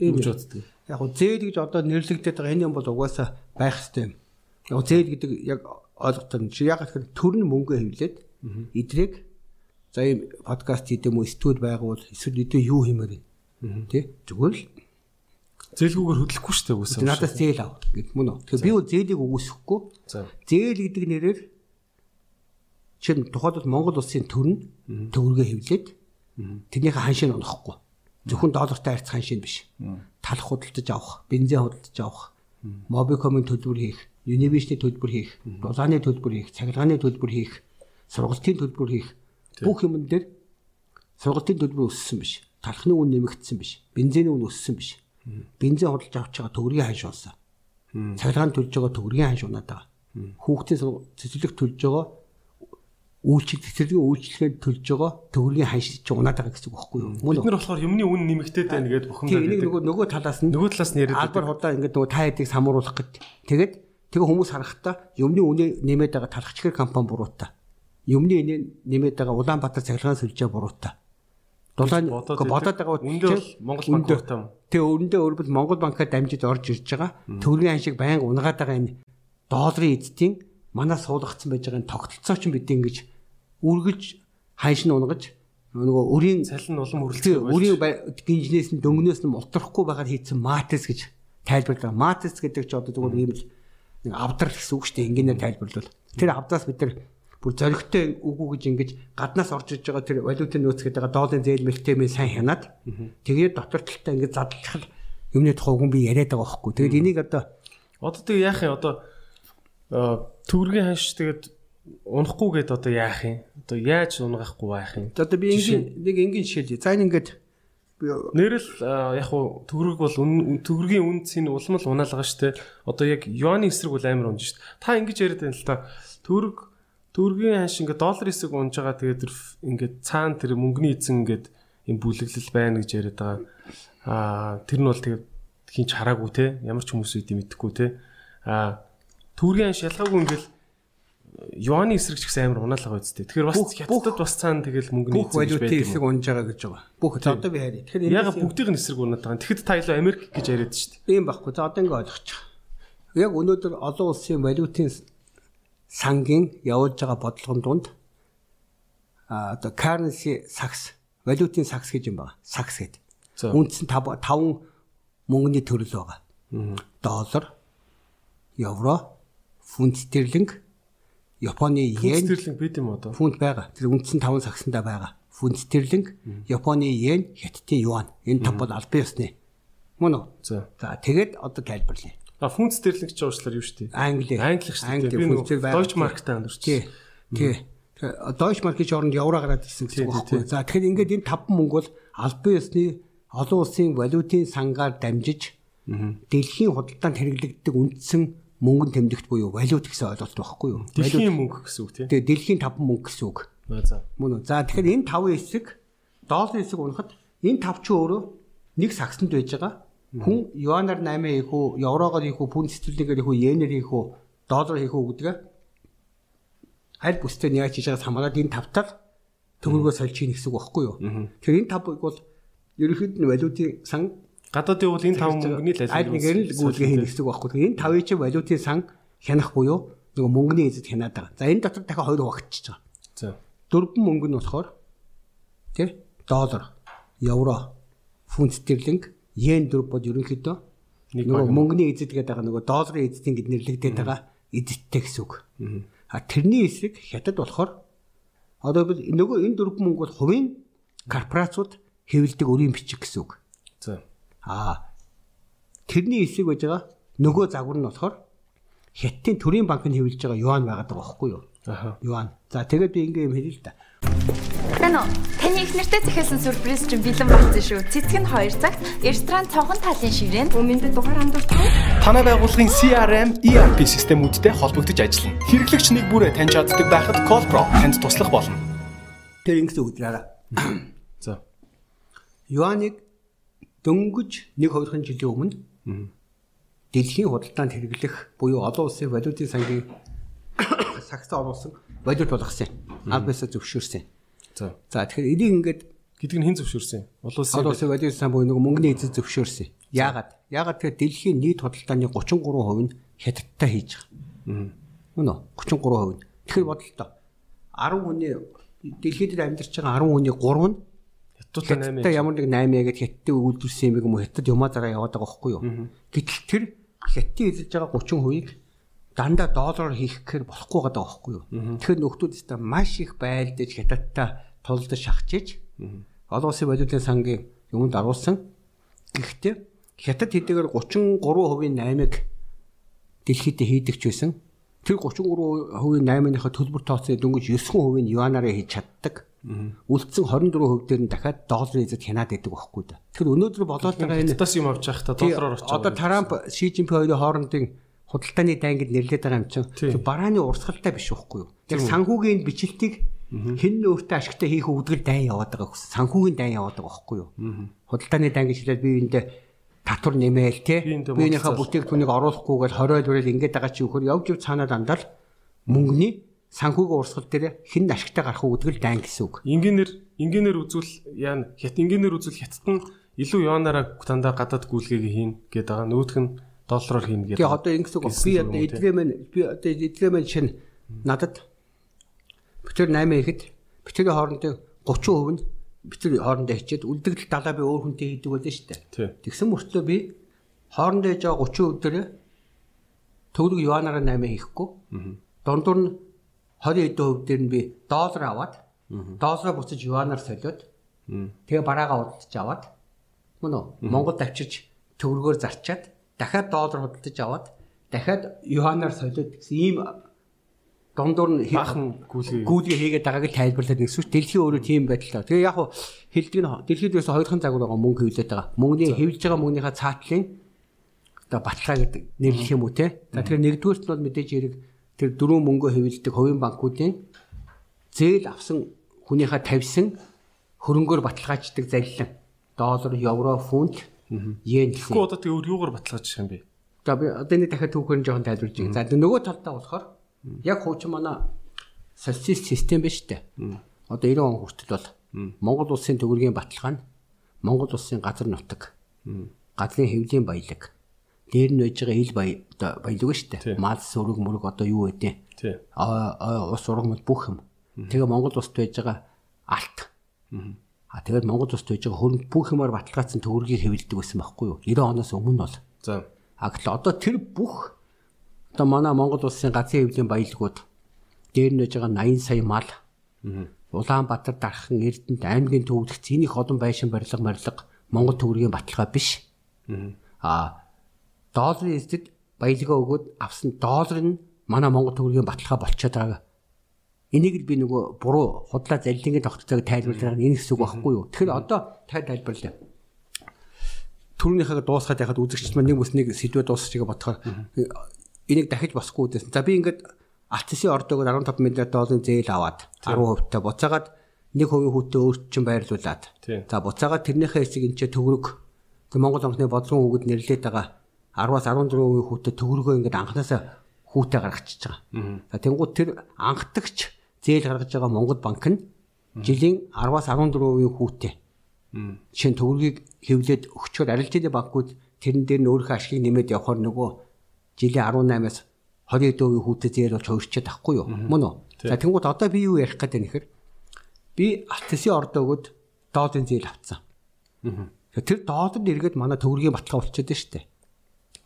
юм боддог. Яг гоо зээл гэж одоо нэрлэгдээд байгаа энэ юм бол угаасаа байх хэрэгтэй юм. Яг зээл гэдэг яг ойлголтоор нь яг гэхээр төр нь мөнгө хөвлөд идрэг за ийм подкаст хийдэм үү студ байгуул эсвэл өдөө юу хиймээр юм Тэ? Зүгээр л зээлгүүгээр хөдлөхгүй шүү дээ үгүйсээ. Надаас зээл ав гэд мөн үү. Тэгэхээр би бол зээлийг үгүйсэхгүй. Зээл гэдэг нэрээр чин тухайд Монгол улсын төр нь төгрөгөө хевлээд тэрнийхээ ханшийг онохгүй. Зөвхөн доллартай харьц ханшийн биш. Талах худалдаж авах, бензин худалдаж авах, Mobicom-ын төлбөр хийх, Univision-ийн төлбөр хийх, дулааны төлбөр хийх, цахилгааны төлбөр хийх, сургалтын төлбөр хийх бүх юм дээр сургалтын төлбөр өссөн биш талхны үн нэмэгдсэн биш. Бензиний үн өссөн биш. Бензин худалдаж авч байгаа төгрөгийн ханш болсон. Цахилгаан төлж байгаа төгрөгийн ханш унаад байгаа. Хүүхдийн цэцэрлэг төлж байгаа үйлчлэг цэцэрлэгийн үйлчлэгээр төлж байгаа төгрөгийн ханш чи унаад байгаа гэсэн үг байхгүй юу? Бид нар болохоор юмны үн нэмэгдээд байна гэдээ бухимдаад байдаг. Нэг нөгөө нөгөө талаас нь нөгөө талаас нь яриад албар худаа ингээд нөгөө та хэдийг самруулах гэд. Тэгээд тэгээ хүмүүс харахтаа юмны үнэ нэмээд байгаа талхчгэр компани буруутай. Юмны нэмээд байгаа Улаанбаатар цахилгаан сүлжээ буруутай Дулаан бодоод байгаа үндэ Монгол банк өртөм. Тэгээ өрөндөө өөрөөр Монгол банкаар дамжиж орж ирж байгаа. Төгрөгийн аншиг байнга унгаад байгаа энэ долларын эзэдийн манаа суулгацсан байж байгаа энэ тогтолцоо ч бид ингэж үргэлж ханш нь унгаж нөгөө өрийн салин улам үргэлжлэх өрийн гинжнээс нь дөнгнөөс нь мултрахгүй байгаад хийсэн матрис гэж тайлбарлаа. Матрис гэдэг чинь одоо зүгээр ийм л нэг авдар гэсэн үг шүү дээ. Энгийнээр тайлбарлавал. Тэр авдраас бид нар бүр зөрөгтэй үгүй гэж ингэж гаднаас орж иж байгаа тэр валютын нөөц гэдэг байгаа доолын зээл мэлтэмээ сайн хянаад тэгээд дотор талтай ингэж задлах юмны тухай хүн би яриад байгаа байхгүй. Тэгээд энийг одоо одоо тэг яах юм одоо төгрөгийн ханш тэгээд унахгүй гээд одоо яах юм? Одоо яаж унгахгүй байх юм? Одоо би энгийн нэг энгийн жишээ. За энэ ингээд нэрэл яг хуу төгрөг бол төгрөгийн үнцийн улмал унаалгаа штэ. Одоо яг юаны эсрэг бол амар унж штэ. Та ингэж яриад байна л та. Төгрөг Төгрөгийн ханш ингээд доллар хэсэг унж байгаа тэгээд ингээд цаана тэр мөнгөний эзэн ингээд юм бүлэглэл байна гэж яриад байгаа. Аа тэр нь бол тэгээд хинч хараагүй те ямар ч хүмүүс үгүй мэдэхгүй те. Аа төгрөгийн ханш ялгаагүй ингээд юаны эсрэг ч гэсэн амар унаалгаа үсттэй. Тэгэхээр бас хятадд бас цаана тэгэл мөнгөний. Бүх эсрэг унж байгаа гэж байгаа. Бүх за одоо би харъя. Тэгэхээр яг бүгдийн эсрэг унаад байгаа. Тэгэхэд та илүү Америк гэж яриад шүү дээ. Тийм байхгүй. За одоо ингээд ойлгочих. Яг өнөөдөр олон улсын валютын сангийн явуулж байгаа бодлогон донд а одоо currency сакс валютын сакс гэж юм байна. Сакс гэдэг. Үндсэн 5 5 мөнгөний төрөл байгаа. Доллар, евро, фунт стерлинг, Японы йен. Стерлинг бид юм одоо. Фунт байгаа. Тэр үндсэн 5 саксандаа байгаа. Фунт стерлинг, Японы йен, хятадын юан. Энэ тав бол албан ёсны. Мөн үү? За. За тэгээд одоо тайлбарлая. А фунт стерлинг ч уучлаар юу шүү дээ. Англи. Англи шүү дээ. Би нөгөө Deutsche Mark-тай амьдарч. Тий. Тий. Deutsche Mark-ийн оронд евро гараад ирсэн гэсэн үг байхгүй. За тэгэхээр ингээд энэ таван мөнгө бол албан ёсны олон улсын валютын сангаар дамжиж дэлхийн худалдаанд хэрэглэгддэг үндсэн мөнгөнд тэмдэгт буюу валют гэсэн ойлголт байхгүй юу? Дэлхийн мөнгө гэсэн үг тийм. Тэгээ дэлхийн таван мөнгө гэсэн үг. За. Мөн үү. За тэгэхээр энэ таван хэсэг долларын хэсэг унахад энэ тав ч өөрөө нэг сагсанд байж байгаа. Хүн юанаар 8 хийх үү, еврогоор хийх үү, пунд стерлингээр хийх үү, йенээр хийх үү, доллар хийх үү гэдэг аль бүстэй нь яаж хийж байгаас хамаарат энэ тавтар төгрөгөө сольж хийн гэсэн үг байхгүй юу? Тэгэхээр энэ тавыг бол ерөнхийд нь валютын сан гадаадын бол энэ тав мөнгөний л аль нэгээр нь гүйцэтгэх хийн гэсэн үг байхгүй. Тэгэхээр энэ тавыг чинь валютын сан хянах буюу нөгөө мөнгөний эзэд хянаад байгаа. За энэ дотор дахиад хоёр хуваагдчихж байгаа. За. Дөрвөн мөнгө нь болохоор тий доллар, евро, фунт стерлинг, йен дөрв бод ерөнхийдөө нөгөө мөнгөний эзэд гэдэг байгаа нөгөө долларын эзэдийн гэд нэрлэгдээд байгаа эзэдтэй гэсэн үг. А тэрний эсрэг хятад болохоор одоо нөгөө энэ дөрвөн мөнгө бол хувийн корпорацууд хэвлдэг өрийн бичиг гэсэн үг. Аа тэрний эсрэг байж байгаа нөгөө загвар нь болохоор хятадын төрийн банк нь хэвлэж байгаа юан байгаад байгаа байхгүй юу? Аха. Юан. За тэгээд би ингээм хэлээ л да. Уу? Таны их нэртэй захиалсан сюрприз чинь бэлэн болсон шүү. Цэцэг нь 2 цагт ресторан цонхон талын ширээнд өмнөд дугаар хандуулдаг. Танай байгууллагын CRM, ERP системүүдтэй холбогдож ажиллана. Хэрэглэгч нэг бүрээ таньж чаддаг байхад Callpro танд туслах болно. Тэр ингэсэн үгдраараа. За. Юаныг дөнгөж 1 2 жилийн өмнө дэлхийн худалдаанд хэрэглэх буюу олон улсын валютын сангийн сагс оруулсан валют болгосон. Албасаа зөвшөөрсөн. За. За тэгэхээр энийг ингээд Гэдэг нь хэн зөвшөөрсөн? Олон улсын олон улсын валютын сан буюу нэг мөнгөний эзэн зөвшөөрсөн. Яагаад? Яагаад тэгэхээр дэлхийн нийт худалдааны 33% нь хятадтай хийж байгаа. Мөн үү? 33%. Тэгэхээр бодлоо. 10 хүний дэлхийд амьдарч байгаа 10 хүний 3 нь хятадтай 8 хятадтай ямар нэг 8 яагаад хятадтай үйлдвэрсэн юм юм уу? Хятад юмаа дараа яваад байгаа байхгүй юу? Гэтэл тэр хятадын эзэлж байгаа 30%-ийг дандаа доллараар хийх гэхээр болохгүй байгаа байхгүй юу? Тэгэхээр нөхдүүд өстой маш их байлдаж хятадтай тулдаж шахажиж олон улсын валютын сангийн юмд оруулсан. Гэхдээ хятад хэдийгээр 33%-ийн 8-ыг дэлхийд хийдэг ч байсан. Тэр 33%-ийн 8-ынхаа төлбөр тооцоо дөнгөж 9% нь юанаараа хийж чаддаг. Үлдсэн 24% дээр нь дахиад долларын эзэд хянаад байдаг байхгүй да. Тэгэхээр өнөөдөр болоод байгаа энэ хятадас юм авч явахдаа доллараар очиж одоо Трамп Ши Жинпин хоёрын хоорондын худалдааны дай гэд нэрлээд байгаа юм чинь барааны урсгалтай биш байхгүй юу? Яг санхүүгийн бичлэлтийг хэн өөртөө ашигтай хийх үүдгэл дай яваад байгаа гэсэн. Санхүүгийн дай яваад байгаа байхгүй юу? Худалдааны дай гэж хэлээд би энд татвар нэмээл те. Биенийхээ бүтээгдэхүүнийг оруулахгүйгээр 20 өрөөл ингээд байгаа чи өгөхөр явж яв цаанаа дандаа мөнгөний санхүүгийн урсгал дээр хэн ашигтай гарах үүдгэл дай гэсэн үг. Инженеэр инженеэр үзвэл яа хят инженеэр үзвэл хятад нь илүү юанаараа дандаа гадаад гүйлгээг хийн гэдэг байгаа. Нөгөөх нь доллараар хийн гэдэг. Тэгээ одоо ингэсэн үг би одоо эдгээ мэн би одоо эдгээ мэн чинь надад битэр 8 ихэд битэрийн хоорондын 30% нь битэр хоорондоо хичээд үлдэгдэл далаа би өөр хүнтэй хийдэг байлаа шүү дээ. Тэгсэн мөртлөө би хоорондоо хийж байгаа 30% дээр төгрөг юанаараа 8 хийхгүй. Дундуур нь 20% дээр нь би доллар аваад доллараа буцаж юанаар солиод тэгээ бараагаа худалдаж аваад мөн үү Монголд авчирч төгрөгөөр зарчаад дахиад доллар худалдаж аваад дахиад юанаар солиод гэсэн ийм дундуур нь Баахан гүйлгээ. хийгээд байгааг тайлбарлаад нэгсвч дэлхийн өөрөө тийм байдлаа. Тэгээ яг хуу хэлдэг нь дэлхийд ерөөсө хоёрхан загвар байгаа мөнгө хөвлөд байгаа. Мөнгөний хэвлэж байгаа мөнгөнийхөө цаатлын одоо баталгаа гэдэг нэрлэх юм уу те. За тэгэхээр нэгдүгээрт нь бол мэдээж хэрэг тэр дөрөв мөнгө хэвлэдэг хувийн банкуудын зээл авсан хүнийхээ тавьсан хөрөнгөөр баталгааждаг залилан доллар, евро, фунт, йен гэсэн. Тэгэхгүй одоо тэгээ юугаар баталгааж байгаа юм бэ? За би одоо энэ дахиад түүхээр жоохон тайлбарлаж байгаа. За нөгөө талдаа болохоор яг хуучин манай социалист систем биш үү? Одоо 90 он хүртэл бол Монгол улсын төгрөгийн баталгаа нь Монгол улсын газар нутаг. Газрын хэвлийн баялаг. Дээр нь байж байгаа ил баялаг шүү Тий. дээ. Мал сүрэг мөрөг одоо юу? Тий. Аа аа, ус ургамал бүх юм. Тэгээ Монгол улсад байж байгаа алт. А тэгээд Монгол улсад байж байгаа хөрөнгө бүх юмар баталгаажсан төгрөгийг хэвлэдэг байсан байхгүй юу? 90 оноос өмнө бол. За. А гэтэл одоо тэр бүх одоо манай Монгол улсын газрын хэвлийн баялагууд дээр нь байж байгаа 80 сая мал. Улаанбаатар дархан Эрдэнэт аймгийн төвлөгч энийг олон байшин барилга барилга Монгол төгрөгийн баталгаа биш. А долларын эсэд баялгаа өгөөд авсан доллар нь манай Монгол төгрөгийн баталгаа болчиход байгаа. Энийг л би нөгөө буруу худлаа заллингийн тогтцоог тайлбарлах энэ хэсэг байхгүй юу. Тэгэхээр одоо тай тайлбарлаа төрөнийхөө дуусгаад яхад үзэгчд маань нэг бүс нэг сэдвээ дуусчих гэж бодохоор энийг дахиж босхгүй үүдээс. За би ингээд алтсын ордогоор 15 миллиард долларын зээл аваад 10% та буцаагаад 1% хүүтэй өөрчлөн байрлуулад. За буцаагаад тэрнийхээ хэсэг энэ ч төгрөг Монгол банкны бодлогын үгэд нэрлээд байгаа 10-аас 14% хүүтэй төгрөгөө ингээд анханасаа хүүтэй гаргачихж байгаа. За тэнгуут тэр анхдагч зээл гаргаж байгаа Монгол банк нь жилийн 10-аас 14% хүүтэй Жишээ нь төгрөгийг хэвлээд өгчөөр арилжааны банкуд тэрэн дээр нь өөрийнхөө ашгийг нэмээд явахаар нөгөө жилийн 18-аас 20% хүүтэй зээл болж хувирчаад тахгүй юу? Мөн үү? За тэнгууд одоо би юу ярих гэдэг нэхэр би алтсын ордоо өгöd долларын зээл авцсан. Тэр доллар нэргээд манай төгрөгийн баталгаа болчиход дээ.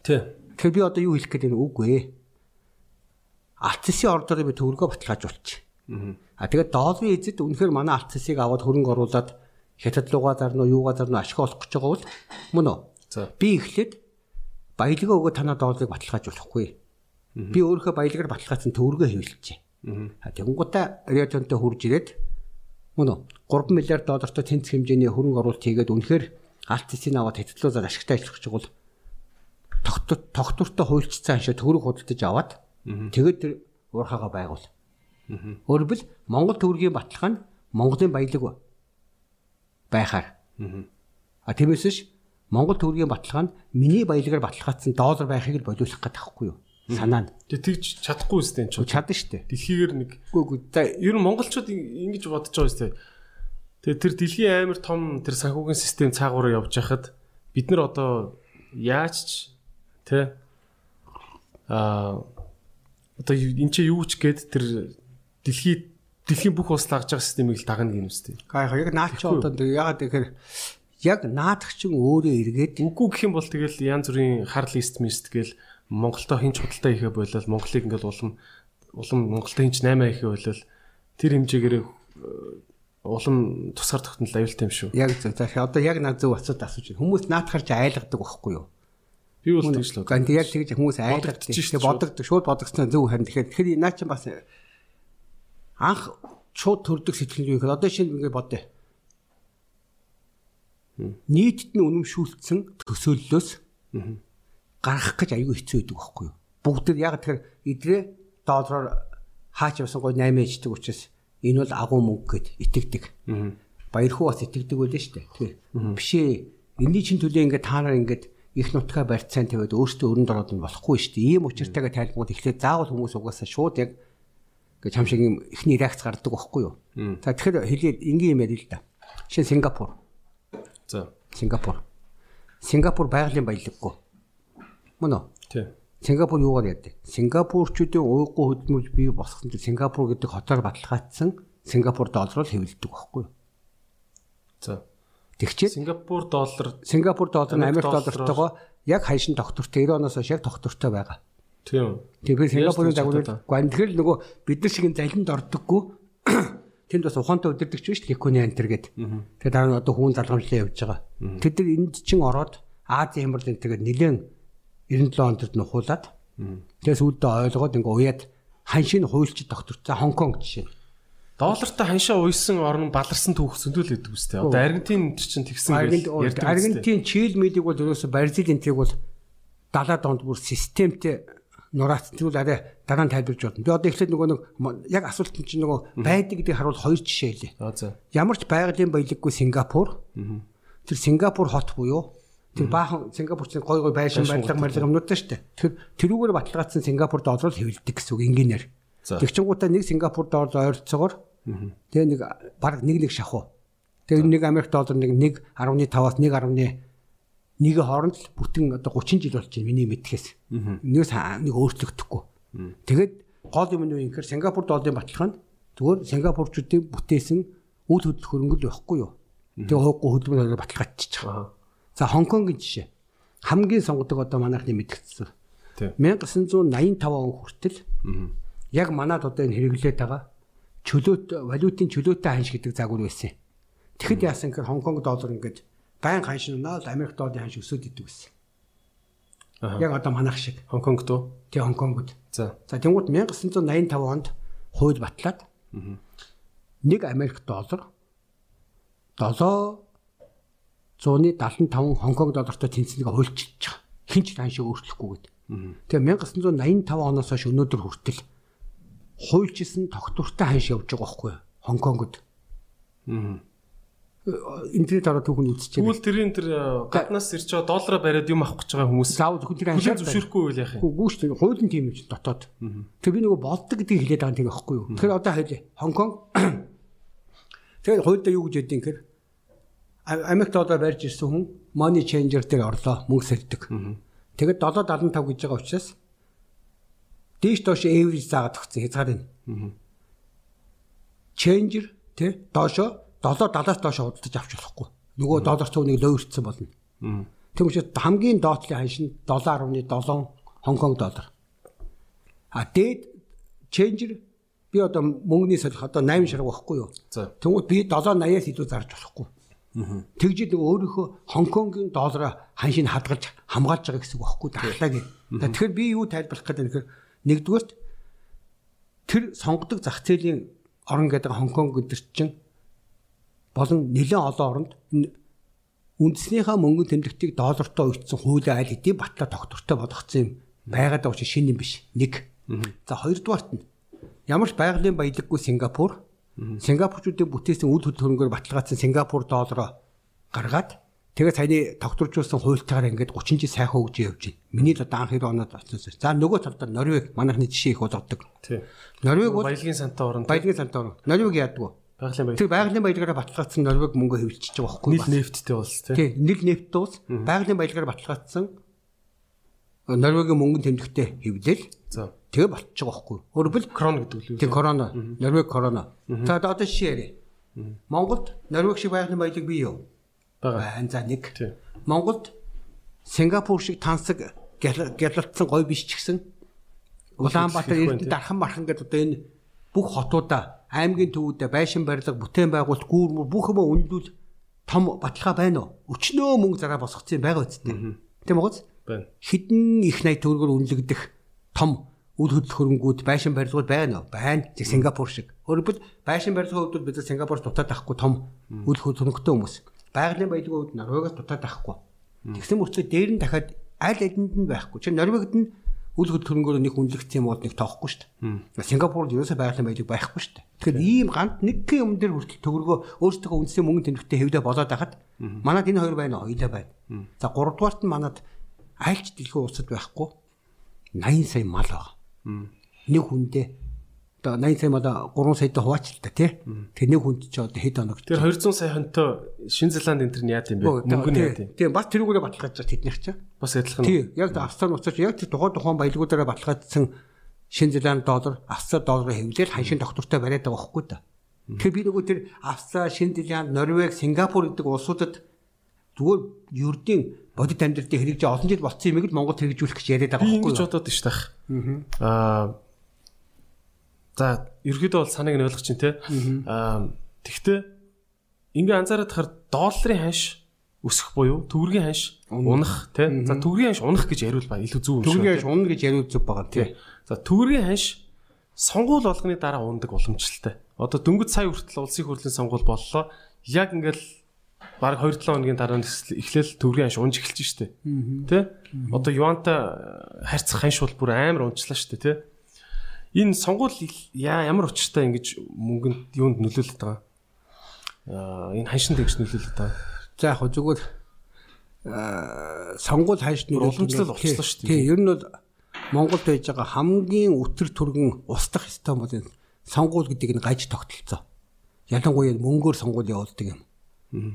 Тий. Тэгэхээр би одоо юу хэлэх гээд байна үгүй ээ. алтссын ордоор би төгрөгөө баталгаажуулчих. А тэгээд долларын эзэд үнэхээр манай алтсыг аваад хөрөнгө оруулаад хятад руугаа зарна уу юугаа зарна ашиг олох гэж байгаа бол мөн үү? За. Би эхлээд баялгаа өгөө танаа долларыг баталгаажуулахгүй. Би өөрийнхөө баялагаар баталгаажсан төгрөгөө хэвлэлжээ. А тэгэнгუутаа Риотонтой хурж ирээд мөн үү 3 миллиард доллартай тэнцэх хэмжээний хөрөнгө оруулалт хийгээд үнэхээр алт цэцийг аваад хэдтлүүзаар ашигтай ажиллах гэж бол тогтвортой хуульчсан аншаа төгрөг худалдаж аваад тэгээд тэр уурхаага байгуул. Өөрөөр хэл Монгол төгрөгийн баталгаа нь Монголын баялаг байхаар. А тиймээс ш Монгол төгрөгийн баталгаа нь миний баялагаар баталгаажсан доллар байхыг л болиулах гэдэг таахгүй юу? Санаа нь. Тэг тэгж чадахгүй үстэй энэ ч. Чадна штэ. Дэлхийгээр нэг. Үгүй үгүй. За ер нь монголчууд ингэж бодож байгаа үстэй. Тэгээ тэр дэлхийн амар том тэр санхүүгийн систем цаагаараа явж хахад бид нар одоо яаж ч тэ а одоо энэ ч юу ч гээд тэр дэлхий дэлхийн бүх улс лагж байгаа системийг л дагна гин үстэй. Гайхаа яг наач одоо ягаад тэгэхээр яг наадахчин өөрөө эргээд үгүй гэх юм бол тэгэл янз бүрийн хар лист мист гээл Монголтой хинч худалдаа хийхэ болол Монголыг ингээл улам улам Монголтой хинч 8 хийхэ болол тэр хэмжээгээр э, улам тусгаар тогтнол аюултай юм шүү. Яг зөв. За одоо яг над зөв асуулт асууж байна. Хүмүүс наадахарч айлгадаг байхгүй юу? Би бол тэгж л байна. Яг тэгж хүмүүс айлгадаг. Тэгээ бодогддог. Шууд бодогдсон зөв харин тэгэхээр тэгэхээр наа чинь бас анх шууд төрдөг сэтгэл гэхээр одоо шинэ ингэ бодъё. Нийтэд нь үнэмшүүлсэн төсөөллөөс гаргах гэж аюу хэцүү байдаг байхгүй юу? Бүгд яг тэгэхээр идрээ доллараар хаач явсан гой 8 ээждэг учраас энэ бол агуу мөнгө гэд итгэдэг. Баяр хүү бас итгэдэг байлаа шүү дээ. Тэгэхээр биш ээ. Энийн чин төлөө ингээд та нар ингээд их нутгаа барьцаан тавиад өөртөө өрөнд ороод нь болохгүй шүү дээ. Ийм учиртайгаа тайлбарууд эхлээд заавал хүмүүс угаасаа шууд яг гэж хам шиг юм ихний реакц гардаг байхгүй юу. За тэгэхээр хэлээд энгийн юм ярил л да. Жишээ Сингапур. За. Сингапур. Сингапур байгалийн баялаггүй. Мөн үү? Тий. Сингапур юугаар яадаг? Сингапурчуудын ууггүй хөдөлмөрж бий босгосон чинь Сингапур гэдэг хотоор баталгаажсан Сингапур доллараар хэвлэдэг байхгүй юу? За. Тэгчээ Сингапур доллар Сингапур доллар нь Америк доллартойгоо яг хаяшин тогтвортой 90 оноос хойш яг тогтвортой байгаа. Тийм. Тэгэхээр Сингапурын гоо тэгэхээр нөгөө бид нар шиг залинд ордоггүй тэнд бас ухаантай өдөрдөг ч биш ликоны антер гээд. Тэгээд дараа нь одоо хүүн залгамжлаа явж байгаа. Тэд нар энд чин ороод Ази хямрал энэ тэгээд нэлээд 97 онд нухуулаад тэгээс үүдээ ойлгоод ингээ уяад ханшийн хуульч докторцаа Хонконг жишээ. Доллартай ханшаа уйсан орн баларсан түүх зөндөл өгдөг үстэй. Одоо Аргентин чинь тэгсэн ярьдаг. Аргентин Чили мэлийг бол ерөөсө Бразил энтрийг бол 70 донд бүр системтэй нураац тэгвэл арай дараа нь тайлбарж бодно. Би одоо эхлээд нөгөө нэг яг асуулт нь чинь нөгөө байдаг гэдгийг харуул хоёр жишээ. За. Ямар ч байгалийн баялаггүй Сингапур. Тэр Сингапур хот буюу тэр баахан Сингапурчны гой гой байшин барилга барилга юмнуудтай шүү дээ. Тэр тэрүүгээр баталгаажсан Сингапур доллараар хэвлэдэг гэсэн үг энгийнээр. Тэгчингуудаа нэг Сингапур доллар ойролцоогоор тэгээ нэг баг нэг нэг шахуу. Тэгээ нэг Америк доллар нэг 1.5-аас 1.1 нэг хооронд л бүтэн одоо 30 жил болж байна миний мэдхээс. Нэгээс нэг өөрчлөгдөхгүй. Тэгээд гол юм нь юу юм гэхээр Сингапур долларын баталгаа нь зүгээр Сингапурчуудын бүтээсэн үйл хөдлөх хөрөнгөл байхгүй юу? Тэгээ хоохгүй хөдөлмөр баталгаажчих. За Хонконгийн жишээ. Хамгийн сонгодог одоо манайхны мэдгэцсэн. 1985 он хүртэл яг манад одоо энэ хэрэглээд байгаа чөлөөт валютын чөлөөтэй ханш гэдэг загвар байсан. Тэгэхэд яасан гэхээр Хонконг доллар ингээд байн ханшинаа л Америк долларын ханш өсөд идэв гэсэн. Яг одоо манайх шиг. Хонконг дөө. Тий Хонконгод. За. За тэнгууд 1985 онд хууль батлаад нэг Америк доллар 775 Хонконг доллартай тэнцнийг хуульчилж байгаа. Хинч ханшиг өөрчлөхгүйгээд. Тэгээ 1985 оноос хойш өнөөдөр хүртэл хуульчилсан тогтвортой ханш явж байгаа байхгүй? Хонконгод. Аа интернет ороод түүхэн үзчихээ. Тэгвэл тэрийн тэр гаднаас ирж байгаа доллараа бариад юм авах гэж байгаа хүмүүс заавал зөвхөн тэр аншаа зөвшөөрөхгүй байл яах юм. Үгүй шүү дээ. Хуулийн тийм юм чинь дотоод. Тэр би нөгөө болдог гэдгийг хэлээд байгаа юм байхгүй юу. Тэгэхээр одоо хэлээ. Хонконг Тэгээд хуульдаа юу гэж ядیں гэхээр Америк доллар барьж ирсэн хүн money changer дээр орлоо мөнгө сэрдэг. Тэгээд 775 гэж байгаа учраас дээш доош average заагаад өгсөн хязгаар энэ. Changer тий доошо 7-70-аас доош худалдаж авч болохгүй. Нөгөө доллар цөүнийг лөөрцсөн болно. Тийм учраас хамгийн доотлын ханш нь 7.7 Хонконг доллар. А дээд ченжер би одоо мөнгөний солих одоо 8 шарга байхгүй юу? Тэнгүүд би 780-аас илүү зарж болохгүй. Тэгжид өөрийнхөө Хонконгийн доллараа ханшийг хадгалж хамгаалж байгаа гэсэн үг байхгүй дахлаа гэ. Тэгэхээр би юу тайлбарлах гэдэг нь нэгдүгээрт тэр сонгодог зах зээлийн орон гэдэг Хонконг гэдэг чинь болон нэлээд олон оронд үндэснийхээ мөнгөний тэмдэгтийг доллартай үйдсэн хуулийн айл хэдийн батлаа тогтвортой болгоцсон юм байгаад байгаа чинь шинэ юм биш. Нэг. За хоёрдугаарт нь ямар ч байгалийн баялаггүй Сингапур Сингапурчуудын бүтээсэн үйл хөдлөнгөөр баталгаажсан Сингапур доллароо гаргаад тэгээд саяны тогтворжуулсан хуультайгаар ингээд 30 жил сайхан хөгжиж явж байна. Миний л одоо анх 90 оноод болсон. За нөгөө талдаа Норвег манайхны жишээ их болгодог. Тий. Норвег бол баялагын сантай орон. Баялагын сантай орон. Норвег яадаг вэ? Байгалийн баялаг. Тэр байгалийн баялагаараа баталгаажсан Норвег мөнгө хэвлчихэж байгаа байхгүй Нийл нефттэй улс тий. Тий, нийл нефттэй улс байгалийн баялагаараа баталгаажсан Норвегийн мөнгөнд тэмдэгтээ хэвлэл За. тэгээ болчих жоох байхгүй. Өөрөөр Крон гэдэг үү? тийм корона, Норвег корона. За одоо жишээ ярив. Монголд Норвег шиг байгалийн баялаг бий юу? Бага. Байн за нэг. Монголд Сингапур шиг тансаг гялалтсан гой биш ч гэсэн Улаанбаатар эрдэнэ дархан мархан гэдэг одоо энэ бүх хотуудаа аймгийн төвүүдээ байшин барилга, бүтээн байгуулалт, гүүр бүх юм үнэлүүл том баталгаа байна уу? Өчнөө мөнгө зараа босгоцсон юм байгаа үсттэй. Тийм үү? Байна. Хідэн их найт төгрөгөөр үнэлэгдэх том үйл хөдлөх хөрөнгүүд байшин барилгууд байна уу? Байна. Тэг Сингапур шиг. Өөрөлдвөл байшин барилгын хувьд бид Сингапур дутаад авахгүй том үйл хөдлөхтэй хүмүүс. Байгалийн баялагын хувьд Норвегиас дутаад авахгүй. Тэгсэн мөртлөө дээр нь дахиад аль алинд нь байхгүй. Чи Норвегид нь үйл хөдлөх хөрөнгөөр нэг үнэлэгдсэн юм бол нэг тоохгүй шүү дээ. Сингапурд ерөөсөй байгалийн баялаг байхгүй шүү дээ. Тэгэхээр ийм ганц нэгэн юм дээр хүртэл төгрөгөө өөрсдөө үндэсний мөнгө тэмдэгтээ хэвдээ болоод байхад манад энэ хоёр байна уу? Хоёлаа байна. За гуравдугаарт нь манад айлч дэлхийн улсад байхгүй 80 сая мал байгаа. Нэг хүндээ одоо 80 сая мал 3 саяд хуваач л та тий. Тэр нэг хүнд ч одоо хэд оног. Тэр 200 сая хонтой Шинэ Зеланд энэ төр нь яа гэм бэ? Мөнгө нь яа гэм. Тийм бас тэрүүгээрээ баталгааж байгаа тэднийх чинь. Бас адилхан. Тий. Яг Австрали уцаач яг тэр тухайн тухайн баялагуудаараа баталгаажсан Шинэ Зеланд доллар, Австрали долларын хэвлэл ханшийн доктортой бариад байгаа байхгүй та. Тэгэхээр би нөгөө тэр Австрали, Шинэ Зеланд, Норвег, Сингапур гэдэг улсуудад зүгээр ердийн бодит амьдралд хэрэгжиж олон жил болцсон юмыг л Монгол хэрэгжүүлэх гэж яриад байгаа Би байхгүй ингэж бодоод ш тах. Аа. За, ерөөдөө бол санааг нь ойлгож чинь те. Аа, тэгтээ ингээ анзаараад тахаар долларын ханш өсөх буюу төгрөгийн ханш унах те. За, төгрөгийн ханш унах гэж яриул ба илүү зөв юм шүү. Төгрөгийн унна гэж яриуд зүг байгаа тий. За, төгрөгийн ханш сонгуул болгоны дараа ундаг уламжлалтай. Одоо дөнгөж сая хүртэл улсын хурлын сонгуул боллоо. Яг ингээл баг 2-7 хоногийн дараа эхлээл төгрөгийн ханш унж эхэлж штэ. Тэ? Одоо юанта харьцах ханш бол бүр амар унчлаа штэ, тэ? Энэ сонгуул ямар учиртай ингэж мөнгөнд юунд нөлөөлөд байгаа? Аа энэ ханшин тэгж нөлөөлөд байгаа. За яг зүгээр сонгуул хайш нэг уламжлал болчихлоо шүү дээ. Тий, ер нь бол Монголд байж байгаа хамгийн өтөр түргэн устдах систем бол энэ сонгуул гэдэг нь гаж тогтолцоо. Ялангуяа мөнгөөр сонгуул явуулдаг юм.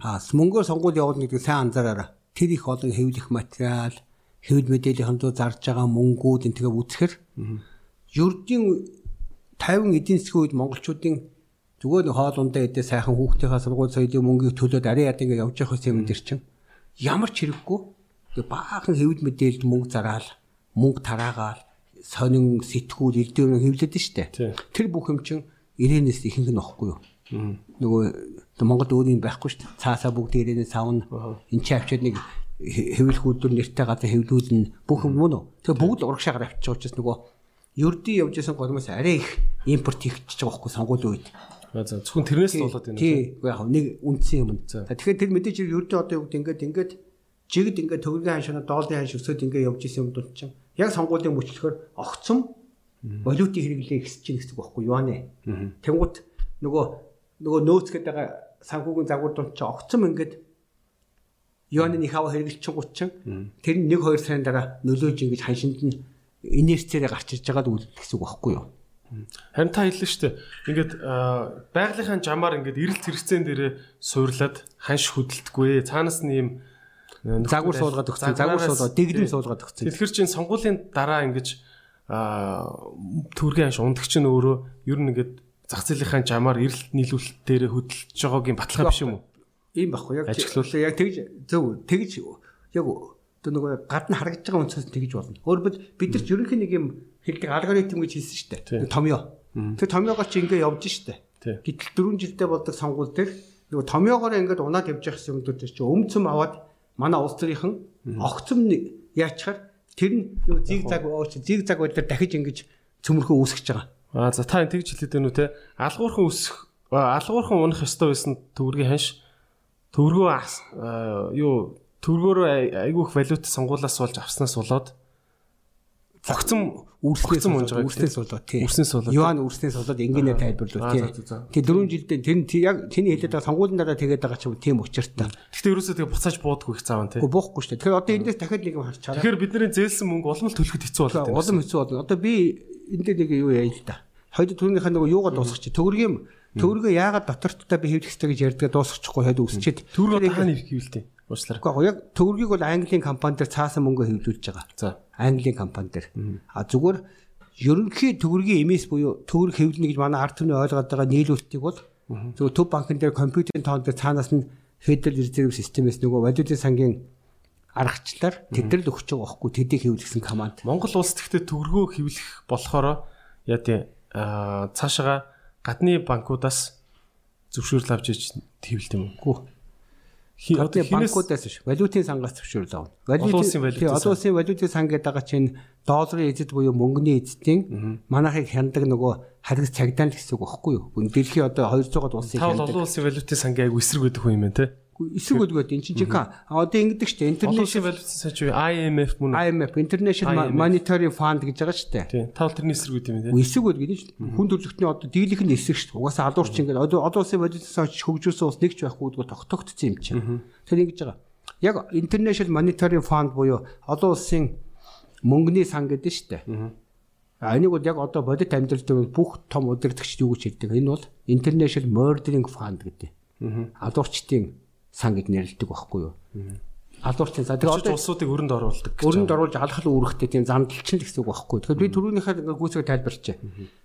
Аа мөнгөөр сонгуул явуулна гэдэг сайн анзаараараа. Тэр их олон хэвлэх материал, хэвлэл мэдээллийн хандуу зарж байгаа мөнгүүд энэ тэгээ үсгэр ердийн 50 эдийн засгийн үед монголчуудын зүгээр нэг хоол ундаа идээ сайхан хүүхдийнхаа сургууль соёлын мөнгийг төлөөд арийн яд ингээ явж явах юм дэр чин ямар ч хэрэггүй тэгээ баахан хэвд мэдээлэлд мөнгө зараал мөнгө тараагаал сонин сэтгүүл ирдүүрэн хөвлөдөн штэ. Тэр бүх юм чин ирээнээс ихэнх нь охгүй юу? Нөгөө Монгол өөрийн байхгүй штэ. Цаасаа бүгд ирээнээс авна эн чи авчид нэг хэвлэх үйлдвэр нэртэй газар хэвлүүлнэ бүх юм мөн үү? Тэгээ бүгд урагшаагаар авчиж байгаа ч нөгөө ердийн явж исэн голмоос арай их импорт хийчихэж байгаа байхгүй сонгуулийн үед. За зөвхөн тэрнээс л болоод байна. Тий, яг нэг үндсэн юм. Тэгэхээр тэр мэдээж ердийн одоо юу гэдэг ингээд ингээд жигд ингээд төгрөгийн ханшаа долларын ханш өсөд ингээд явж исэн юм дул чинь яг сонгуулийн мөчлөхөр огцом валютын хэрэглээ ихсэж чинь гэсэн үг байхгүй юу нэ. Тэнгут нөгөө нөгөө нөөцгээд байгаа санхүүгийн загвар дунд чинь огцом ингээд юаны нэг хава хэрэглэчих гут чинь тэр нь 1 2 сарын дараа нөлөөж ингэж ханшинд нь инерцээрээ гарч ирж байгаад үлдэх гэсэн үг байхгүй юу? Харин та хэллээ шүү дээ. Ингээд байгалийнхаа жамаар ингээд эрэлт хэрэгцээн дээрээ суурлаад ханш хөдөлтгүй. Цаанаас нь ийм загвар суулгаад өгсөн, загвар суулгаад дэглэм суулгаад өгсөн. Тэгэхээр чинь сонгуулийн дараа ингэж төргийн ханш ундаг чинь өөрөө ер нь ингээд зах зээлийнхаа жамаар эрэлт нийлүүлэлт дээрээ хөдөлж байгаагийн баталгаа биш юм уу? Ийм байхгүй яг яг тэгж зөв тэгж яг одоо нөгөө гадна харагдаж байгаа үнцээс тэгж болно. Өөрөөр бид нар ч ерөнхийн нэг юм хэлдэг алгоритм гэж хэлсэн шүү дээ. Томьёо. Тэр томьёогоо чи ингээ явж штэ. Гэтэл 4 жилдээ болдог сонгуул дээр нөгөө томьёогоор ингээд унаад явж явах юмнууд чи өмцөм аваад манай улс төрийнхэн огцом яачаар тэр нь нөгөө зиг заг ууч зиг заг байдлаар дахиж ингэж цөмөрхөө үүсгэж байгаа. Аа за та энэ тэгж хэлээд байна уу те? Алгуурхан үсэх алгуурхан унах ёстой байсан төвөргийн ханш төвөргөө юу төвөргөөрөө айгүйх валют сонгуулаас болж авснаас болоод Огцом үрснээс унж байгаа. Үрснээс болоод тий. Үрснээс болоод. Юан үрснээс болоод ингээнэ тайлбарлав тий. Тий 4 жилдээ тэр яг тэний хэлээд байгаа сонгуулийн дараа тэгээд байгаа ч юм тийм учиртай. Гэхдээ ерөөсөө тэгээ буцааж буудаггүй их зааван тий. Үгүй буухгүй шүү дээ. Тэгэхээр одоо эндээс дахиад нэг юм харж чараа. Тэгэхээр бидний зээлсэн мөнгө улам л төлөхөд хэцүү болоод байна. Улам хэцүү болно. Одоо би энд дээр нэг юу яа л да. Хоёул түрүүнийхээ нөгөө юугаа дуусгах чи төгрөгийн төгрөгөө яагаад доторттой би хэвлэх хэрэгтэй гэж ярьдаг дуусгачихгүй хойд үсчихэд төгрөгөө тааны хэвлэлтэй. Уучлаарай. Гэхдээ яг төгрөгийг бол Английн компани дээр цаасан мөнгө хэвлүүлж байгаа. За. Английн компани дээр. А зүгээр ерөнхий төгрөгийн эмээс буюу төгрөг хэвлэнэ гэж манай ард түмний ойлгоод байгаа нийлүүлэлтийг бол зөв төв банкн дээр компьютерийн тоон дээр цаанаас нь Federal Reserve System-ээс нөгөө валютын сангийн аргачлаар тэдрэл өгч байгаа байхгүй тэдийг хэвлэсэн команд. Монгол улс тэгтээ төгрөгөө хэвлэх болохоор яа тий цаашаа гадны банкудаас зөвшөөрөл авч иж хэвлэлт юм Одоо банкудаас биш, валютын сангаас зөвшөөрөл авна. Валютын олон улсын валютын сан гэдэг байгаа чинь долларын эзэд буюу мөнгөний эзэдийн манайхыг хяндаг нөгөө харгас цагдаа л гэсэн үг байхгүй юу? Дэлхийн одоо 200-аад улсыг хяндаг. Та олон улсын валютын сангийн айгу эсрэг гэдэг хүн юм байна те эсрэг өдгөөд эн чинь жинхэнэ одоо ингэдэг штэ. International валютын санч IMF мөн IMF International Monetary Fund гэж байгаа штэ. Тийм та бол тэрний эсрэг үт юм тийм эсрэг өд гэдэг чинь хүн төрөлхтний одоо дийлэх нь эсрэг штэ. Угаасаа алуурч ингээд одоо улсын валютын санч хөгжүүлсэн ус нэгч байхгүй гэдгээр тогтогдсон юм чинь. Тэр ингэж байгаа. Яг International Monetary Fund буюу олон улсын мөнгөний сан гэдэг штэ. А энийг бол яг одоо бодит амьдралд бүх том удирдагч юу гэж хэлдэг. Энэ бол International Murdering Fund гэдэг. Алуурчдын сан гэж нэрлэдэг байхгүй юу? Алуурчин за тэгээ одоо улсуудыг өрөнд оруулдаг. Өрөнд оруулж алхал үүрэгтэй тийм зандалчин гэсэн үг байхгүй. Тэгэхээр би түрүүнийхээ гүйцээг тайлбарчаа.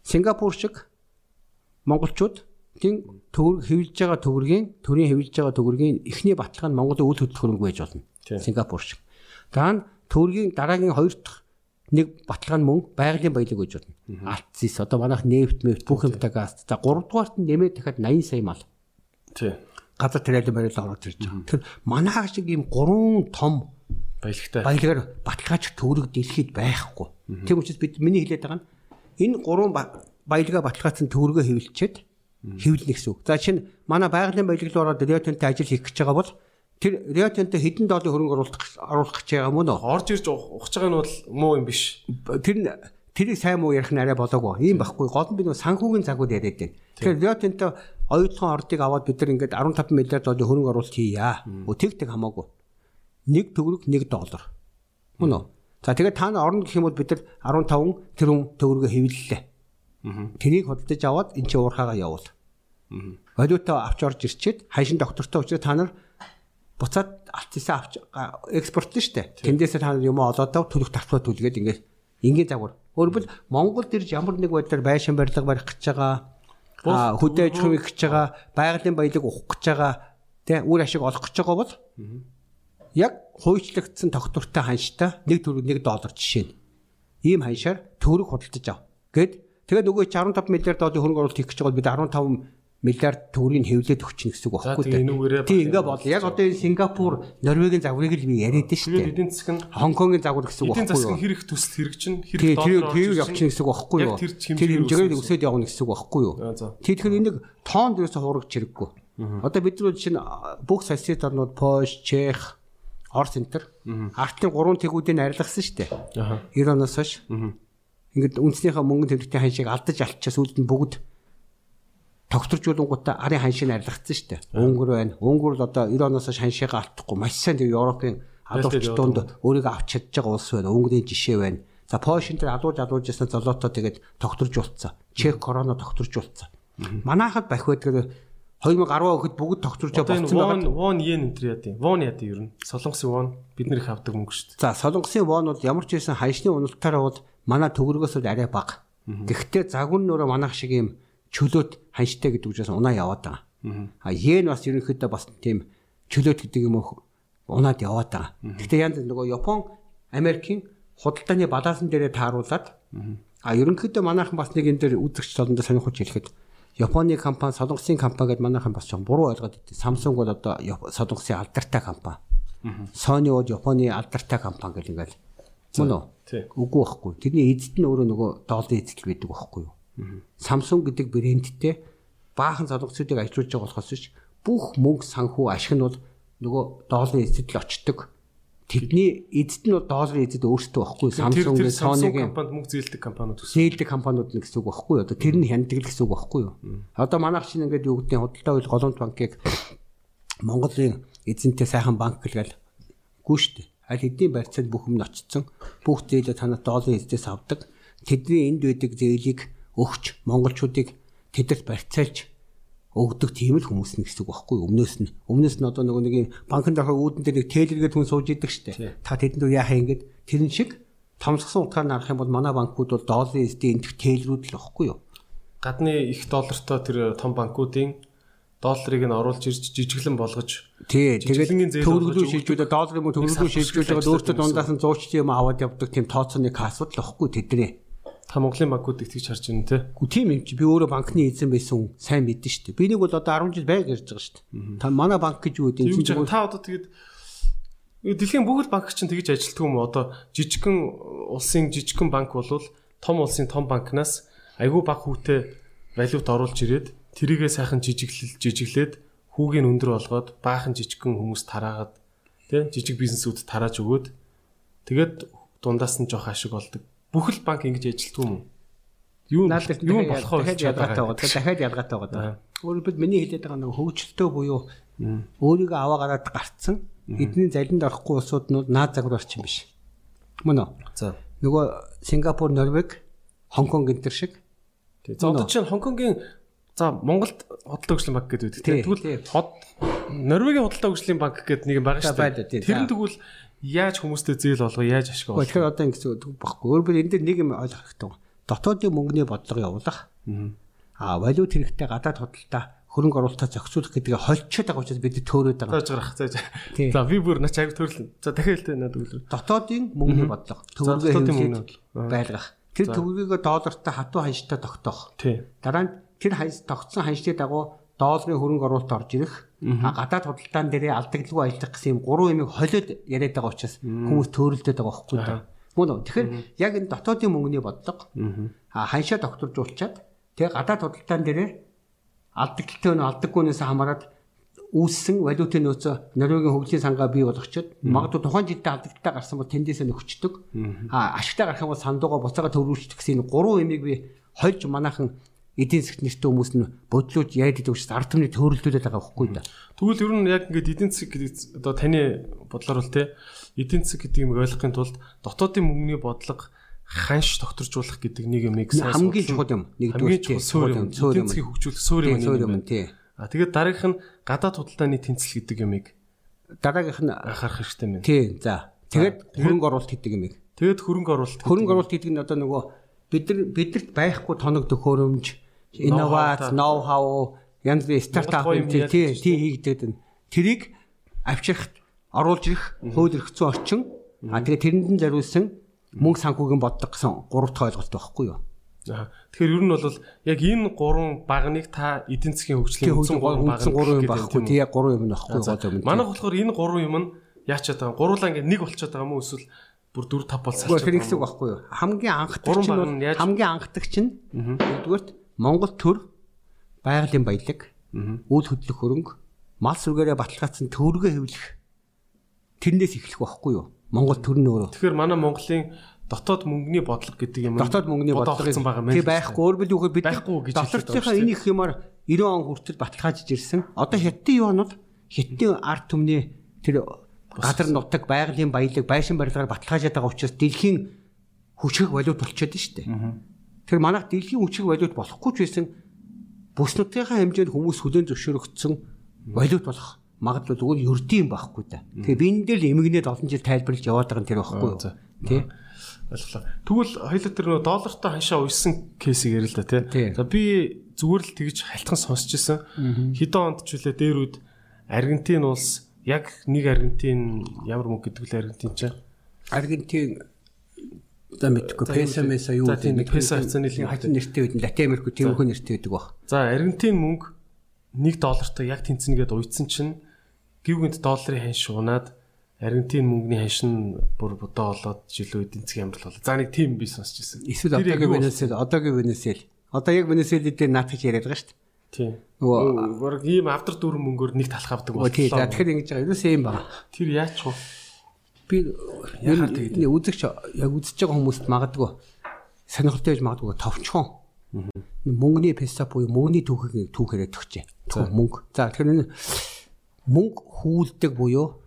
Сингапур шиг монголчууд тийм төгрөг хэвлэж байгаа төгрөгийн төрийн хэвлэж байгаа төгрөгийн эхний баталгаа нь Монголын үйл хөдлөх хөрөнгө байж болно. Сингапур шиг. Даан төгрөгийн дараагийн хоёр дахь нэг баталгаа нь мөн байгалийн баялаг гэж болно. Алтсис одоо манайх нефт мэвт бүх юмтай газ. За 3 дугаарт нь нэмээд дахиад 80 сая мал. Тий газар тариалан барил ороод ирж байгаа. Тэр манайх шиг ийм гурван том баялагтай баялагаар баталгаач төвлөг дэлхийд байхгүй. Тийм учраас бид миний хэлээд байгаа нь энэ гурван баялгаа баталгаацсан төвлөгөө хэвлэлчээд хэвлэнэ гэсэн үг. За чинь манай байгалийн баялаг руу ороод Риотонтой ажил хийх гэж байгаа бол тэр Риотонтой хэдэн долларын хөрөнгө оруулах оруулах гэж байгаа мөн үү? Орж ирж ухаж байгаа нь бол муу юм биш. Тэр тэрийг сайн муу ярих нь арай болоогүй. Ийм байхгүй. Гол нь би нэг санхүүгийн загвар яриад байна. Тэгэхээр Риотонтой оюутан ордыг аваад бид нар ингээд 15 миллиард долларын хөрөнгө оруулалт хийя. Тэг тэг хамаагүй. Нэг төгрөг 1 доллар. Мөн үү? За тэгээд та нар орно гэх юм бол бид нар 15 тэрбум төгрөгөө хэвлэлээ. Тэрийг хөдөлж аваад эн чинь уурхаагаа явуул. Валюта авч орж ирчээд хайшин доктортой учраас та нар буцаад алтсаа авч экспорт нь штэ. Тэндээсээ та нар юм олоод төлөх татвар төлгээд ингээд ингийн загвар. Өөрөлд Монголд ирж ямар нэг байдлаар байшин барилга барих гэж байгаа хөдөө аж ахуйн гэж байгаа байгалийн баялаг ухах гэж байгаа тэ үр ашиг олох гэж байгаа бол яг хуйчлагдсан тогтвортой ханштай 1 төгрөг 1 доллар жишээ нь. Ийм ханшаар төгрөг худалдаж ав. Гэт тэгээд нөгөө 15 миллиард долларын хөрөнгө оруулалт хийх гэж байгаа бид 15 миллиард төгрөгийг хэвлээд өгч гэсэн үг байхгүй дээ. Тийм ингээ бол яг одоо энэ Сингапур, Норвегийн загварыг л би яриад шүү дээ. Эдийн нь Хонконгийн загвар гэсэн үг байхгүй юу? Эдийн засаг хэрэг төсөл хэрэг чинь хэрэг доллар тэр явчихна гэсэн үг байхгүй юу? Тэр хэмжээгээр өсөд явна гэсэн үг байхгүй юу? Тэгэхээр энийг тоон дээрээс хурагч хэрэггүй. Одоо бид нар чинь бүх сосиет орнууд Польш, Чех, Орос энтер артын гурван тэгүүдийг арилгасан шүү дээ. 90 оноос хойш. Ингээд үндснийхээ мөнгө тэмдэгтийн ханшийг алдаж алчаас үүдэн бүгд тогтворжуулангуудаа арын ханшийг арилгацсан шүү дээ. Өнгөр байна. Өнгөр л одоо 90 оноос ханшийг алдахгүй маш сайн тэр Европын адуурч донд өөрийгөө авч чадж байгаа улс байна. Өнгөрийн жишээ байна. За Польшин тэр адууж адууж ясна золотоо тэгээд тогтворжуулсан. Чех корона тогтворжуулсан. Манайхад бах байдаг 2010 өөхөд бүгд тогтворжоо болсон байгаа. Вон йен энэ төр яа тийм. Вон яа тийм ер нь. Солонгосын вон бид нэр хавдаг мөнгө шүү дээ. За солонгосын вон бол ямар ч байсан ханшны уналтаараа бол манай төгрөгөөс арай бага. Гэхдээ загвар нөрөө манайх шиг юм чөлөөт ханштай гэдэг учраас унаа яваад байгаа. А йен бас ерөнхийдөө бас тийм чөлөөт гэдэг юм уу унаад яваад байгаа. Гэхдээ янз нөгөө Япон, Америкийн худалдааны балансан дээрээ тааруулаад А ерөнхийдөө манайхан бас нэг энэ дээр үзэгч толондоо сонирхож хэлэхэд Японы компани, солонгосын компани гэдээ манайхан бас жоон буруу ойлгоод идэв. Samsung бол одоо солонгосын алдартай компани. Sony бол Японы алдартай компани гэл ингээл. Мөн үү? Үгүй байхгүй. Тэрний эзэд нь өөрөө нөгөө долларын эзэд байдаг байхгүй юу? Samsung гэдэг брэндтэй баахан солонгосуудыг ажиглуулж байгаа болохоос биш бүх мөнгө санхүү ашиг нь бол нөгөө долларын эзэд л очдог Тэдний эзэд нь долларын эзэд өөртөө байхгүй Samsung-ийн Sony-гийн компанид мөнгө зээлдэг компаниуд гэсэн. Зээлдэг компаниуд нэг гэсэн үг байхгүй юу? Одоо тэр нь хяндаг л гэсэн үг байхгүй юу? Одоо манайх чинь ингээд юу гэдэг нь худалдаа үйл голомт банкыг Монголын эзэнтэй сайхан банк гэлгээл гүү штэ. Аль хэдийн барьцаанд бүх юм очсон. Бүх зээлээ танаа долларын эзэдээс авдаг. Тэдний энд байдаг зээлийг өгч монголчуудыг тэдэрт барьцаалж өгдөг тийм л хүмүүс нэг хэсэг байхгүй. Өмнөөс нь өмнөөс нь одоо нөгөө нэг банкнд ахаа үүдэн дээр нэг тейлергээд хүн сууж идэг штэ. Та тэдэнд яахаа ингэж тэрэн шиг томсгсон утгаар нь арах юм бол манай банкуд бол долларын эсдийн энтх тейлрүүд л байхгүй юу? Гадны их доллартай тэр том банкуудын долларыг нь оруулж ирж жижиглэн болгож тий тэгээд төгрөглөө шилжүүлээ долларын мөнгө төгрөглөө шилжүүлээд өөртөө дундаас нь 100 ч юм аваад явдаг тийм тооцооны кассууд л байхгүй тэдний Та Монголын банкуд их тэгж харж байна те. Гү тийм юм чи би өөрөө банкны эзэн байсан сайн мэдэн шүү дээ. Би нэг бол одоо 10 жил байг ярьж байгаа шүү дээ. Та манай банк гэж юу гэдэг юм та одоо тэгээд дэлхийн бүгд банк чинь тэгж ажилтдаг юм уу? Одоо жижигхэн улсын жижигхэн банк болвол том улсын том банкнаас айгүй баг хүүтэй валют оруулж ирээд тэрийгээ сайхан жижиглэл жижиглээд хүүгийн өндөр болгоод баахан жижигхэн хүмүүс тараагаад тий жижиг бизнесүүд тарааж өгөөд тэгээд дундаас нь жоох ашиг олдог бүх л банк ингэж ажилтгүй юм уу? Юу юу болох вэ? Дахиад ялгаатай байгаа. Дахиад ялгаатай байгаа. Өөрөөр хэлбэл миний хэлээд байгаа нэг хөгжөлтөө буюу өөрийгөө аваа гараад гарцсан эдний залинд орохгүй улсууд нь наад загвар орчин биш. Мөн үү? За. Нөгөө Сингапур, Норвег, Хонконг гэнтэр шиг. За одоо чинь Хонконгийн за Монголд худалдаа хөгжлийн банк гэдэг үү? Тэгвэл хот Норвегийн худалдаа хөгжлийн банк гэдэг нэг юм байгаа шүү дээ. Тэр нь тэгвэл яаж хүмүүстэй зээл олго яаж ашиг олго. Тэгэхээр одоо ингэсэн багхгүй. Өөрөөр энэ дээр нэг юм ойлгох хэрэгтэй. Дотоодын мөнгөний бодлого явуулах. Аа валют хэрэгтэй гадаад худалдаа хөрөнгө оруулалтаа зохицуулах гэдгийг хольчод байгаа учраас бид төөрөөд байгаа. Зааж гарах. За би бүр нач аяг төрлөн. За дахиад хэлтэй надад үлрээ. Дотоодын мөнгөний бодлого. Төгрөгийн байлгах. Тэр төгрөгийг доллартай хатуу ханштай тогтоох. Дараа нь тэр ханш тогтсон ханшны дагуу долларын хөрөнгө оруулалт орж ирэх. Гадаад худалдаан дээрээ алдагдлгүй ажиллах гэсэн юм гурван юмыг холиод яриад байгаа учраас хүмүүс төөрөлдөд байгаа байхгүй даа. Мөн үү. Тэгэхээр яг энэ дотоодын мөнгөний бодлого ханшаа докторжуулчаад тэгээ гадаад худалдаан дээрээ алдагдaltaй нь алдаггүйнээс хамаарат үүссэн валютын нөөцөө Норвегийн хөгжлийн сангаа бий болгочод магадгүй тухайн жилдээ алдагдaltaй гарсан бол тэндээсээ нөхчдөг. А ашигтай гарах юм бол сандууга буцаага төвлөрүүлчих гэсэн энэ гурван юмыг би хольж манайхан эдийн засгт нэртэй хүмүүс нь бодлууд яриад идэх учраас ард түмний төөрөлдүүлээд байгаа байхгүй да. Тэгвэл ер нь яг ингээд эдийн засаг гэдэг одоо таны бодлоор бол те эдийн засаг гэдэг юм ойлгохын тулд дотоодын мөнгөний бодлого ханш докторжуулах гэдэг нэг юмыг хамгийн чухал юм. Нэгдүгээр чинь суур юм. Эдийн засгийг хөгжүүлэх суур юм тий. А тэгээд дараагийнх нь гадаад худалдааны тэнцэл гэдэг юмыг дараагийнх нь анхаарах хэрэгтэй юм. Тий. За. Тэгээд хөрөнгө оруулалт гэдэг юмыг. Тэгээд хөрөнгө оруулалт. Хөрөнгө оруулалт гэдэг нь одоо нөгөө бид нар бидэрт байхгүй тоног төхөөрөмж инновац, ноу хау, янз бүрийн стартап тий тий хийгдээд байна. Тэрийг авчрахт оруулж ирэх хууль эрх зүйн орчин а тэгээ тэрэнд нь зориулсан мөнгө санхүүгийн бодлого гэсэн гурав дахь ойлголт байхгүй юу? За. Тэгэхээр ер нь бол яг энэ гурван багныг та эдийн засгийн хөгжлийн үндсэн гурван баг гурван юм байхгүй тий яг гурван юм байхгүй гол юм. Манайх болохоор энэ гурван юм нь яачаад байгаа. Гурлаа ингээ нэг болчиход байгаа юм уу эсвэл бүр 4 5 бол салж. Тэр ихсэг байхгүй юу? Хамгийн анхдагч нь бол хамгийн анхдагч нь нэгдүгээрт Монгол төр байгалийн баялаг, үйл хөдлөх хөрөнгө, мал сүргээрээ баталгаажсан төвөргөө хэвлэх тэрнээс эхлэх байхгүй юу? Монгол төр нь өөрөө. Тэгэхээр манай Монголын дотоод мөнгөний бодлого гэдэг юм. Дотоод мөнгөний бодлого гэсэн байгаа юм. Тий байхгүй. Хэлбэл бид байхгүй гэж доторчийнхаа энэ их юмар 90 он хүртэл баталгаажж ирсэн. Одоо хятадын юунууд хятадын арт түмний тэр газар нутаг байгалийн баялаг байшин барилгаар баталгаажаад байгаа учраас дэлхийн хүчрэг валют болчиход шүү дээ. Тэр манайх дэлхийн хүчрэг валют болохгүй ч байсан бүс нутгийнхаа хэмжээнд хүмүүс хүлэн зөвшөөрөгдсөн валют болох магадлал зүгээр ердийн байхгүй да. Тэгээ би энэ дээр эмгэнээд олон жил тайлбарлаж яваад байгаа нь тэр байхгүй юу? Тий. Ойлголоо. Тэгвэл хоёулаа тэр нөө доллартай ханшаа уйсан кейсийг ярил л да тий. За би зүгээр л тэгж халтхан сонсч ирсэн. Хэдэн онд ч үлээ дээр үд Аргентин улс яг нэг Аргентин ямар мөнгө гэдэг л Аргентин чинь Аргентин За мэдгүй песо месо юу тийм нэг песо хацааны л хатан нэртэй үүдэн Латин Америк тиймэрхүү нэртэй байдаг баг. За Аргентин мөнгө 1 доллартай яг тэнцэнгээд уйдсан чинь гівгэнт долларын ханш унаад Аргентин мөнгөний ханш нь бүр бодоо болоод жилөө эдийн засгийн амьдрал болоо. За нэг тийм би сонсч ирсэн. Эсвэл одоогийн Венесуэл, одоогийн Венесуэл. Одоо яг Венесуэл дээр наатах яриад байгаа шүү дээ. Тийм. Нөгөө баг ийм авдар дүүрэн мөнгөөр нэг талах авдаг боллоо. Тийм. За тэгэхээр ингэж байгаа. Юусе юм ба. Тэр яач вэ? Би яхаар тэгээд үзэгч яг үзэж байгаа хүмүүст магадгүй сонирхолтой байж магадгүй товчхон. Мөнгөний песа буюу мөнгөний түүхийг түүхээрээ төгчээ. Мөнгө. За тэгэхээр мөнгө хүүлдэг буюу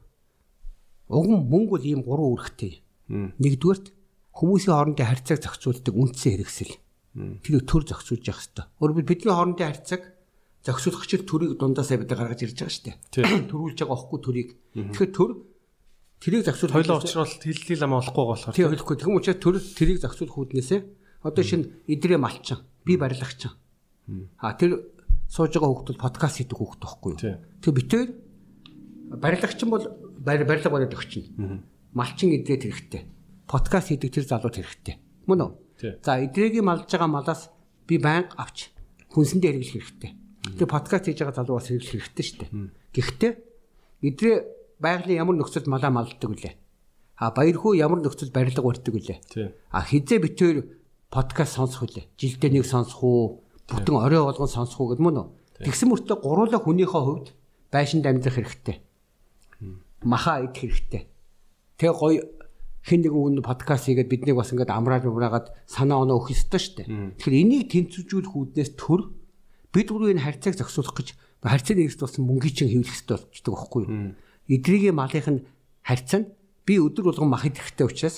Уг нь мөнгө бол ийм гурван үүрэгтэй. Нэгдүгээрт хүмүүсийн хоорондын харьцааг зохицуулдаг үндсэн хэрэгсэл. Тэр төр зохицуулж явах хэрэгтэй. Өөрөөр бидний хоорондын харьцааг зохицуулах чинь төрийг дундаасаа бид гаргаж ирж байгаа шүү дээ. Төрүүлж байгаа охгүй төрийг. Тэгэхээр төр тэрийг зохицуулах хоёлоо уучрал хиллэл ам олохгүй болохоор. Тийм хэлэхгүй. Тэгм учраас төр тэрийг зохицуулах үүднээсээ одоо шинэ идрээ малчин, би барилгачин. А тэр сууж байгаа хүүхдүүд подкаст хийдэг хүүхд байхгүй юу? Тэр битээр барилгачин бол барилга болоод өгчнө. Малчин идрээд хэрэгтэй. Подкаст хийдэг тэр залууд хэрэгтэй. Мөн үү? За идрэгийн малж байгаа малаас би байнга авч хүнсэндээ хэрэглэх хэрэгтэй. Тэгээ подкаст хийж байгаа залуу бас хэрэглэх хэрэгтэй шүү дээ. Гэхдээ идрээ байгалийн ямар нөхцөлд малаа малддаг үлээ. А баяр хүү ямар нөхцөлд барилга барьдаг үлээ. А хизээ битээр подкаст сонсох үлээ. Жилдээ нэг сонсох уу? Бүтэн орой болгон сонсох уу гэд мөн үү? Тэгсэн мөртөө гуруула хүнийхээ хувьд байшинд амьдрах хэрэгтэй махаа идэх хэрэгтэй. Тэгээ гоё хин нэг үн подкаст хийгээд биднийг бас ингээд амраад амраагаад санаа оноо өгөх ёстой шүү дээ. Тэгэхээр энийг тэнцвэржүүлэх үүднээс төр бид гурвын харьцааг зохицуулах гэж харьцааны нэгс болсон мөнгөний чинь хэвлэх ёстой болчихдог байхгүй юу? Эдрийн малынх нь харьцаа нь би өдөр болгон мах идэх хэрэгтэй учраас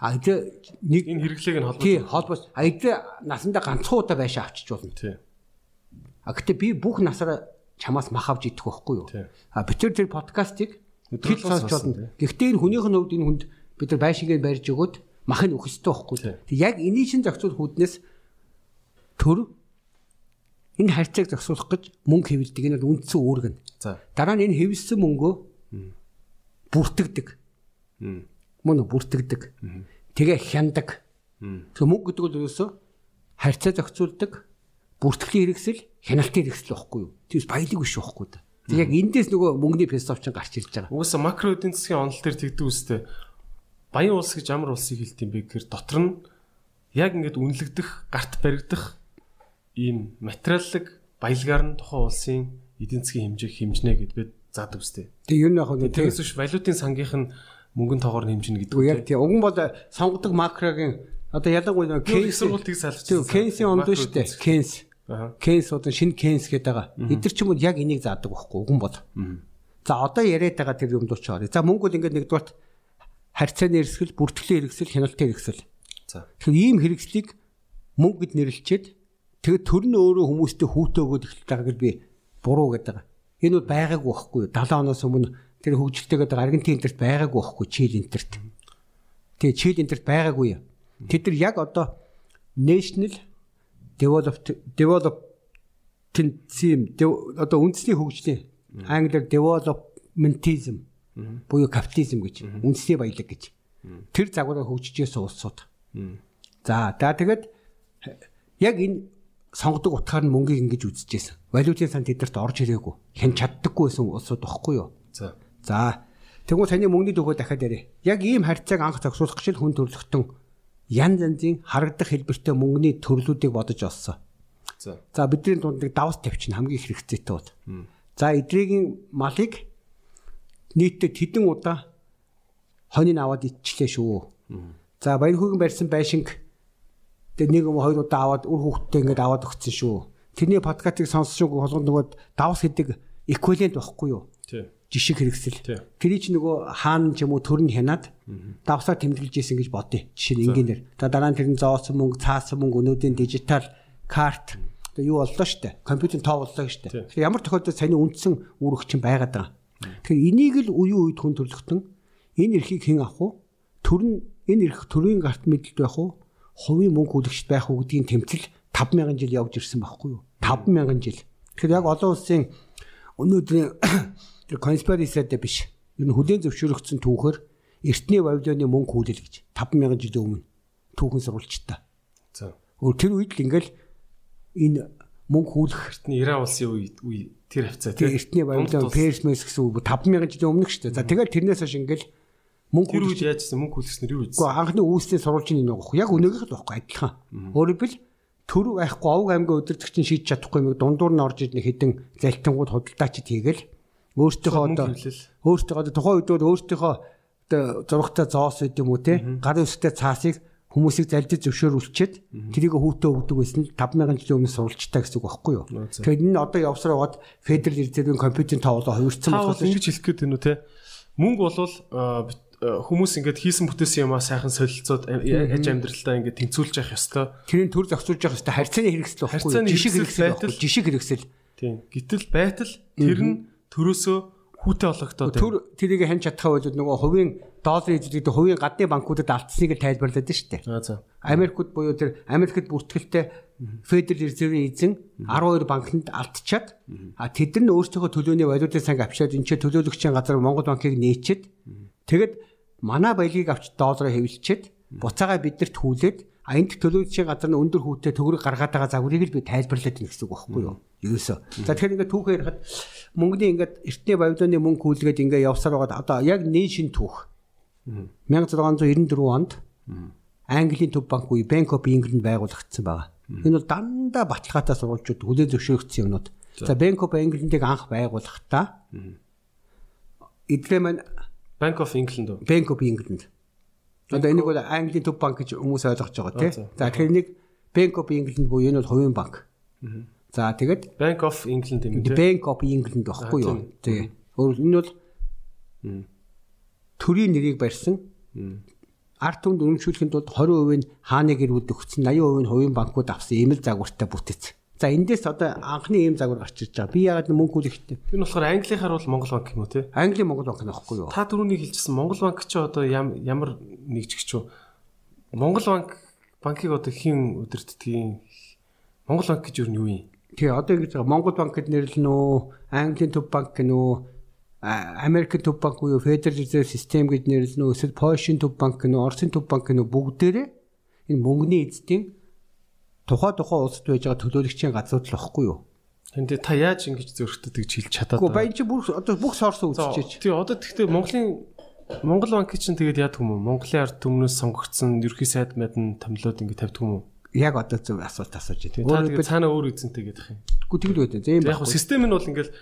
а нэг энэ хэрэглээг нь холбож тий холбож а эдрээ насандаа ганцхан удаа байшаа авчиж болно. Тий. А гэтээ би бүх насаараа чамаас мах авч идэх байхгүй юу? А бид тэр подкастыг Хэл сонсч болно. Гэхдээ энэ хүнийх нь хувьд энэ хүнд бид нар байшингээ барьж өгөөд мах нь өгөх ёстой байхгүй. Тэг яг энийг шин зохицуулах хүднээс төр энэ харьцааг зохицуулах гэж мөнгө хэвлдэг. Энэ бол үндсэн үүрэг нь. Дараа нь энэ хэвлсэн мөнгөө бүртгэдэг. Мөн бүртгэдэг. Тэгээ хяндаг. Тэгээ мөнгө гэдэг бол ерөөсөө харьцаа зохицуулдаг, бүртгэлийн хэрэгсэл, хяналтын хэрэгсэл байхгүй юу? Тэгээс баялаг биш байхгүй да. Тэг яг эндээс нөгөө мөнгөний философч гарч ирж байгаа. Угсаа макро эдийн засгийн онол төр тэгдэг үстэй. Баян улс гэж ямар улсыг хэлдэм бэ гэхээр дотор нь яг ингээд үнэлэгдэх, гарт баригдах ийм материаллык баялгаар нь тухайн улсын эдийн засгийн хэмжээг хэмжнэ гэд бид заадаг үстэй. Тэг ер нь яг нь тэгээс биш валютын сангийнх нь мөнгөний тоогоор хэмжинэ гэдэг үг. Яг тийм. Уг нь бол сонгодог макрогийн одоо ялангуяа Кейнс сургуультыг салж. Кейнсийн онд шүү дээ. Кейнс Кейнс одоо шинэ Кейнс гэдэг байгаа. Эдгэр ч юм уу яг энийг заадаг байхгүй үгэн бол. За одоо яриад байгаа тэр юмд очоо. За мөнгө бол ингээд нэгдүгээрт харьцааны хэрэгсэл, бүртгэлийн хэрэгсэл, хяналтын хэрэгсэл. За. Тэгэхээр ийм хэрэгслийг мөнгө гэд нэрлэлчээд тэгээд төр нь өөрөө хүмүүстэй хүүтэ өгөөд эхэлж байгаа гэж би буруу гэдэг. Энэ бол байгаагүй байхгүй юу? 70 оноос өмнө тэр хөгжилтэйгээд Аргентин интерт байгаагүй байхгүй Чил интерт. Тэгээ Чил интерт байгаагүй. Тэд нар яг одоо national developed developmentism одоо үндэсний хөгжлийн англиар developmentism буюу капитализм гэж үндэсний баялаг гэж тэр загвараар хөгжижээс улсууд. За за тэгээд яг энэ сонгодог утгаар нь мөнгийг ингэж үзэжсэн. Валютын сан тэдэрт орж ирээгүй. Хэн чаддаггүй байсан улсууд багхгүй юу? За. За. Тэгвэл таны мөнгөний төгөө дахиад ярив. Яг ийм харьцааг анх зохицуулах гэж хүн төрөлхтөн янз янзын харагдах хэлбэртэй мөнгөний төрлүүдийг бодож олсон. За. За бидний дунд нэг давс тавьчихна хамгийн их хэрэгцээтэй бол. За эдрийн малыг нийтдээ тэдэн удаа хоныг аваад иччлээ шүү. За баяр хүүгийн барьсан байшинг тэгээ нэг юм хоёр удаа аваад үр хүүхдтэй ингээд аваад өгсөн шүү. Тэрний подкастыг сонссон болгонд нөгөө давс гэдэг эквивалент байхгүй юу? Тий жишг хэрэгсэл. Тэрий ч нөгөө хаан ч юм уу төрн хянаад давсаар тэмдэглэж исэн гэж бодъё. Жишээ нь энгийнээр. За дараа нь тэр нь зоосон мөнгө, цаасан мөнгө, өнөөдрийн дижитал карт тэгээ юу боллоо штэ. Компьютерийн тоо боллоо штэ. Тэгэхээр ямар тохиолдолд саяны үндсэн үүрэг чинь байгаад байгаа. Тэгэхээр энийг л үеийн үед хүн төрлөختөн энэ эрхийг хэн авах вэ? Төр нь энэ эрх төрийн гарт мэдлэлт байх уу? Хувийн мөнгө хүлэгчд байх уу гэдгийг тэмцэл 5000 жил явж ирсэн байхгүй юу? 5000 жил. Тэгэхээр яг олон улсын өнөөдрийн тэр конспирацидэ биш. Ер нь хүлээн зөвшөөрөгдсөн түүхээр эртний Вавилоны мөнгө хүлээл гэж 5000 жилийн өмнө түүхэн сурвалжтай. За. Өөр тэр үед л ингээл энэ мөнгө хүлэх Эртний Иран улсын үе үе тэр хавцаа тэр эртний баялаг Персмес гэсэн үг 5000 жилийн өмнөх шүү дээ. За тэгэл тэрнээс хойш ингээл мөнгө тэр үед яажсэн мөнгө хүлгэснээр юу Гэхдээ ийдсэн? анхны үүсний сурвалжийн нэг байхгүй. Яг өнөөгийнх л байхгүй адилхан. Өөрөөр хэл төр байхгүй овг аймгийн удирдагч шийдэж чадахгүй юм дундуур нь орж ирнэ хэдэн залтингууд худалдаачид хийгээл өөртөөхөө одоо өөртөөхөө одоо тухайн үед бол өөртөөхөө одоо зургтай зоос үт юм уу те гарын үстэй цаасыг хүмүүсийг залдиж зөвшөөрүүлчихэд тэрийг хүүтэ өгдөг байсан л 5000 жилийн өмнө сурвалжтай гэсэн үг байхгүй юу. Тэгэхээр энэ одоо явсаар байгаад федерал резервийн компьютерийн тоолоо бол болохоос ингэж хэлэх гээд байна уу те? Мөнгө а, хүмүүс ингээд хийсэн бүтээсэн юмаа сайхан солилцоод а- аж амьдралдаа ингээд тэнцүүлж явах ёстой. тэрийн төр зохицуулж явах хэрэгтэй харьцааны хэрэгсэл байхгүй. Жишг хэрэгсэл Жишг хэрэгсэл. Тийм. Гэтэл байтал тэр нь төрөөсөө хүүтэй болгохтой. Төр тэрийг хянч чадхаа бол нөгөө хувийн долларын эзлэгдэх хувийн гадны банкудад алдсныг тайлбарлаад байна шүү дээ. Аа за. Америкт буюу тэр Америкт бүртгэлтэй Федерал резервийн эзэн 12 банкнд алдчихад а тэд нар өөрсдийнхөө төлөөний валютын санг авчиад энэ төлөөлөгчийн газар Монгол банкыг нээчихэд тэгэд манай баялагийг авч доллараар хэвлчихэд буцаага биднэрт хүлээд а энд төлөөлөгчийн газар нь өндөр хүүтэй төгрөг гаргаад байгаа загварыг л би тайлбарлаад байна гэсэн үг байхгүй юу? Ерөөсөө. За тэгэхээр ингээд түүхээр ярихад мөнгөний ингээд эртний баялааны мөнгө хүлгээд ингээд явсаар байгаа одоо яг нэг шин түүх 1694 онд Английн төв банк буюу Bank of England байгуулагдсан байгаа. Энэ бол дандаа баталгаатай сурвалжууд хүлээн зөвшөөрөгдсөн юмнууд. За Bank of England-ыг анх байгуулахдаа эдгээр маань Bank of England уу? Bank of England. Одоо энийг бол Английн төв банк гэж хүмүүс ойлгож байгаа Аа, тийм. за. Тэгэхээр нэг Bank of England буюу энэ бол хувийн банк. За тэгээд Bank of England юм тий. Bank of England байхгүй Аа, юу? тийм. Тий. Өөр энэ бол төрийн нэрийг барьсан. Арт түмэнд өргөмжүүлэхэд бол 20% нь хааны гэр бүлд өгсөн, 80% нь хувийн банкуд авсан ийм л загвартай бүтэц. За эндээс одоо анхны ийм загвар гарч ирж байгаа. Би яагаад мөнгө хүлэхтэй? Тэр нь болохоор Английнхаар бол Монгол банк юм уу тий? Английн Монгол банк нөхгүй юу? Та түрүүний хэлжсэн Монгол банк чи одоо ям- ямар нэг ч гэж юу? Монгол банк банкыг одоо хэн удирддгийг Монгол банк гэж юу юм? Тий, одоо ингэж байгаа. Монгол банк гэд нэрлэнэ үү? Английн төв банк гэнэ үү? А- Америкийн төв банк буюу Federal Reserve System гэж нэрлэнэ үү? Эсвэл Польшийн төв банк гэнэ үү? Оросын төв банк гэнэ үү? Бүгдээрээ энэ мөнгөний эзэдийн тухай тухай улсад байж байгаа төлөөлөгчийн газрууд л багхгүй юу? Энд та яаж ингэж зөрөгдөд гэж хэлж чадаад Гэхдээ баян чи бүр одоо бүх сорсоо За, үзчихэж. Тий одоо тэгтээ Монголын Монгол банк чинь тэгээд яадаг юм уу? Монголын ард түмнээс сонгогдсон ерхий сайд мэд нь томилоод ингэ тавьдаг юм уу? Яг одоо зөв асуулт асууж Та байна. тэгээд цаанаа өөр эзэнтэй гэдэг юм. Үгүй тэгд байдаг. Зэм Яг хөө байхгүй. систем нь бол ингээл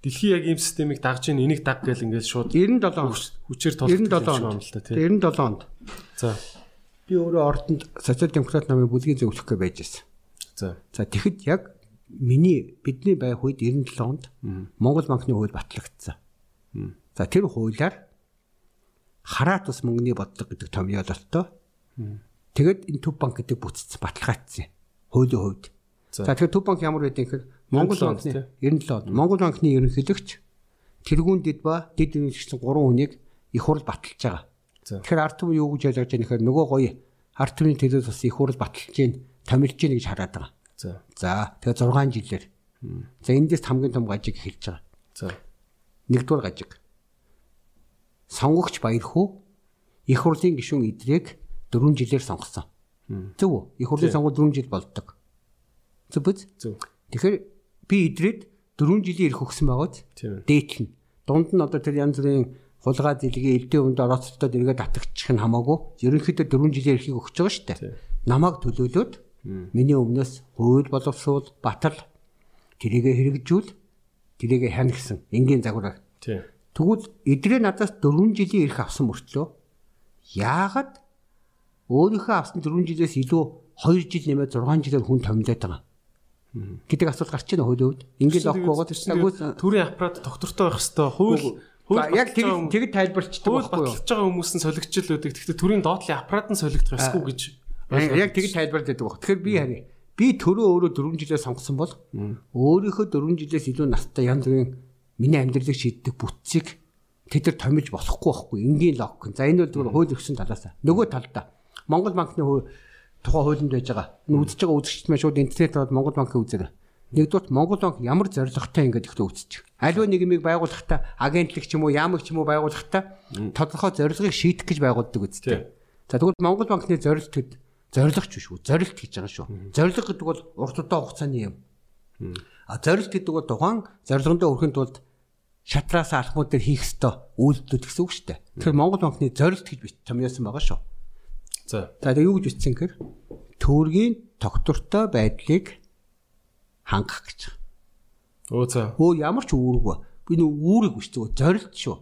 дэлхийн яг ийм системийг дагж ийн энийг даг гэл ингээл шууд 97 он. хүчээр толгой 97 юм онд. л та тий. 97 онд За. Би өөрөө ордонд социал демократ намын бүлгийн зөвлөх гэ байж байсан. За. За тэгэхэд яг миний бидний байх үед 97 онд Монгол банкны хууль батлагдсан. За тэр хуулиар хараат ус мөнгөний бодлого гэдэг томьёололтоо тэгэд энэ төв банк гэдэг бүтц баталгаажсан. Хуулийн хувьд. За. Тэгэхээр төв банк ямар байдгийг гэхээр Монгол 97 онд, банкны 97 онд Монгол банкны ерөнхийлөгч тэргүүн дид ба дид ерөнхийлөгчсөн 3 хүнийг их хурл баталж байгаа. Тэгэхээр ард түмэн юу гэж ойлгож байгаа нөхөр нөгөө гоё ард түмний төлөөс бас их хурл баталж гин томилж гин гэж хараад байгаа. За. За тэгээ 6 жилээр. За эндээс хамгийн том гажиг эхэлж байгаа. За. Нэгдүгээр гажиг. Сонгогч Баярхуу их хурлын гишүүн идрийг 4 жилээр сонгосон. Зөв үү? Их хурлын сонгуул 4 жил болдог. Зөв биз? Зөв. Тэгэхээр би идрээд 4 жилийн ирэх өгсөн ээ. дээтлэн. Дунд нь одоо тэр янз бүрийн хулгай зэлгийн элдийн өмд орооцолтод эргээд татагчих нь хамаагүй. Ерөнхийдөө 4 жилийн эрхийг өгч байгаа шүү дээ. Намайг төлөөлөөд миний өмнөөс хууль боловсруул батал тэрийгэ хэрэгжүүл тэрийгэ хань гэсэн энгийн. Тийм. Тэгвэл эдрээ надаас 4 жилийн эрх авсан мөртлөө яагаад өөрийнхөө авсан 4 жилээс илүү 2 жил нэмээд 6 жилээр хүн томилоод байгаа гэдэг асуулт гарч хуулийн хувьд. Ингээд логгүй байгаа. Төрийн аппарат доктортой байх хэвээр хууль яг тэг тэгэд тайлбарчдаг байхгүй юу? баталж байгаа хүмүүс нь солигчл үүдэг. Гэхдээ төрийн доотлын аппарат нь солигдох ёсгүй гэж Яг тэгж тайлбарлаад байгаа. Тэгэхээр би харъя. Би төрөө өөрөө 4 жилээр сонгосон бол өөрийнхөө 4 жилээс илүү настай янз бүрийн миний амьдралыг шийддэг бүтцийг тэд нар томилж болохгүй байхгүй. Энгийн логик. За энэ бол зүгээр хууль өгсөн талаас. Нөгөө талдаа Монгол банкны тухай хуулинд байж байгаа. Энэ үзэж байгаа үзэгчд маань шууд интернет ороод Монгол банкыг үзээрэй. Нэгдүгээр Монгол банк ямар зорилготой ингэж ихтэй үзчих. Аливаа нийгмийг байгуулахдаа агентлаг ч юм уу, яамаг ч юм уу байгуулахдаа тодорхой зорилгыг шийдэх гэж байгуулдаг үстэй. Тийм. За тэгвэл Монгол банкны зорилт гэд зоригч биш үү? Зорилт гэж байгаа шүү. Зориг гэдэг бол урт удаан хугацааны юм. А зорилт гэдэг бол тухайн зорилгондоо хүрэхэд тулд шатраас алхмууд дээр хийх ёстой үйлдэлүүд гэсэн үг шүү дээ. Тэгэхээр Монгол банкны зорилт гэж бит томьёосон байгаа шүү. За. За тэгээ юу гэж бичсэн гэхээр төгрөгийн тогтвортой байдлыг хангах гэж. Өө за. Өө ямар ч үүрэг ба. Би нөө үүрэг биш зүгээр зорилт шүү.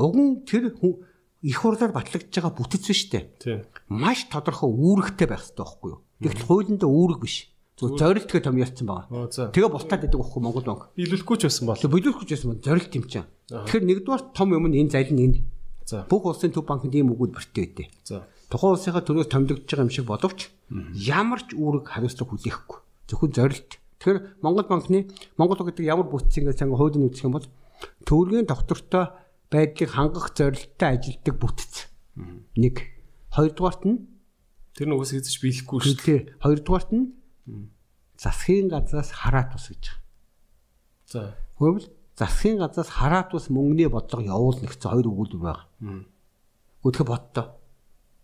Уг нь тэр их хурлаар батлагдж байгаа бүтэц биш үү? Маш тодорхой үүрэгтэй байх хэрэгтэй байхгүй юу? Тэгтэл хуулиндаа үүрэг биш. Зүгээр зорилт гэх томьёолцсон байгаа. Оо за. Тэгээ бусдад байдаг байхгүй Монгол банк. Биелүүлэхгүй ч байсан бол. Тэгээ биелүүлэх гэж байсан бол зорилт юм чинь. Тэгэхээр нэгдүгээр том юм нь энэ залин энэ. За. Бүх улсын төв банкнд ийм өгүүлбэртэй байдэ. За. Тухайн улсынхаа төрөөс томилогдож байгаа юм шиг боловч ямар ч үүрэг хариуцлага хүлээхгүй. Зөвхөн зорилт. Тэгэхээр Монгол банкны Монгол гэдэг ямар бүтц ингэ сайн хуулийн үзэх юм бол төгрөгийн доктортой байдлыг хангах зорилттой ажилтдаг бүтц. Нэг. Хоёрдугаарт нь Тэр нь угсаа эзэж биелэхгүй шүү. Гэхдээ хоёрдугаарт нь засгийн газраас хараат ус гэж. За. Хөөбөл засгийн газраас хараат ус мөнгөний бодлого явуулна гэсэн хоёр өгүүлбэр байна. Гүтгэх боттоо.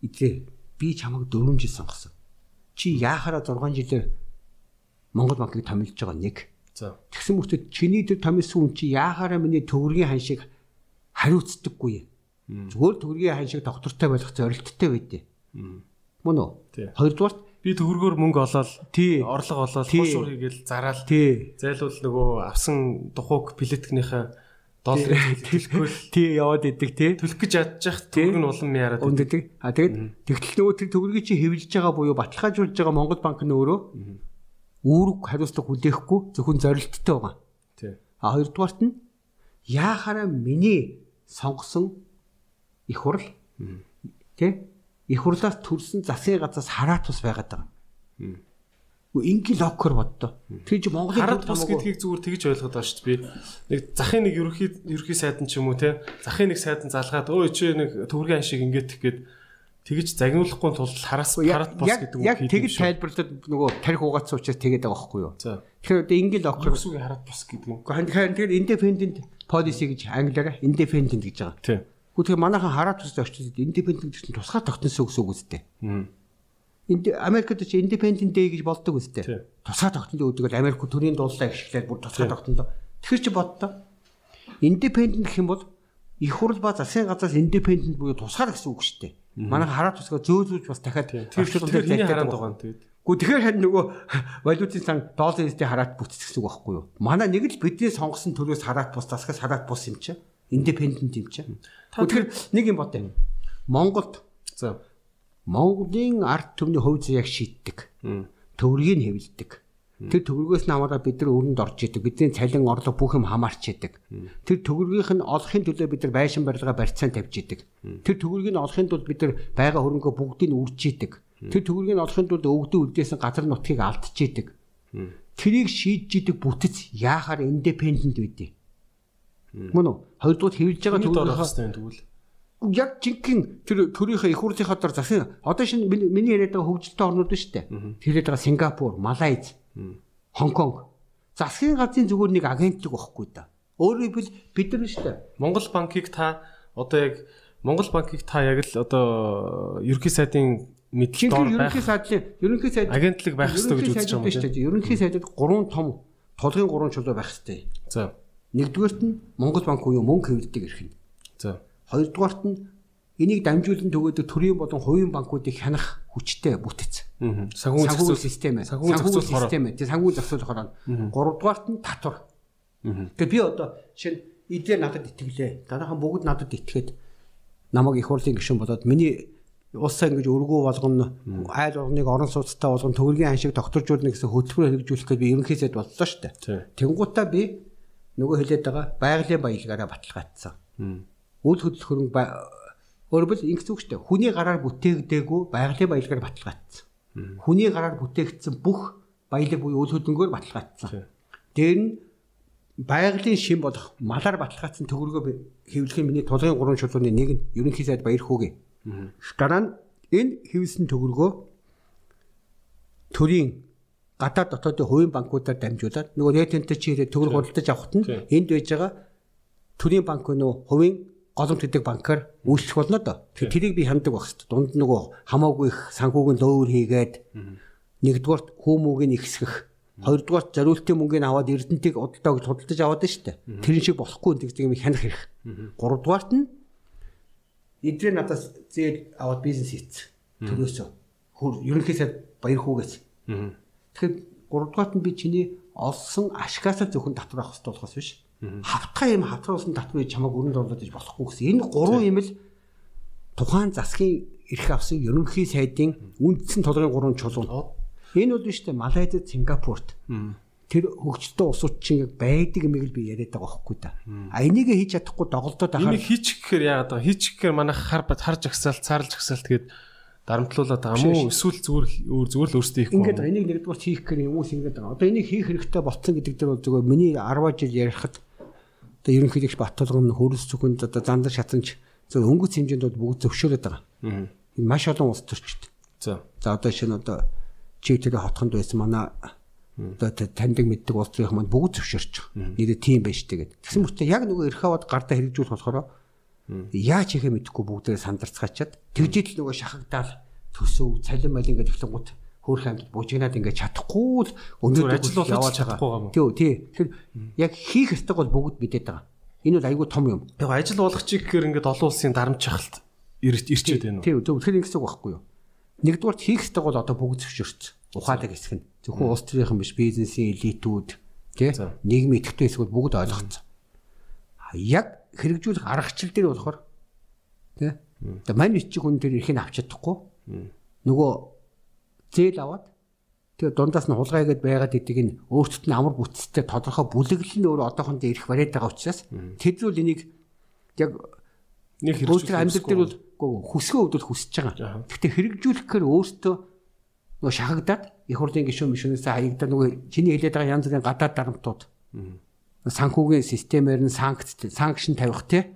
Эзээ би чамайг 4 жил сонгосон. Чи яахаараа 6 жилээр Монгол банкыг томилж байгаа нэг. Тэгсэн мөртөө чиний тэр томилсон хүн чи яахаараа миний төгрөгийн ханшиг хариуцдаггүй юм. Зүгээр төгрөгийн ханшиг доктортой байх зорилттой байдیں۔ Мөн үү? Тий. Хоёрдугаарт Би төгрөгөөр мөнгө олоод Тий. орлого олоод хуушуур хийгээл зараал. тий Зайлвал нөгөө авсан тухуг билеткийнхээ долларыг төлөхөөл тий яваад идэг тий төлөх гэж ядчих төгрөг нь улам яарад. Үндэдэг. А тэгээд тэгтэл нөгөө тэр төгрөгийг чи хэвлэж байгаа буюу баталгаажуулж байгаа Монгол банк нь өөрөө үүрэг хариуцлага хүлээхгүй зөвхөн зорилттой байгаа. Тий. А хоёрдугаарт нь яахаараа миний сонгосон их хурл тий их хурлаас төрсэн засгийн газраас хараат ус байгаад байгаа. Ингийн локер боддоо. Чи Монголын бус хамаагүй- гэдгийг зүгээр тэгж ойлгоод байгаа шүү дээ. Би нэг захын нэг ерөхий ерөхий сайдан ч юм уу те. Захын нэг сайдан залгаад өө чи нэг төгрөгийн ашиг ингээд их гээд тэгж загнуулахгүй тулд хараас хараат бус яг гэдэг яг хийдэг тэгж тайлбарлаад нөгөө тарих угаацсан учраас тэгээд байгаа байхгүй юу. Тэгэхээр одоо ингийн локер Ерөөсөө хараат бус гэдэг. Гэхдээ тэгэхээр тэгээд independent policy гэж англиараа independent гэж байгаа. Тий. Гэхдээ манайхан хараат тустай очиж independent гэсэн тусгай тогтносон үгс үг үстэй. Энд Америкт чи independent day гэж болдог үстэй. Тусгай тогтнол л Америк төрийн дуулаа гიშгэлээд бүр тусгай Тий. тогтнол. Тэгэхээр чи боддоо. Independent гэх юм бол их хурл ба засгийн газраас independent буюу тусгай гэсэн үг шүү дээ. Манайхан хараат тусгай зөөлүүлж бас дахиад Тэр орчуулгад тэр миний зайтаад хараат байгаа. юм тэгээд. Гү тэгэхээр харин нөгөө валютын сан долларын эсдээ хараат бүтц гэсэн үг байхгүй юу? Манай нэг л бидний сонгосон төрөөс хараат бус, засгаас хараат бус юм чи. Independent юм чи. Тэгэхээр нэг юм бод юм. Монголд За. Монголын ард түмний хувь заяаг шийддэг. Мм. Төвргийг хэвлдэг. Тэр төгрөгөөс нь хамаараа бид нар өрөнд орж идэг. Бидний цалин орлого бүх юм хамаарч идэг. Тэр төгрөгийнх нь олохын төлөө бид нар байшин барилга барьцаан тавьж идэг. Тэр төгрөгийг нь олохын тулд бид нар байга хөрөнгө бүгдийг нь үрж идэг. Тэр төгрөгийг нь олохын тулд өвгдөө үлдээсэн газар нутгийг алдж идэг. Тэрийг шийдж идэг бүтэц яахаар индепендент байдیں۔ Мөн үү? Хоёрдугаар хэвлж байгаа хэрэгтэй тэгвэл. яг жинхэнэ тэр төрийнхөө их хурлынхаа дор засгийн одоо шинэ миний яриад байгаа хөгжилтэй орнууд шүү дээ. Тэр яриад байгаа Сингапур, Малайз, Хонконг. Засгийн газрын зүгээр нэг агентлаг байхгүй да. Өөрөөр хэлбэл бид нар шүү дээ. Монгол банкыг та одоо яг Монгол банкыг та яг л одоо ерөнхий сайдын мэдл доор Жинхэнэ байх ерөнхий сайдлын ерөнхий сайд агентлаг байх хэрэгтэй гэж үзэж байгаа юм шүү дээ. Ерөнхий сайдад гурван том толгойн гурван чулуу байх хэрэгтэй. За. Нэгдүгээрт нь Монгол банк буюу мөнгө хэвлэдэг эрх нь. За. Хоёрдугаарт нь энийг дамжуулан төгөөдөг төрийн болон хувийн банкуудыг хянах хүчтэй бүтэц. Санхүүгийн зохицуул систем ээ. санхүүгийн зохицуул систем ээ. Тэг санхүүгийн зохицуулах хороо. Гуравдугаарт нь татвар. Тэгээ би одоо шинэ идээр надад итгэлээ. Дараахан бүгд надад итгээд намайг их хурлын гишүүн болоод миний улсаа ингэж өргөө болгоно айл орныг орон сууцтай болгоно төгрөгийн аншиг докторжуулна гэсэн хөтөлбөр хэрэгжүүлэх гэж би ерөнхий сайд боллоо шүү дээ. Тэнгуутаа би нөгөө хэлээд байгаа байгалийн баялгаараа баталгаажсан. Үйл хөдлөх хөрөнгө хэлбэл ингэсэн үг шүү дээ. Хүний гараар бүтээгдээгүй байгалийн баялгаар баталгаажсан. Хүний гараар бүтээгдсэн бүх баялаг буюу үйл хөдлөнгөөр баталгаажсан. Дээр нь байгалийн шин болох малаар баталгаажсан төгрөгөө би- хэвлэхийн миний тулгын гурван шулууны нэг нь ерөнхий сайд баяр хүүгээ. Дараа нь энэ хэвлсэн төгрөгөө төрийн гадаад дотоодын хувийн банкудаар дамжуулаад нөгөө рейтинтэй чи ирээд төгрөг худалдаж авахт нь энд байж байгаа төрийн банк нөө хувийн голомт гэдэг банкар үйлчлэх болно доо. Тэгэхээр тэрийг би ханддаг байх хэрэгтэй. Дунд нөгөө хамаагүй их санхүүгийн дөөр хийгээд нэгдүгээр хүмүүгийг ихсгэх Хоёрдугаар зориултын мөнгөний аваад Эрдэнтийг удалдаа гэж худалдаж аваад нь штэ. Тэрэн шиг болохгүй гэдэг юм хянах хэрэг. Гуравдугаарт нь эдрээ надаас зээл аваад бизнес хийц. Төрөөсөө. Хөр ерөнхийдөө баяр хүүгээс. Тэгэхээр гуравдугаарт нь би чиний олсон ашигаас зөвхөн татвар авах хэрэгтэй болохоос биш. Хавтгай юм хавтруулсан татварыг чамайг өрөнд орлоод иж болохгүй гэсэн. Энэ гурван юм л тухайн засгийн эрх авсан ерөнхий сайдын үндсэн толгойн гурван чулуун. Энэ бол биш үү Малайзад, Сингапурт. Тэр хөгжөлтөө улсууд чинь байдаг юм л би яриад байгаа байхгүй да. А энийг хийж чадахгүй доголдоод байгаа. Энийг хийчих гэхээр яагаад байгаа? Хийчих гэхээр манайх хар харж агсаалт, цаарлж агсаалт гээд дарамтлуулаад байгаа мó эсвэл зүгээр зүгээр л өөрсдөө хийхгүй. Ингээд энийг нэгдүгээр хийх гэхээр хүмүүс ингэж байгаа. Одоо энийг хийх хэрэгтэй болцсон гэдэг дээр бол зүгээр миний 10 жил ярихад одоо ерөнхийдөө Баттулгын хөрс зөвхөн одоо зандаа шатанч зөв өнгөц хэмжээнд бол бүгд зөвшөөрөд байгаа. Энэ маш олон улс төрчд. За. За одоо шинэ одоо чи тэр хотхонд байсан манай одоо таньдаг мэддэг улс төрийн маань бүгд зөвшөөрч байгаа. Нэрээ тийм байж тэгээд. Тэгсэн мөртөө яг нөгөө эрх аваад гардаа хэрэгжүүлэх болохоор яаж хийхээ мэдэхгүй бүгдээ сандарцгаачаад тэгжээд л нөгөө шахагдаал төсөв цалин малин гэдэг ихлэнгууд хөөх хамт бужигнаад ингээд чадахгүй л өнөөдөр ажил болоод чадахгүй юм. Тий, тий. Тэгэхээр яг хийх ёстой бол бүгд мэдээд байгаа. Энэ бол айгүй том юм. Яг ажил болгочих гэхээр ингээд олон улсын дарамт чахалт ирчээд байна. Тий, тэгэхээр ингэсэн үг байхгүй юу? Нэгдүгээр хийх ёстой бол одоо бүгд зөвшөөрсөн. Ухаадаг хэсэг нь. Зөвхөн улс төрийнхэн биш бизнесийн элитүүд тий нийгмийн идэвхтэй хэсгүүд бүгд ойлгоцсон. Яг хэрэгжүүлэх аргачлал дээр болохоор тий одоо мань ичиг хүн дээр их нь авч чадахгүй. Нөгөө зээл аваад тэгээ дундаас нь хулгайгээд байгаад идэг нь өөртөд нь амар бүтцтэй тодорхой бүлэглэл нь өөр одоохондоо ирэх бариад байгаа учраас тэдрүүл энийг яг нэг хэрэгжүүлэх амьдрал дээр бол хүсгөө өвдөл хүсэж байгаа. Гэхдээ хэрэгжүүлэхээр өөртөө нөгөө шахагдаад их хурлын гишүүн мишүүнээс хаягдаад нөгөө чиний хэлээд байгаа янз бүрийн гадаад дарамтууд. Санхүүгийн системээр нь санкц санкшн тавих те.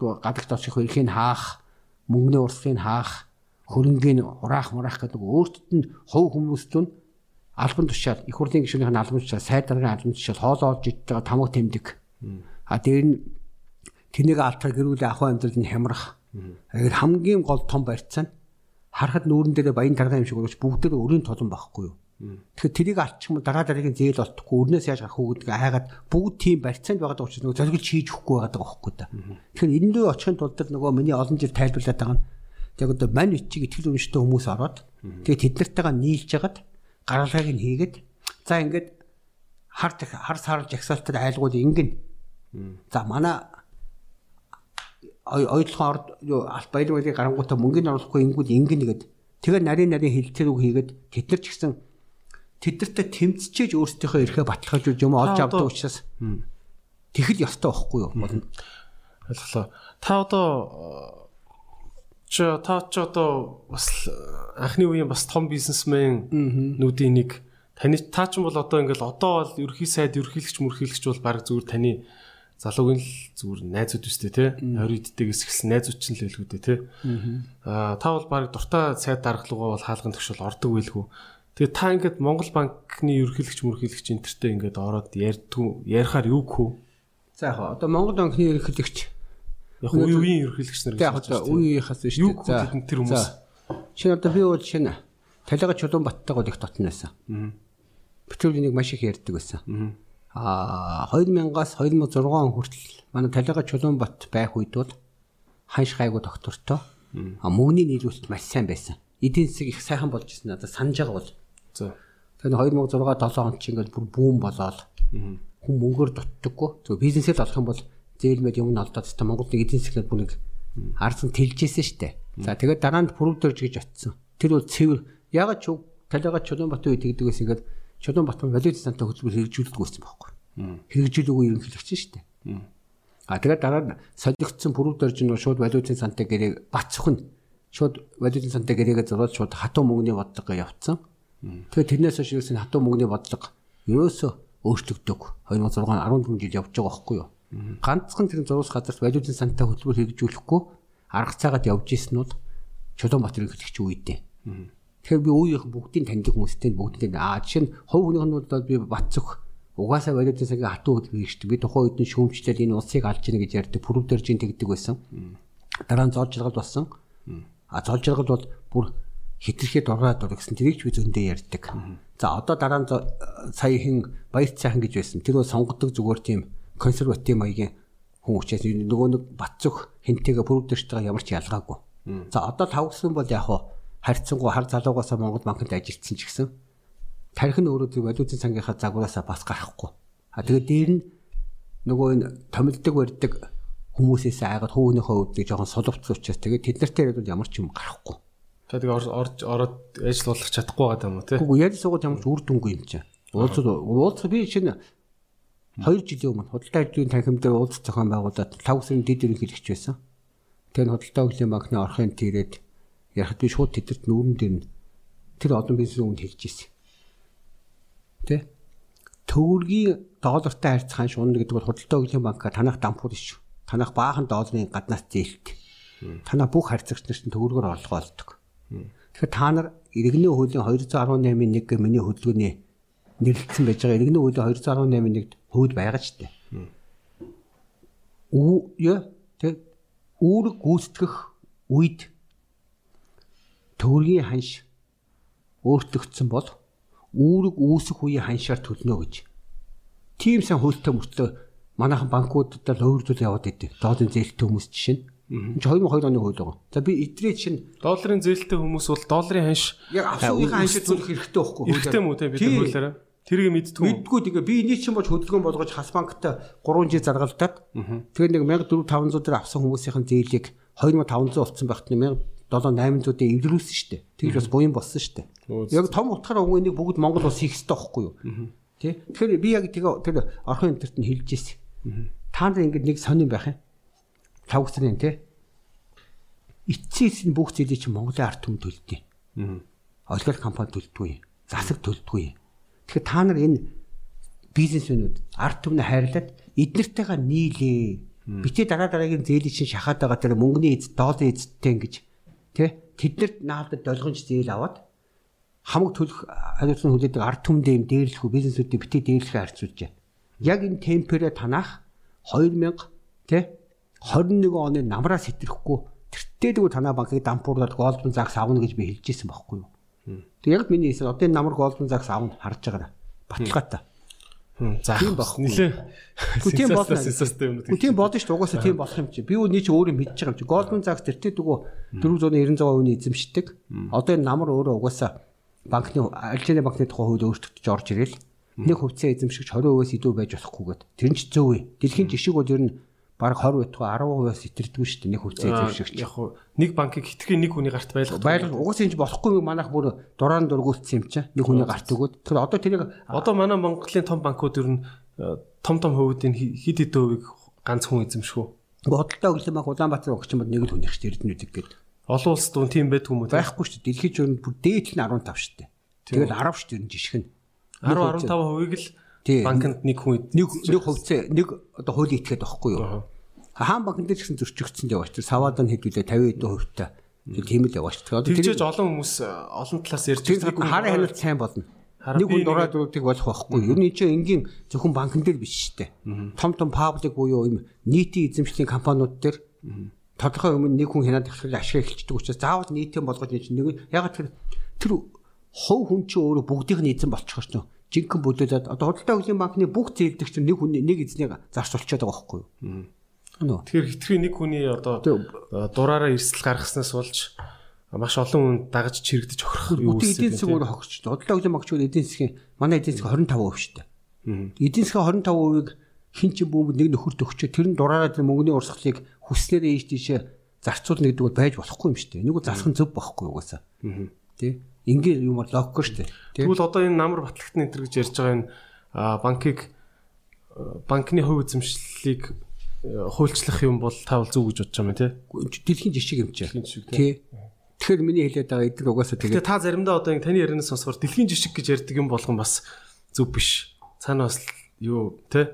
Нөгөө гадагт очих эрхийг хаах мөнгөний урсгалыг хаах хөрөнгийн ураах мураах гэдэг өөртөд нь хов хүмүүстүүн албан тушаал их хурлын гишүүнийх нь албан тушаал сайд даргын албан тушаал хоол олж идэж байгаа тамга тэмдэг. А дээр нь тэнийг алтар гэрүүлээ ахуй амьдрал нь хямрах. Тэгэхээр хамгийн гол том барьцаа нь харахад нүүрэн дээр баян тарган юм шиг боловч бүгд дээр өрийн толон байхгүй юу. Тэгэхээр тэрийг алчих юм дараа дараагийн зээл олдохгүй өрнөөс яаж гарах уу гэдэг айгаад бүгд тийм барьцаанд байгаа учраас нөгөө зориглож хийж өгөхгүй байгаа байхгүй да. Тэгэхээр энэ дөө очихын тулд нөгөө миний олон жил тайлбарлаад байгаа нь яг одоо мань ичиг итгэл үнэмштэй хүмүүс ороод тэгээд тэд нартайгаа нийлж ягаад гаргалгыг нь хийгээд за ингээд хар хар сарж жагсаалтад айлгуул ингэн. За манай ойдлохоо орд юу алт баялаг баялаг гарангуудаа мөнгөний оруулахгүй ингүүл ингэн нэгэд тэгээ нарийн нарийн хилтэр үг хийгээд тэд нар ч гэсэн тэдэртээ тэмцчээж өөрсдийнхөө эрхээ баталгаажуулж юм олж авдаг учраас тэгэхэл ёстой байхгүй юу? Ойлголоо. Та одоо ч та ч одоо бас анхны үеийн бас том бизнесмен нүүдийн нэг таны та ч бол одоо ингээл одоо бол ерхий сайд ерхийлэгч мөрхийлэгч бол баг зүгээр таны залуугийн л зүгээр найзууд өстэй те? 20 иддэгээс эхэлсэн найзууд ч л байлгүй те? Аа та бол баг дуртай сайд даргалуугаа бол хаалган төгшөл ордог байлгүй. Тэгээ та ингээд Монгол банкны ерөнхийлөгч мөрхийлөгч энтертэй ингээд ороод ярьдгүй ярихаар юу гэх за яг одоо Монгол банкны ерөнхийлөгч яг үе үеийн ерөнхийлөгч нар яг одоо үе үеийнхээс шүү дээ. юу гэх тэр хүмүүс? Шинэ одоо би бол шинэ. Талига чулуун баттайг бол их дотно байсан бичвэл энийг маш их ярьдаг байсан. А 2000-аас 2006 он хүртэл манай Талига Чулуунбат байх үед бол ханш гайгүй доктортой. А мөнгөний нийлүүлэлт маш сайн байсан. Эдийн засаг их сайхан болж ирсэн надад санаж байгаа бол. За. Тэгэхээр 2006 7 онд чи ингээд бүр бүүн болоод хүн мөнгөөр дутдаггүй. Зөв бизнесэл олох юм бол зээл мэд юм олдоод та Монголын эдийн засгийн бүр нэг арсан тэлжсэн штэ. За тэгээд дараа нь пүрүдэрж гэж очсон. Тэр бол цэвэр ягаад ч Талига Чулуунбатын үед тэгдэг гэсэн ингээд Чулуун Батхан валют цантаа хөтөлбөр хэрэгжүүлдэг байсан байхгүй. Хэрэгжүүлээгүй ерөнхийлөгч дээ. А тэгээд дараа нь солигдсон пүрэв дөрж нь шууд валютын цантаа гэрээг бацхын шууд валютын цантаа гэрээгээ зураад шууд хатуу мөнгөний бодлого явцсан. Тэгээд тэрнээс хойш юусэн хатуу мөнгөний бодлого ерөөсөө өөрчлөгдөг. 2006 14 жил явж байгаа байхгүй юу? Ганцхан тэр зурус газарт валютын цантаа хөтөлбөр хэрэгжүүлэхгүй арга цагаад явж исэн нь Чулуун Бат хэрэглэгч үедээ. Тэгэхээр би үеийнхэн бүгдийг таньдаг хүмүүстэй бүгдийг аа жишээ нь хов хүнийх нь бол би Батцөх Угаасаа валютын сангийн хатуу шүү дээ. Би тухайн үед нь шүүмжлээд энэ улсыг алж ийн гэж ярьдаг пүрэв дэржин тэгдэг байсан. Дараа нь зол жаргал болсон. А зол жаргал бол бүр хитрхээ дургаад дур гэсэн тэрийг ч би зөндөө ярьдаг. За одоо дараа нь саяхан баяр цайхан гэж байсан. Тэр бол сонгодог зүгээр тийм консерватив маягийн хүн учраас нөгөө нэг бат зүх хинтэйгээ бүрдэрчтэйгээ ямар ч ялгаагүй. За одоо тавгсан бол яг харьцангуй хар залуугаасаа Монгол банкнд ажилласан ч гэсэн тарих нь өөрөө зөв валютын цангийнхаа загвараасаа бас гарахгүй. А тэгээд дээр нь нөгөө энэ томилдог барьдаг хүмүүсээс айгаад хүүнийхээ өвдөг жоохон соловцсон учраас тэгээд тэд нартай яриад ямар ч юм гарахгүй. Тэгээд орж ороод ажил болох чадахгүй байгаа юм уу тий? Үгүй яриад суугаад ямар ч үр дүнгүй юм чинь. Уулзал уулзах би чинь 2 жилийн өмнө худалдаа ажлын танхим дээр уулзах зохион байгуулаад 5 сарын дэд ерөнхийлөгч байсан. Тэгээд худалдаа өвлийн банкны орхын тийрээд ярахад би шууд тэдэрт нүүрэн дээр тэр олон бизнесийн үнд хэлж ирсэн. Тэ? Төвөргийн доллартай харьцах шунна гэдэг бол худалдаа өвлийн банка танах дампур шүү. Танах баахан долларын гаднаас зээлт. Танаа бүх харьцагч нар чинь төвөргөөр орлого олдог. Тэгэхээр та нар иргэний хуулийн 218-ийн 1 миний хөдөлгөөний нэрлэгдсэн байж байгаа иргэний хуулийн 218-ийн 1-д хууль байгаа ч дээ. Үү тэг үүрэг гүйцэтгэх үед төвөргийн ханш өөртөгдсөн бол үүрэг үүсэх үеийн ханшаар төлнө гэж. Тийм сан хуультай мөртлөө манайхан банкудад л өөрөлдөл яваад идэв. Долларын зээлтэй хүмүүс жишээ нь Энд 2002 оны хууль байгаа. За би эдрээ чинь долларын зээлтэй хүмүүс бол долларын ханш яг авсуугийнхаа ханшид зүрх хэрэгтэй байхгүй юу? Хэрэгтэй мүү те бид хуулиараа. Тэрийг мэдтгүй. Мэдгүй тэгээ би энийг чинь болж хөдөлгөөн болгож хас банктай 3G заргалдаад тэгээ нэг 1400 500 дээр авсан хүмүүсийн зээлийг 2500 болсон байхад нэг 7800-д эвлэрүүлсэн шүү дээ. Тэгж бас буян болсон шүү дээ. Яг том утгаараа үгүй энийг бүгд Монгол улс хийх хэрэгтэй байхгүй юу? Тэ? Тэгэхээр би яг тэгээ тэр орхон интернет нь хэлж ирсэн. Та нар ингэдэг нэг сонирн байх юм тавгцны тий. Эцсээс нь бүх зүйлийг чинь Монголын ард түмэнд төлдөг. Аа. Олигарх компани төлдөггүй. Засаг төлдөггүй. Тэгэхээр та нар энэ бизнесмэнүүд ард түмнээ хайрлаад эднэртэйгээ нийлээ. Битээ дараа дараагийн зээлийн чинь шахаад байгаа тэр мөнгөний эз доолын эзтэй ингэж тий тэднэрт наадад долгонч зээл аваад хамаг төлөх хариуцлага хүлээдэг ард түмэндээ юм дээрлэх бизнесүүдийг битээ дээрлэхээ харьцуулж байна. Яг энэ темперэ танах 2000 тий 21 оны намраас хэтрэхгүй тэртээдгүй танаа банкыг дампуурлаад Goldman Sachs авна гэж би хэлж ирсэн байхгүй юу. Тэг яг миний хэлсэн одоо энэ намар Goldman Sachs авна харж байгаарай. Баталгаатай. За тийм баг. Нилээ. Тийм болно. Тийм болно шүү. Угаасаа тийм болох юм чи. Би үний чи өөрөө мэдчихэж байгаа юм чи. Goldman Sachs тэртээдгүй 490 цагаа үний эзэмшдэг. Одоо энэ намар өөрөө угаасаа банкны альжирийн банкны тухай хууль өөрчлөгдөж орж ирэл. Нэг хувьцаа эзэмшигч 20%-аас илүү байж болохгүйгээд. Тэр нь ч зөв үе. Дэлхийн жишг бол ер нь баг 20 байтугай 10%-аас итэрдэггүй шүү дээ нэг хувьцаа эзэмшигч. Яг хуу нэг банкыг хитгэн нэг хүний гарт байлгах. Байлгах угаасаа энэ болохгүй манайх бүр дурaan дургуулсан юм чинь нэг хүний гарт өгөөд. Тэгэхээр одоо тэрийг одоо манай Монголын том банкуд ер нь э, том том хувьдын хид хид хувийг ганц хүн үү? Худалдаа өглөө мах Улаанбаатар өгч юм бол нэг л хүнийх шүү дээ Эрдэнэ гэдэг. Олон улсад үн тийм байдгүй юм уу? Байхгүй шүү дээ. Дэлхийд ер нь бүр дээд нь 15 шүү дээ. Тэгэл 10 шүү дээ жишг нь. 10 15 хувийг л банкнд нэг хүн нэг нэг хувьцаа нэг одоо хуулийн этгээд байхгүй юу? Хаан банкн дээр ч гэсэн зөрчигдсөн яваач. Тэр саваад нь хэдүүлээ 50 хэдэн хувьтай. Тийм л яваач. Тэр жиж олон хүмүүс олон талаас ярьж байгаа. Хараа ханиулт сайн болно. Нэг хүн дураад үрдийг болох байхгүй. Ер нь чинь энгийн зөвхөн банкн дээр биш шүү дээ. Том том паблик буюу юм нийтийн эзэмшлийн компаниуд дээр тодорхой өмнө нэг хүн хянаад ахлах ашиг эхэлчихдэг учраас заавал нийтийн болгож нэг яг тэр тэр хов хүн чинь өөрөө бүгдийг нь эзэн болчихор ч жинхэнэ бүлээлээд одоо худалдаа хөгжлийн банкны бүх зээлдэгч нэг хүний нэг эзнийг зарч болчиход байгаа байхгүй юу. Тэгэхээр хитрхи нэг хүний одоо дураараа эрсдэл гаргаснаас болж маш олон хүн дагаж чирэгдэж охирох юу үсэн. Эдийн засаг өөрөө хогч. Бодлоо өглөө магчгүй эдийн засгийн манай эдийн засаг 25% шүү дээ. Эдийн засгийн 25%-ыг хин ч бүүмд нэг нөхөрт өгчөө тэр нь дураараа тэр мөнгөний урсгалыг хүснээрээ ийш тийшээ зарцуулна гэдэг бол байж болохгүй юм шүү дээ. Нэг бол засах нь зөв байхгүй угаасаа. Тэ? Ингээ юм бол логик шүү дээ. Тэгвэл одоо энэ намар батлагтны энэ гэж ярьж байгаа энэ банкыг банкны хувь эзэмшлийг хуульчлах юм бол та бол зөв гэж бодож байгаа юм тий. Дэлхийн жишг юм чи. Тий. Тэгэхээр миний хэлээд байгаа эдгээр угаасаа тэгээд та заримдаа одоо таны ярианаас сонсохоор дэлхийн жишг гэж ярьдаг юм болгон бас зөв биш. Цаана бас юу тий.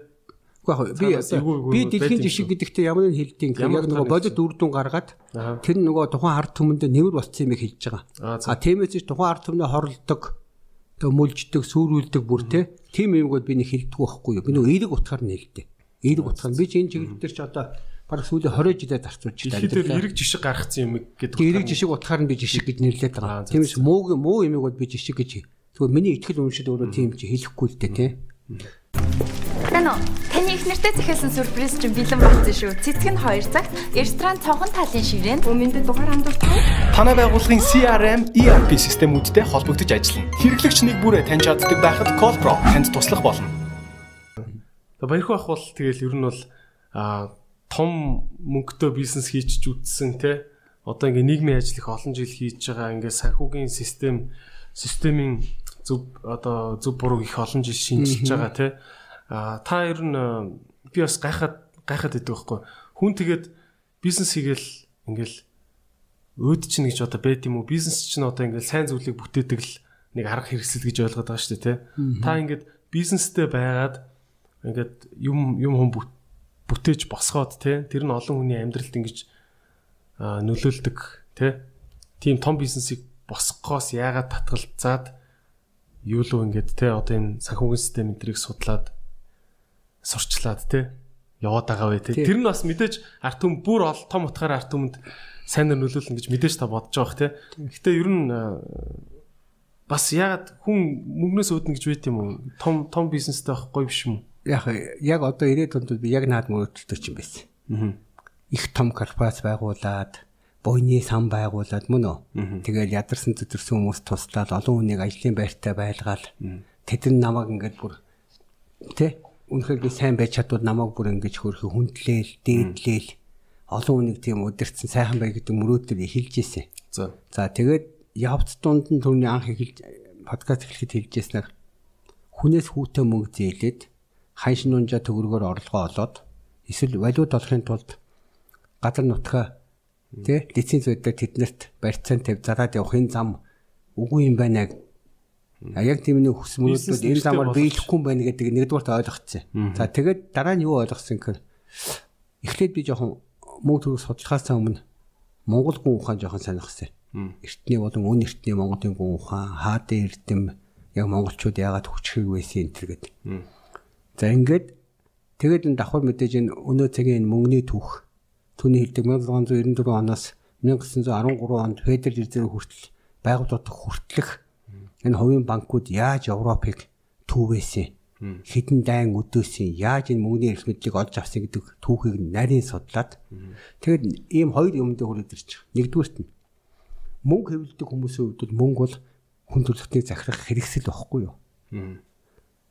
Гэхдээ би би дэлхийн жишг гэдэгтээ ямар нэг хэлдэг юм яг нөгөө бодит үр дүн гаргаад тэр нөгөө тухайн ард түмэнд нэмэр болцсон юм хэлж байгаа. А тиймээс ч тухайн ард түмний хорлдог мүлждэг, сүрүүлдэг бүр те. Тим юмгууд би нэг хилдэг байхгүй юу? Би нэг эерэг утгаар нь хэлдэг. Эерэг утгаар. Би ч энэ чиглэл дээр ч одоо бараг сүүлийн 20 жилээр зарцуулж байна. Тэгэхээр эерэг жишг гаргацсан юм гэдэг. Эерэг жишг утгаар нь би жишг гэж нэрлээд байгаа. Тиймээс муу муу юмыг бол би жишг гэж. Тэгвэл миний ихтгэл үншил өөрөө тийм чи хэлэхгүй л дээ те. Тано таны их нэртэй захиалсан сюрприз чинь бэлэн болсон шүү. Цэцэг нь 2 цагт ресторан цонхон талын ширээнд өмнөд дугаар хандуулдаг. Танай байгууллагын CRM, ERP системүүдтэй холбогдож ажиллана. Хэрэглэгч нэг бүрээ таньж чаддаг байхад Colpro танд туслах болно. Баярхуу ах бол тэгэл ер нь бол а том мөнгөтэй бизнес хийчих үтсэн те одоо ингээ нийгмийн ажил их олон жил хийж байгаа ингээ санхүүгийн систем системийн зөв одоо зөв бурууг их олон жил шинжилж байгаа те а та ер нь би бас гайхаад гайхаад идэг байхгүй. Хүн тэгээд бизнес хийгээл ингээл өөд чинь гэж одоо байд юм уу? Бизнес чинь одоо ингээл сайн зүйлийг бүтээдэг л нэг арга хэрэгсэл гэж ойлгоод байгаа шүү дээ те та ингээд бизнестэй байгаад ингээд юм юм хүм бүтээж босгоод те тэр нь олон хүний амьдралд ингэж нөлөөлдөг те тийм том бизнесийг босгохоос яагаад татгалзаад юу л ингээд те одоо энэ санхүүгийн систем энтрийг судлаад сурчлаад те яваад байгаа вэ те. Тэр нь бас мэдээж арт түм бүр ол том утгаараа арт түмэнд сайн нөлөөлнө гэж мэдээж та бодож байгаа те. Гэхдээ ер нь бас яагаад хүн мөнгнөөс үүднэ гэж байт юм уу? Том том бизнестэй байхгүй биш юм уу? Яг яг одоо 90-ад онд би яг наад мөрөдөлтөр чинь байсан. Их том корпорац байгуулад, буйны сан байгуулад мөн үү. Тэгэл ядарсан зүтэрсэн хүмүүс туслаад олон хүнийг ажлын байртаа байлгаад тэд намайг ингээд бүр тэ үнэхээр би сайн байж чадвал намайг бүр ингэж хөрхи хүндлээл, дээдлээл олон хүнийг тийм удирцсан сайхан бай гэдэг мөрөөдөл эхэлж ийсэн. За. За тэгээд явц дунд нь түрний анх эхэлж подкаст эхлэхэд хэлжсэнээр хүнээс хүүтэй мөнгө зээлээд ханш нунжа төгрөгөөр орлогоо олоод эсвэл валют олохын тулд газар нутгаа тий лиценз өгдөг тэднэрт барьцаан тавь зараад явахын зам үгүй юм байна А яг тийм нэг хүс мөрөдөл энэ замаар биелэхгүй юм байна гэдэг нэгдүгээрт ойлгоцсон. За тэгээд дараа нь юу ойлгосон гэхээр эхлээд би жоохон мөнгө төгрөг судлахаас өмнө Монгол гүн ухаан жоохон сонирхсан. Эртний болон үн эртний Монголын гүн ухаан, хаадан эрдэм яг монголчууд яагаад хүчрэг байсан энэ төр гэдэг. За ингээд тэгээд энэ давхар мэдээж энэ өнөө цагийн энэ мөнгөний түүх түүний хэлдэг 1694 оноос 1913 онд Федерал резерв хүртэл байгууллагад хүртэлх энэ хувийн банкуд яаж Европыг түүвэсэн хідэн дайн өдөөсөн яаж энэ мөнгөний эрх мэдлийг олж авсан гэдэг түүхийг нарийн судлаад тэгээд ийм хоёр юм дээр хүрээд ирчих. Нэгдүгürt нь мөнгө хэвлэдэг хүмүүсийн хувьд мөнгө бол хүн төрөлхтнийг захирах хэрэгсэл байхгүй юу?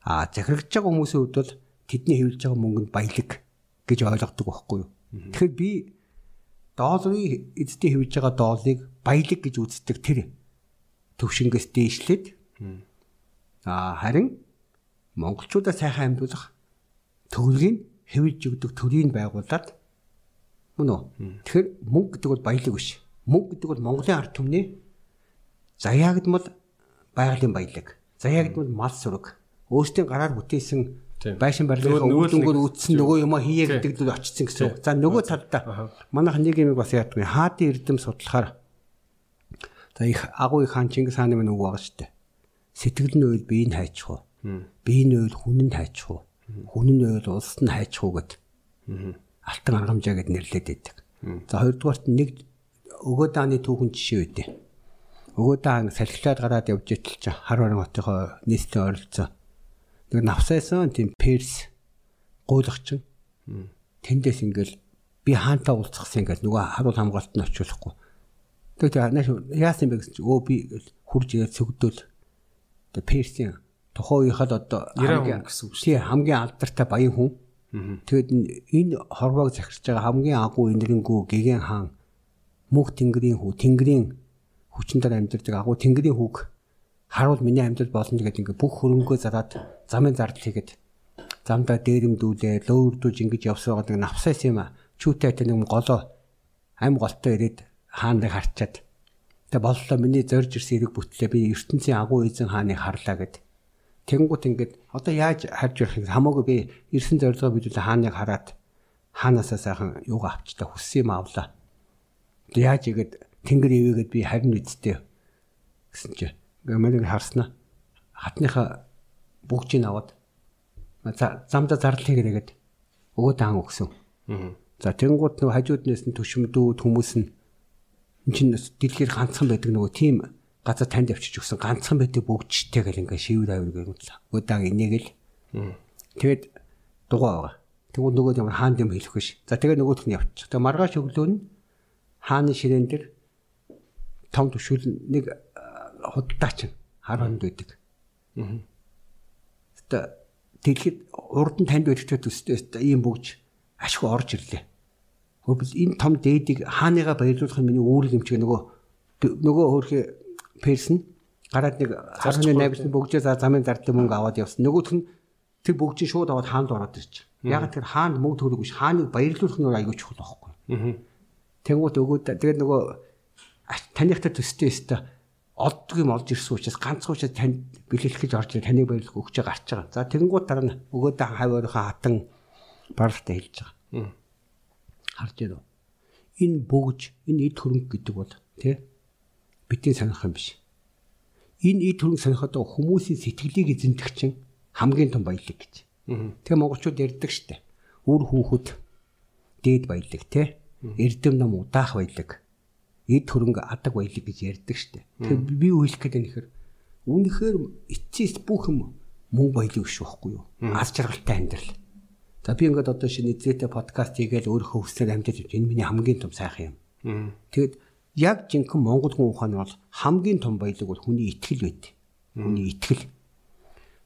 А захирагч байгаа хүмүүсийн хувьд бол тэдний хэвлэж байгаа мөнгөнд баялаг гэж ойлгодог байхгүй юу. Тэгэхээр би долларын эзэдийн хэвлэж байгаа долларыг баялаг гэж үздэг тэр төвшингээс дээшлээд а харин монголчуудаа сайхан амьдуулах төгөлгийг хэвлэж өгдөг төрийг байгуулад мөн үү. Тэгэхээр мөнгө гэдэг бол баялаг биш. Мөнгө гэдэг бол Монголын ард түмний заяагдмал байгалийн баялаг. Заяагдмал мал сүрэг өөртөө гараар бүтээсэн байшин барилгын өвдөнгөр үүтсэн нөгөө юм хийе гэдэг л очсон гэсэн. За нөгөө талдаа манайх нэг юм бас яадаг. Хаадын эрдэм судлахаар за их агуу их хаан Чингис хааны минь үг байгаа шүү дээ. Сэтгэл нь үйл биеийг хайчих уу? Биеийн үйл хүнэнд хайчих уу? Хүнэн үйл улсад нь хайчих уу гэд. Алтан аргамжаа гэд нэрлээд байдаг. За хоёрдугаарт нэг өгөө дааны түүхэн жишээ өгдөө. Өгөө даан салхилаад гараад явж итэл чи хар барин хотынхоо нийслэлийн ойролцоо нэг навсайсан тийм перс гуйлагч тэндээс ингээл би хаантаа уулзахсан ингээд нөгөө харуул хамгаалт нь очиулахгүй. Тэгээд нааш яасан бэ гэсэн чи өө би хурж ирээд сөгдөөл тэгээд персийн тухайн үеийнхад одоо хамгийн гэсэн үг шүү. хамгийн алдартай баян хүн. Тэгээд энэ хорвоог захирч байгаа хамгийн агуу энэрэнгүү гэгэн хаан мөнх тэнгэрийн хүү тэнгэрийн хүчин дээр амьдардаг агуу тэнгэрийн хүүг харуул миний амьдрал болно гэдэг ингээ бүх хөрөнгөө зараад замын зардал хийгээд замдаа дээрэмдүүлээ лөөрдүүлж ингэж явсаар нэг навсаас юм чүүтэй тэ нэг голоо ам голтой ирээд хааныг харчаад тэгээ боллоо миний зорж ирсэн хэрэг бүтлээ би ертөнцийн агуу эзэн хааныг харлаа гэд. Тэгэнгუთ ингээд одоо яаж харж ярих юм? Хамаагүй би ирсэн зорилгоо бидүүлээ хааныг хараад хаанасаа сайхан юугаа авчтаа хүссэн юм авлаа яаж игээд тэнгэр ивэгээд би харин үсттэй? Гэсэн чинь гэмэлийг харснаа. Хатныхаа бүгжийг аваад замда зарлал хийгээд өгөө даан өгсөн. За тэгэнгუთ нөгөө хажууднаас нь төшмдүүд хүмүүс нь энэ чинь дэлхийд ганцхан байдаг нөгөө тийм газар танд авчиж өгсөн ганцхан байдаг бүгжтэй гэл ингээ шивэр авир гэнэ удаан инеэгэл тэгээд дугаа байгаа. Тэгвэл нөгөө юм хаанд юм хэлэх биш. За тэгээд нөгөөх нь явчих. Тэгээд маргааш өглөө нь хааны ширээн дээр том төшүүл нэг худалдаач хар хонд байдаг. Аа. Тэгээд дэлхийд урд нь танд байдаг төстэй ийм бүгж ашгүй орж ирлээ. Хөөбөл энэ том дээдийг хааныгаа баярлуулах нь миний үүрэг юм чиг нөгөө нөгөө хөрхи персон гараад нэг харны найбс бүгжээ за замын зардлын мөнгө аваад явсан. Нөгөөх нь тэр бүгжийн шууд аваад хаанд ороод ирж. Яг тэр хаанд мөнгө төрөг биш хааныг баярлуулах нь аягүй чухал байхгүй. Тэнгуут өгөөд тэгээд нөгөө таныхтай төстэй өстө олддог юм олж ирсэн учраас ганцхан учраас танд бэлгэлэх гэж орж таныг баярлах өгч гарч байгаа. За тэнгуут дараа нь өгөөдөө хаваарынхаа хатан баралтай хэлж байгаа. Харж уу? Энэ бүгж, энэ эд хөрөнгө гэдэг бол тий бидний санах юм биш. Энэ эд хөрөнгө санахад хүмүүсийн сэтгэлийг эзэмдэх чинь хамгийн том баялаг гэж. Тэгээ монголчууд ярьдаг штэ. Үр хүүхэд дээд баялаг тий. Эрдэм ном удаах баялаг. Эд хөрөнгө адаг баялаг гэж ярьдаг штэ. Тэгээ би юу хэлэх гээд байна гэхээр үнэхээр эцэс бүх юм мөнгө баялаг биш байхгүй юу? Аз жаргалтай амьдрал За би ингээд одоо шинэ эзэтэй подкаст хийгээл өөрөө хүснээр амьдаж байна. Энэ миний хамгийн том сайхан юм. Тэгэд яг жинхэнэ монгол хүн ухаан бол хамгийн том баялаг бол хүний итгэл байд. Хүний итгэл.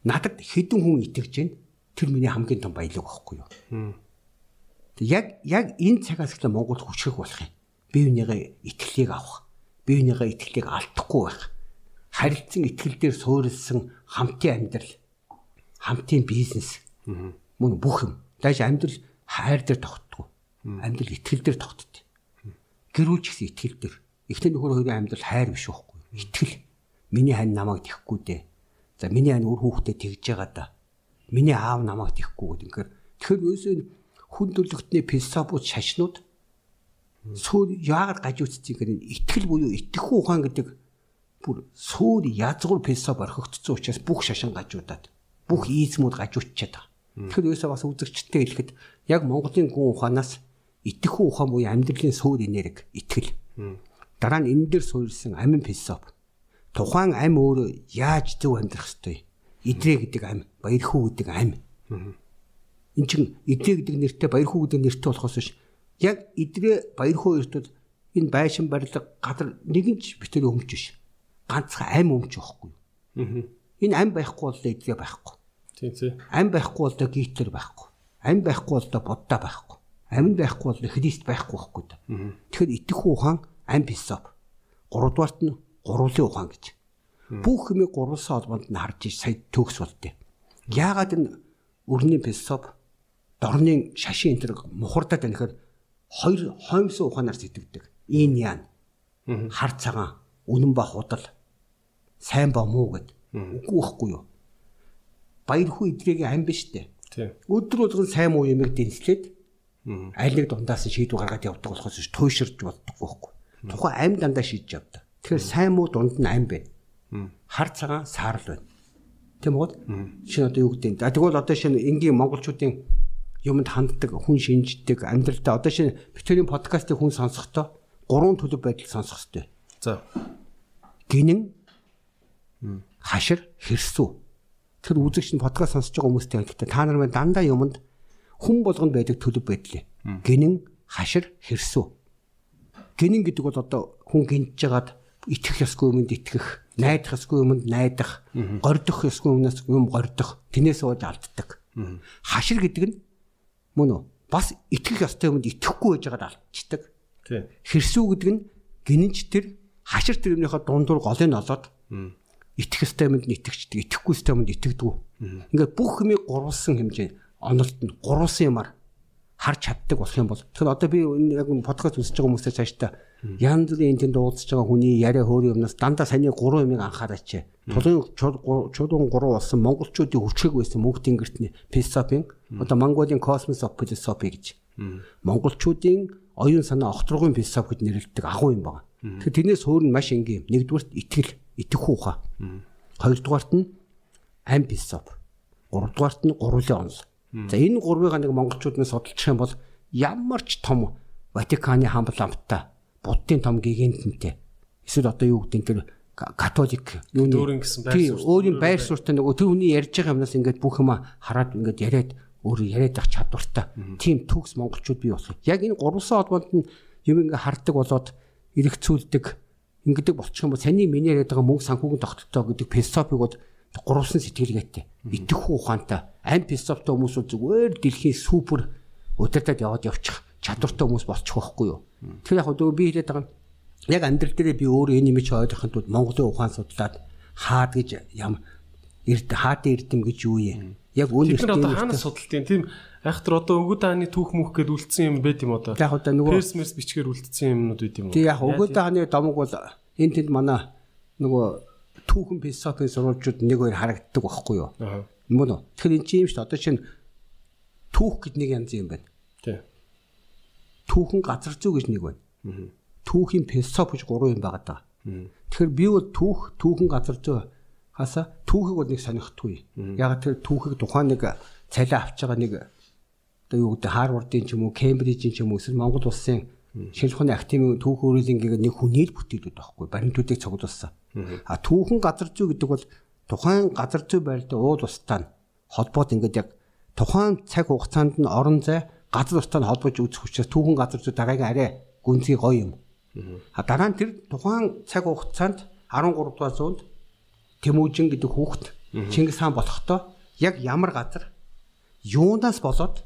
Надад хэдэн хүн итгэж байна. Тэр миний хамгийн том баялаг байхгүй юу? Яг яг энэ цагаас эхлээ Монгол хүчрэх болох юм. Бие бинийгээ итгэлийг авах. Бие бинийгээ итгэлийг алдахгүй байх. Харилцан итгэл дээр суурилсан хамтын амьдрал, хамтын бизнес мөн бүх юм Дайж амьдрал хайр дээр тогтдгоо. Амьдрал итгэл дээр тогтд. Гэр бүл ч гэсэн итгэл дээр. Эхлээ нөхөр хоёрын амьдрал хайр биш байхгүй. Итгэл. Миний хань намайг тэхгүй дээ. За миний хань үр хүүхдэд тэгж байгаа да. Миний аав намайг тэхгүй гэдэг. Инхээр тэгэхээрөөсөө хүн төрлөختний философууд шашнууд суур яагаад гажуудчих гэхээр итгэл буюу итгэхгүй ухаан гэдэг бүр суур язгуур философи орхигдсон учраас бүх шашин гажуудаад бүх ийзмүүд гажууччаад байгаа. Тэгэхээр ерөөсөө бас үзэгчтэй хэлэхэд яг Монголын гүн ухаанаас итгэх ухаан буюу амьдралын суур энерги итгэл. Дараа нь энэ дээр суурилсан амин философи. Тухайн ам өөрөө яаж зөв амьдрах ёстой. Идрээ гэдэг ам, баярхуу гэдэг ам. Энд чинь идрээ гэдэг нэртэй баярхуу гэдэг нэртэй болохоос биш яг эдрээ баяр хөөртөд энэ байшин барилга гадар нэгэн ч битэр өмч биш. Ганцхан ам өмч байхгүй. Аа. Энэ ам байхгүй бол эдгээ байхгүй. Тийм тийм. Ам байхгүй бол гитэр байхгүй. Ам байхгүй бол будда байхгүй. Амин байхгүй бол христ байхгүй байхгүй да. Тэгэхээр итгэх ухаан ам бисоп. Гуравдугаарт нь гурвлын ухаан гэж. Бүх хүмүүс гурвлсан холбоонд нь харж иж сая төгс болтой. Яагаад энэ өрний бисоп дорны шашин энэ мухардаад байна гэхээр хоёр хоймсон ухаанаар сэтгэдэг. Ин яан. Хар цагаан, үнэн ба худал, сайн ба муу гэд. Үгүй байхгүй юу? баяр хүү идрэгийн ам биш үү? Өдөр болгон сайн муу юмэг дэнслээд аль нэг дундаас шийдвэр гаргаад явдаг болохоос ш туйширж болдоггүй байхгүй. Тухайн ам дандаа шийдэж явдаг. Тэгэхээр сайн муу дунд нь ам байна. Хар цагаан саарл байна. Тийм үү? Шинэ одоо юу гэдэг. За тэгвэл одоо шинэ энгийн монголчуудын юмд ханддаг, хүн шинждэг, амьдралдаа одоо шинэ битүүрийн подкастыг хүн сонсохдоо гурван төлөв байдал сонсох хэрэгтэй. За. Гинэн хашир хэрсүү тэр үзэгч нь подкаст сонсож байгаа хүмүүстэй хэлэхдээ та нар маань дандаа юмд хүн болгонд байдаг төлөв байдлаа. Гинэн хашир хэрсүү. Гинэн гэдэг бол одоо хүн гинж жагаад итгэх ёсгүй юмд итгэх, найдах ёсгүй юмд найдах, гордох ёсгүй юмнаас юм гордох, тнээс ууж алддаг. Хашир гэдэг нь мөн үү? Бас итгэх ёстой юмд итгэхгүй байж байгаад алдчихдаг. Хэрсүү гэдэг нь гинэнч тэр хашир тэр юмныхаа дундуур голыг олоод итгэх ёстой юмд итгэждэг, итгэхгүй ёстой юмд итгэдэг. Ингээд бүх юмыг гурвалсан хэмжээ онолт нь гурвалсан юмар харж чаддаг болох юм бол тэгэхээр одоо би яг подкаст үзэж байгаа хүмүүстэй цаашдаа янз бүрийн энэ тэнд уулзж байгаа хүний яриа хөөр юмнаас дандаа саний гурван юмыг анхаараач. Тулын чулуун гурван болсон монголчуудын хүчрэг байсан мөнх тэнгэртний философийн одоо Mongolia Cosmos of Philosophy гэж монголчуудын оюун санаа огторгын философи гэж нэрлэдэг агуу юм байна. Тэгэхээр тэрнээс өөр нь маш энгийн. Нэгдүгürt итгэл итгэх ухаа. Хоёрдугаарт нь амписоп. 3 дугаарт нь гурлын онол. За энэ гурвыг нэг монголчууд нь судалчих юм бол ямар ч том Ватиканы хамбаламттай буддын том гигантэнтэй. Эсвэл одоо юу гэдэг нэр католик юу нөөрэн гэсэн байр суурь. Өөрийн байр суурьтай нөгөө тэр хүний ярьж байгаа юмнаас ингээд бүх юм хараад ингээд яриад өөрөө яриад авах чадвартай. Тим төгс монголчууд бий болох. Яг энэ гурвсан холбоонд нь юм ингээд хардаг болоод эргэцүүлдэг ингэдэг болчих юм бол саний миний яриад байгаа мөнгө санхүүгийн тогтолцоо гэдэг философиг бол гурвсан сэтгэлгээтэй. Итгэх ухаантай. Ам философтой хүмүүс бол зүгээр дэлхийн супер удирдах яваад явчих чадвартай хүмүүс болчих واخгүй юу. Тэгэхээр яг одоо би хэлээд байгаа нь яг амьдрал дээр би өөрөө энэ имиж ойлгохын тулд Монголын ухаан судлаад хаад гэж ям эрд хаадын эрдэм гэж юу юм. Яг үн эрдэм одоо хаанаас судалтын тийм айхтар одоо өвгөд хааны түүх мөх гэд үлдсэн юм байт юм одоо. Яг одоо нөгөө персмерс бичгээр үлдсэн юмнууд байт юм уу? Тий яг өвгөд хааны домог бол энэ тэнд манай нөгөө түүхэн философийн сурвалжууд нэг хоёр харагддаг байхгүй юу? Аа. Мөн үү? Тэгэхээр эн чинь юм шүү дээ. Одоо чинь түүх гэд нэг янз юм байна. Тий. Түүхэн газар зүй гэж нэг байна. Түүхийн философи гэж гурван юм байгаа даа. Тэгэхээр би бол түүх түүхэн газар зөө хаса түүхийг бол нэг сонирхдгүй. Яг тэр түүхийг тухайн нэг цалиа авч байгаа нэг одоо юу гэдэг Харвардын ч юм уу, Кембрижийн ч юм уу, эсвэл Монгол улсын шинжлэх ухааны академийн түүх өөрөлдөнгийг нэг хүнийг бүтээдэг байхгүй баримтуудыг цуглуулсан. А түүхэн газар зүй гэдэг бол тухайн газар зүй байрлалд уул устаа холбоод ингээд яг тухайн цаг хугацаанд нь орон зай газар устаа нь холбож үзэх учраас түүхэн газар зүй дараагийн арай гүнзгий гоё юм. А дараа нь тэр тухайн цаг хугацаанд 13 дугаар зуунд Тэмүүжин гэдэг хүүхэд Чингис хаан болохдоо яг ямар газар юунаас болоод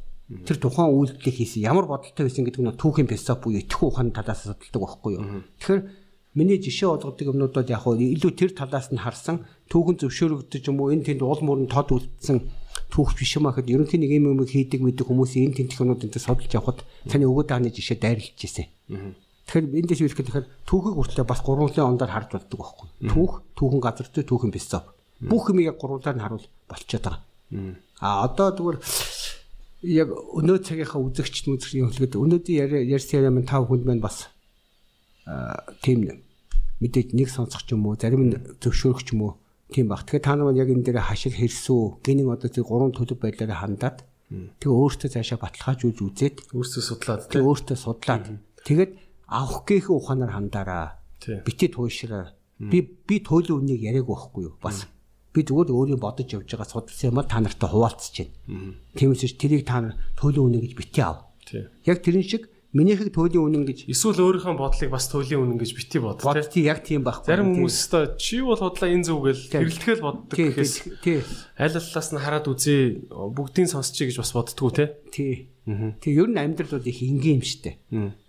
тэр тухайн үйлдэлийг хийсэн ямар бодолтой байсан гэдэг нь түүхийн философи буюу итгэх ухааны талаас судалдаг байхгүй юу. Тэгэхээр миний жишээ болгодог юмнуудад яг хөө илүү тэр талаас нь харсан түүхэн зөвшөөрөгдөж юм уу энэ тэнд уул мөрөнд тод үлдсэн түүх биш юм ахэд ерөнхийн нэг юм юм хийдэг мэддэг хүмүүсийн энэ юмнууд энэ судалж явхад таны өгөөд хааны жишээ дайрлаж ирсэн. Тэгэхээр эндээс юу хэлэх гэхээр түүхийг хүртлээ бас гурван ондоор харж болдог байхгүй. Түүх, түүхэн газар зүй, түүхэн философи. Бүх юм яг гурванаар нь харуул болчиход байгаа. А одоо зүгээр яг өнөө цагийнхаа үзэгч юм хэлгээд өнөөдрийн ярьсан маань тав хүнд маань бас тийм мэдээж нэг сонсох ч юм уу, зарим нь зөвшөөрөх ч юм уу тийм баг. Тэгэхээр та нар яг энэ дээр хашиг хэрсүү, гинийн одоо зөв гурван төлөв байдлаараа хандаад тэгээ өөртөө цаашаа баталгаажуулж үзээд өөртөө судлаад тэгээ өөртөө судлаад тэгээд авах гээхээ ухаанаар хандаараа. Бити туйшраа. Би би туйлын үнийг яриаг байхгүй юу? Бас би зүгээр өөрийн бодож явж байгаа судалсан юм та нартай хуваалцж байна. Тиймээс тэрийг та нар туйлын үнэ гэж бити ав. Яг тэрэн шиг Минийхийг туйлын үнэн гэж эсвэл өөрийнхөө бодлыг бас туйлын үнэн гэж бити бод. Бод тий яг тийм байхгүй. Зарим хүмүүс өстой чи бол худлаа энэ зүг гэл хэрэлтгэл боддог гэхээс тий аль аллаас нь хараад үзээ бүгдийг сонсчих гэж бас боддгоо те. Тий. Тэг ер нь амьдрал бол их энгийн юм штэ.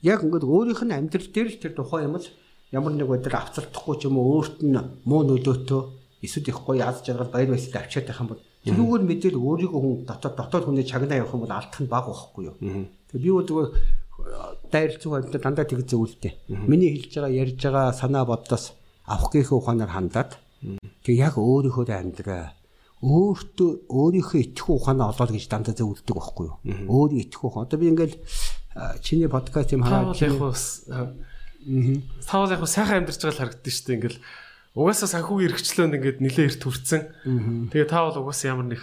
Яг ингээд өөрийнх нь амьдрал дээр л тэр тухайн юм л ямар нэг өдөр авцардахгүй ч юм уу өөрт нь муу нөлөөтөө эсвэл их гоё аз жаргал баяр баясгалд авчиад байх юм бол тэрүүгээр мэдээд өөрийгөө хүн дотоод дотоод хүний чагнаа явах юм бол алдах нь баг байхгүй юу. Тэг би бол зүгээр дайрлцуу амьд дандаа тэг зөвлөлтэй. Миний хэлж байгаа ярьж байгаа санаа бодлоос авах гээхээ ухаанаар хандаад тэг яг өөрийнхөө амьдраа өөртөө өөрийнхөө итгэх ухаанаа олоод гэж дандаа зөвлөдөг байхгүй юу? Өөрийн итгэх ухаан. Одоо би ингээл чиний подкаст юм хараад яг бас таавал яг сайхан амьдарч байгаа л харагддаг шүү дээ. Ингээл угаасаа санхүүгийн эрхчлөөнд ингээд нилээ эрт хүрцэн. Тэгээ таавал угаасаа ямар нэг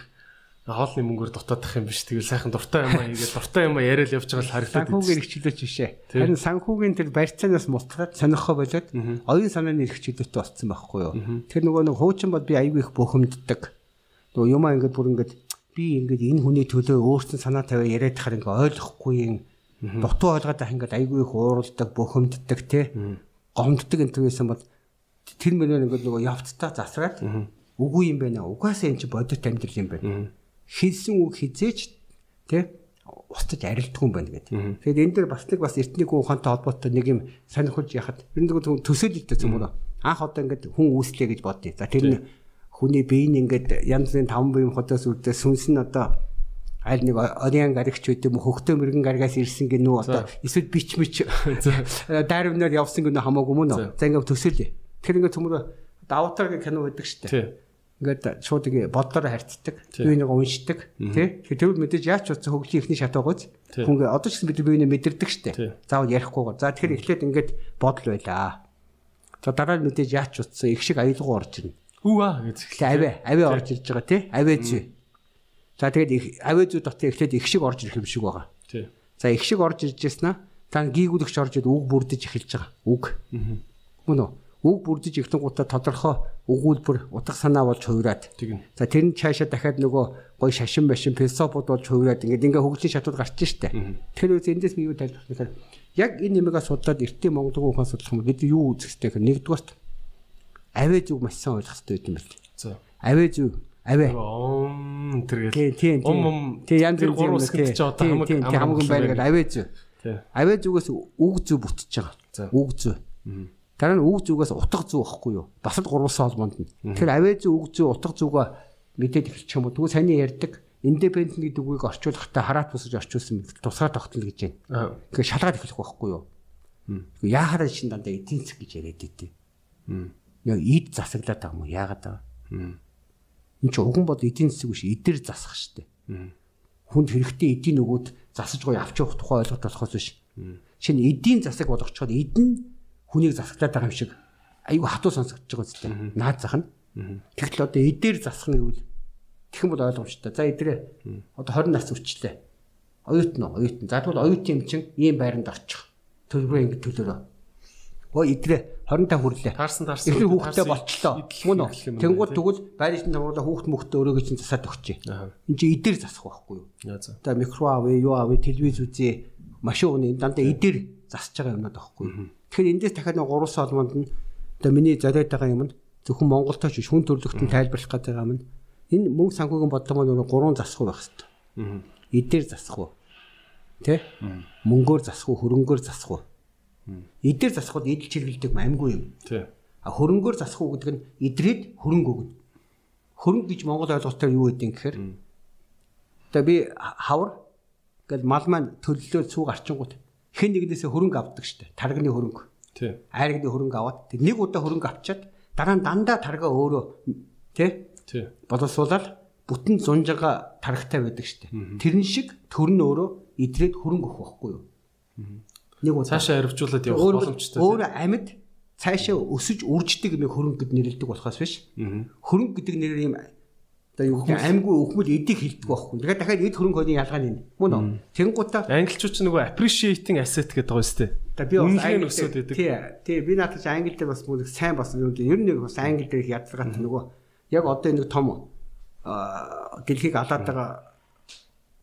хоолны мөнгөөр дутаадах юм биш. Тэгэл сайхан дуртай юм аа игээл дуртай юм аа яриад явж байгаа л харагдаад байна. Санхүүгийн эрхчлөөч бишээ. Харин санхүүгийн тэр барьцаанаас мултраад сонирхоо болоод оюун санааны эрхчлөөтэй болцсон байхгүй юу. Тэр нөгөө нэг хуучин бол би аягүй их бухимддаг. Нөгөө юмаа ингээд бүр ингээд би ингээд энэ хүний төлөө өөртөө санаа тавиа яриад тахаар ингээд ойлгохгүй юм. Дутуу ойлгоод ах ингээд аягүй их ууралдаг, бухимддаг те. Гомддаг энэ төрөөсөн бол тэр мөрөө ингээд нөгөө явцдаа засраад үгүй юм байна. Угаасаа энэ чи бодит амьдрал юм байна хэлсэн үг хизээч тий устж арилддаг юм байна гэдэг. Тэгэхээр энэ дээр бас нэг бас эртний ухаантай холбоотой нэг юм сонирхолж яхад ер нь төсөөлөлтэй юм уу? Анх одоо ингээд хүн үүслэе гэж бодъё. За тэр нь хүний бие нь ингээд янз бүрийн таван буйн хотоос үрдээ сүнс нь одоо аль нэг ориан гарагч үт юм хөхтөө мөргэн гарагаас ирсэн гинүү одоо эсвэл бич мич дайрвнаар явсан гинүү хамаагүй мөн үү? За ингээд төсөөлье. Тэр ингээд төмөр давтар гэх кино байдаг шүү дээ ингээд шууд ингэ бодлоор харьцдаг. Би нэг уншдаг. Тэ. Тэгэхээр тэр мэдээж яаж ч утсан хөгжлийн ихний шат байгааз хүн одоо ч гэсэн бид биений мэдэрдэг штэ. Заавал ярихгүйгээр. За тэгэхээр эхлээд ингээд бодол байлаа. За дараа нь мэдээж яаж ч утсан их шиг аюулгүй орж ирнэ. Аа гэж. Тэгээ авэ авэ орж ирж байгаа тий. Авэ зүй. За тэгээд авэ зүй дотор эхлээд их шиг орж ирэх юм шиг байгаа. Тий. За их шиг орж ирж яснаа та гийгүүлэгч орж ид үг бүрдэж эхэлж байгаа. Үг. Мөн үү? Үг бүрдэж эхлэн гутаа тодорхой өгүүлбэр утга санаа болж хувираад. За тэр нь цаашаа дахиад нөгөө гой шашин башин философууд болж хувираад ингээд ингээ хөгжлийн шатууд гарч штэ. Тэр үс эндээс би юу тайлбарлах гэхээр яг энэ нэмийг судлаад эртний Монгол ухаан судлах юм бид юу үзэх хэрэгтэй гэхээр нэгдүгээрт авэ зүг маш сайн ойлгох хэрэгтэй юм байна. За. Авэ зүг авэ Ом. Тийм тийм Ом ом. тийм янз тэр бүрийн гурван ч одоо хамаг тийм хамаг байна гэдэг авэ зүг. Авэ зүгээс үг зүг бүтэж байгаа. Үг зүг. Дараа нь үг зүгээс утга зүг байхгүй юу? Бас л гурван холбоонд нь. Тэгэхээр авэ зүг үг зүг утга зүгөө мэдээд эхэлчих юм уу? Тэгвэл саний ярьдаг independent гэдэг үгийг орчуулахдаа хараат бусаж орчуулсан тусгаар тогтно гэж байна. Тэгэхээр шалгаад эхлэх байхгүй юу? Яахаараа шин дандаа эдийн засаг гэж яриад идэв. Яг ид засаглаад байгаа юм уу? Яагаад байгаа? Энд чинь уган бод эдийн засаг биш эдэр засах штеп. Хүнд хэрэгтэй эдийн нөгөөд засаж гоё авч явах тухай ойлголт болохоос биш. Шинэ эдийн засаг болгочход эдэн хүнийг засаглаад байгаа юм шиг айгүй хатуу сонсогдож байгаа үстэй. Наад зах нь. Тэгтэл одоо эдээр засах нь гэвэл тэгхэн бол ойлгомжтой. За эдрээ одоо 20 нас үрчлээ. Оюутан уу? Оюутан. За тэгвэл оюутан юм чинь ийм байранд орчих. Төлбөрөө ингэ төлөөрөө. Өө эдрээ 25 хүрлээ. Таарсан таарсан. Эхлээ хүүхдээ болчлоо. Мөн үү? Юм Тэнгууд тэгвэл байрны тамруулаа хүүхд мөхтөө өрөөгөө чинь засаад өгчээ. Энд чинь эдээр засах байхгүй юу? За. Микро авъя, юу авъя, телевиз үзье, машин угны дандаа эдээр засаж байгаа юмнаад байхгүй юу? Тэгэхээр эндээс дахиад нэг гурван солмонд нь одоо миний зориод байгаа юм нь зөвхөн Монголтой биш хүн төрлөختөнд тайлбарлах гэдэг юм нь энэ мөнгө санхүүгийн бодлого маань нөгөө гурван засах байх хэвээр. Эдээр засах уу? Тэ? Мөнгөөр засах уу, хөрөнгөөр засах уу? Эдээр засахад эдэлж хэрэгэлдэг амьгүй юм. Тий. А хөрөнгөөр засах уу гэдэг нь идрээд хөрөнгө өгнө. Хөрөнгө гэж Монгол ойлголтоор юу гэдэг юм гэхээр одоо би хавар гэл мал маань төлөлөө цуг арчингууд хэн нэгнээсээ хөрөнгө авдаг штэ. Тарганы хөрөнгө. Тий. Айргны хөрөнгө аваад нэг удаа хөрөнгө авчаад дараа нь дандаа тарга өөрөө тэ Тий. боловсруулаад бүтэн зунжаага тархтай байдаг штэ. Тэрэн шиг төр нь өөрөө идрээд хөрөнгө өгөх байхгүй юу? Нэг удаа Цаашаа аривжуулаад явах боломжтой. өөр амьд цаашаа өсөж үрждэг юм хөрөнгө гэд нэрлэдэг болохоос биш. Хөрөнгө гэдэг нэр юм юу гэх амьгүй өхмөл эдийг хилдэг байхгүй. Тэгэхээр дахиад эд хөрөнгө хойны ялгаа нь мөн үү? Тэнгуудаа Англичууд ч нөгөө appreciating asset гэдэг байгаа шүү та дээ. би бас англи өсөд идэг. Тий, тий би наадах чи англи дээр бас мөн сайн бас юм. Ер нь нэг бас англи дээр их ядлагаат нөгөө яг одоо нэг том аа дэлхийг алаад байгаа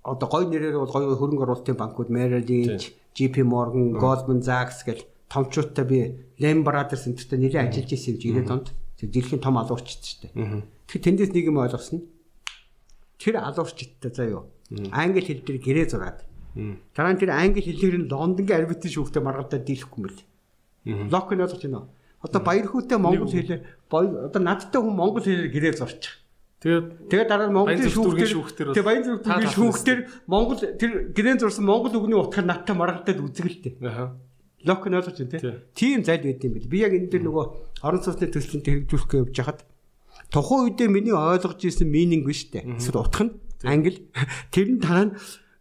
одоо гой нэрээр бол гой хөрөнгө оруулалтын банкуд Merrill Lynch, JP Morgan, Goldman Sachs гэл томчуудтай би Lehman Brothers энтертэй нэлээд ажиллаж ирсэн юм чи 90 онд. Тэг дэлхийн том алуурчд шүү дээ. Тэгэхээр тэндээс нэг юм ойлгосон тэр алуурчдтай заа юу. Англи хэл дээр гэрээ зураад. Дараа нь тэр англи хэлээр нь Лондонгийн арбитрийн шүүхтэй маргадаа дийлэхгүй мэл. Лок нь ойлгож байна уу? Одоо баяр хүүтэй монгол хэлээр одоо надтай хүн монгол хэлээр гэрээ зурчих. Тэгээд Тэгээд дараа нь Монголын шүүхтэр шүүхтэр бас тэг баян таа шүүхтэр Монгол тэр гэрэн зурсан монгол үгний утгаар надтай маргадад үзгэлтэй. аха. Лок нь ойлгож байна Тий. тий. Тийм зайлд байд юм бэл. Би яг энэ дээр нөгөө орон сууцны төслөнд хэрэгжүүлэх гэж явж хахад тухайн үедээ миний ойлгож ирсэн мининг биш үү? Эсвэл утга нь англи. Тэр нь дараа нь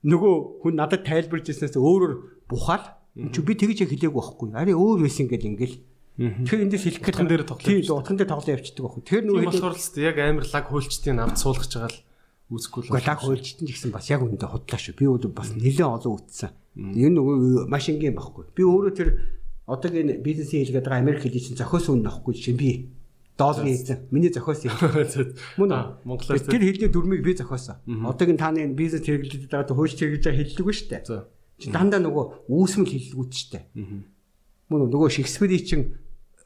нөгөө хүн надад тайлбарж ирснээс өөрөөр бухаал чи би тэгж хэлээгүй байхгүй. Ари өөр байсан гэл ингээл. Тэгэхээр эндээс хэлэх Утган дээр тоглож Тийм утган дээр тоглоо явчихдаг байхгүй. Тэр Тийм нөгөө болохоор л яг амар лаг хуульчдын авд суулгаж байгаа л үзэхгүй л. Голаг хуульчтан гэсэн бас яг үндэ худлаа шүү. Би бол бас нэлээд олон үтсэн. Энэ нөгөө маш энгийн байхгүй. Би өөрөө тэр одоогийн бизнесийн хэлгээд байгаа Америк хэлийг чинь зохиос үнэ авахгүй чинь би долларын хийсэн. Миний зохиос юм. Мөн үү? Монголоор Тэр хэлний дүрмийг би зохиосон. Одоогийн тааны бизнес хэрэглэдэг байгаа хуульч хэрэглэж байгаа хэллэг шүү дээ. Чи дандаа нөгөө үүсмэл хэллэгүүд шүү дээ. Мөн үү? Нөгөө Шекспирийн чинь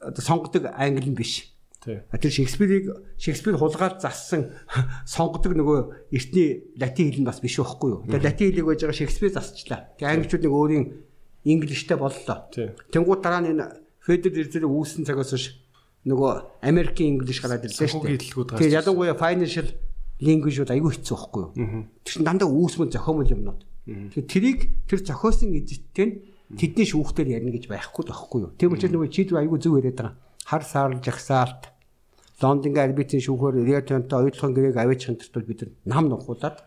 одоо сонгодог англи нь биш. Тэр Шекспирийг Шекспир хулгаад зассан сонгодог нөгөө эртний латин хэл нь бас биш байхгүй юу. Тэгээ латин хэлийг байж байгаа Шекспир засчлаа. Тэгээ англичууд нэг өөрийн инглиштэй боллоо. Тэнгууд дараа нь энэ Федерал Резерв үүссэн цагаас хойш нөгөө Америкийн инглиш гараад ирлээ шүү гарч Тэгээ ялангуяа financial language-ууд аюу хэцүү байхгүй юу. Тэр чинь дандаа үүсмэл зохиомол юмнууд. Тэгээ тэрийг тэр зохиосон эзэттэй нь тэдний шүүхтэр ярина гэж байхгүй байхгүй юу. Тийм учраас нөгөө чид аюу зөв яриад байгаа. Хар саар жагсаалт Лондонгийн арбитрийн шүүхээр Риотонтой оюутлахын гэрээг аваачихын тулд бид нам нухуулаад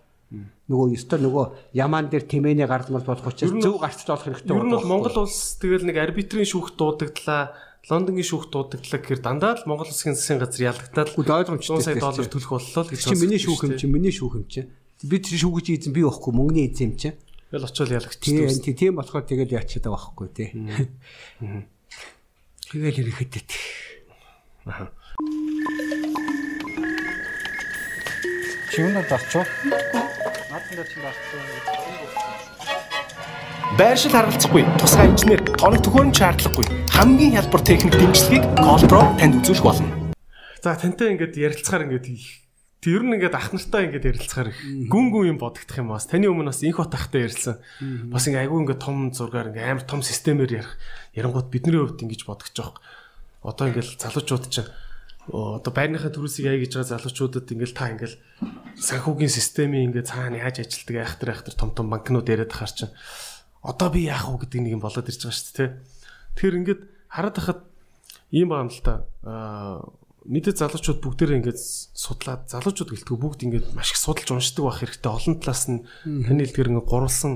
нөгөө ёстой нөгөө ямаан дээр тэмээний гардмал болох учраас зөв гарцтай болох хэрэгтэй Ер нь бол? Монгол улс тэгэл нэг арбитрийн шүүхт дуудагдлаа. Лондонгийн шүүх дуудагдлаа гэхээр дандаа л Монгол Улсын засгийн газар ялгатаад ойлгомжтой 100 сая доллар төлөх боллоо л гэж чи миний шүүх юм чи миний шүүх юм чи би тэр шүүгэж эзэн би байхгүй мөнгөний эзэн юм чи Тэгэл очиод ялгчихсан. Тийм тийм болохоор тэгэл яачаад байгаа байхгүй тий. Тэгэл ирэхэд. Аа. Чивнэ дарчуу. Наадмын чинь дарчуу. Байршил харгалзахгүй, тусгай инженер, тоног төхөөрөмж шаардлагагүй. Хамгийн хялбар техник дэмжлэгийг Colpro танд үзүүлэх болно. За тантай ингээд ярилцахаар ингээд Тэг ер нь ингээд ах нартай ингээд ярилцахаар гүн гүн юм бодогдох юм бас. Таны өмнө бас инх утахтай ярилцсан. Бас ингээд айгүй ингээд том зургаар ингээд амар том системээр ярих. Ярангууд бидний хувьд ингэж бодож байгаа. Одоо ингээд залуучууд чинь одоо байрныхаа төрөөсийг яа гэж байгаа залуучуудад ингээд та ингээд санхүүгийн системийн ингээд цаана яаж ажилтдаг айхтар айхтар том том банкнууд яриад ахаар чинь одоо би яах вэ гэдэг нэг юм болоод ирж байгаа шүү дээ. Тэр ингээд хараад хахад ийм байгаа юм л та. Нийтэд залуучууд бүгдээрээ ингээд судлаад залуучууд гэлтгүү бүгд ингээд маш их судалж уншдаг байх хэрэгтэй. Олон талаас нь таны хэлдгэр ингээд гурвалсан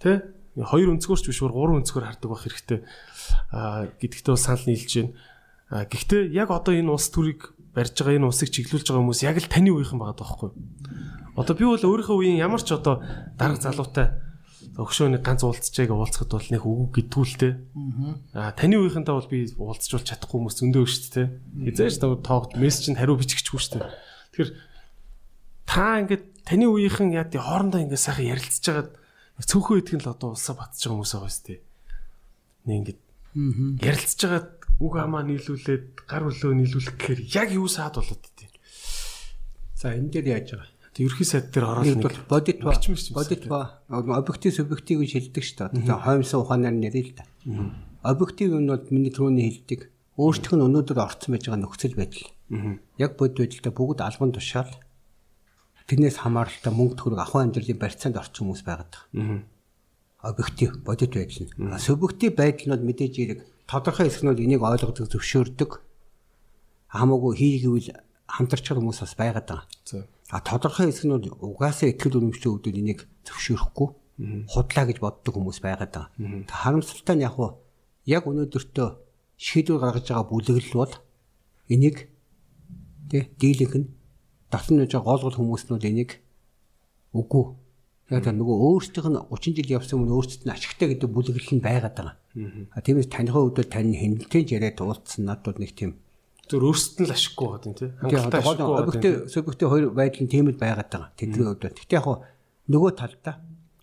тий хоёр өнцгөрч биш бүр гурван өнцгөр хардаг байх хэрэгтэй. Аа гэдэгтээ санал нийлж байна. Аа гэхдээ яг одоо энэ улс төрийг барьж байгаа энэ улсыг чиглүүлж байгаа хүмүүс яг л таны үеийнхэн байгаа даахгүй. Одоо би бол өөрийнхөө үеийн ямар ч одоо дарга залуутай өгшөөний ганц уулзчааг уулзахад бол нэг үг гэдгүүлтэй. Аа таны үеийнхэнтэй бол би уулзчулж чадахгүй хүмүүс зөндөө шүү дээ. Хизээш тоогд мессежинд хариу биччихгүй шүү дээ. Тэгэхээр та ингээд таны үеийнхэн яа тий хоорондоо ингээд сайхан ярилцж байгаад цөөхөн идэх нь л одоо улсаа батж байгаа хүмүүс байгаа шүү дээ. Нэг ингээд ярилцж байгаад үг хамаа нийлүүлээд гар хөлөө нийлүүлэх гэхээр яг юу саад болоод тий. За энэ дээр яаж байгаа? Ерхий сайд дээр ороод нэг бодит ба бодит ба объектив субъектив гэж хэлдэг шүү дээ. Тэгээ хоймсон ухаанаар нэрээ л да. Объектив юм бол миний түрүүний хэлдэг өөртөх нь өнөөдөр орцсон байж байгаа нөхцөл байдал. Яг бод байдалтай бүгд албан тушаал тэрнээс хамааралтай мөнгө төгрөг ахуй амьдралын барьцаанд орсон хүмүүс байгаад байгаа. Объектив бодит байдал нь. Субъектив байдал нь мэдээж хэрэг тодорхой хэсэг нь бол энийг ойлгодог зөвшөөрдөг хамаагүй хийгээвэл хамтарч байгаа хүмүүс бас байгаад байгаа. А тодорхой хэсэг нь угаасаа ихтгэл үнэмшлийн үүдүүд энийг зөвшөөрөхгүй худлаа гэж боддог хүмүүс байгаад байгаа. Харамсалтай нь яг уу яг өнөөдөртөө шийдвэр гаргаж байгаа бүлэглэл бол энийг тий дийлэнх нь байж байгаа гол гол хүмүүс нь бол энийг үгүй яг та нөгөө өөрсдийнх нь 30 жил явсан өмнө өөрсдөд нь ашигтай гэдэг бүлэглэл нь байгаад байгаа. А тиймээс таныхаа хувьд тань хэнэлтэж яриад уулцсан надад нэг тийм зөв өөрсдөд нь л ашиггүй байгаа юм тий. Хангалттай ашиггүй. Объектив субъектив хоёр байдал нь тийм л байгаад байгаа. Тэдний хувьд. Гэхдээ яг нөгөө талдаа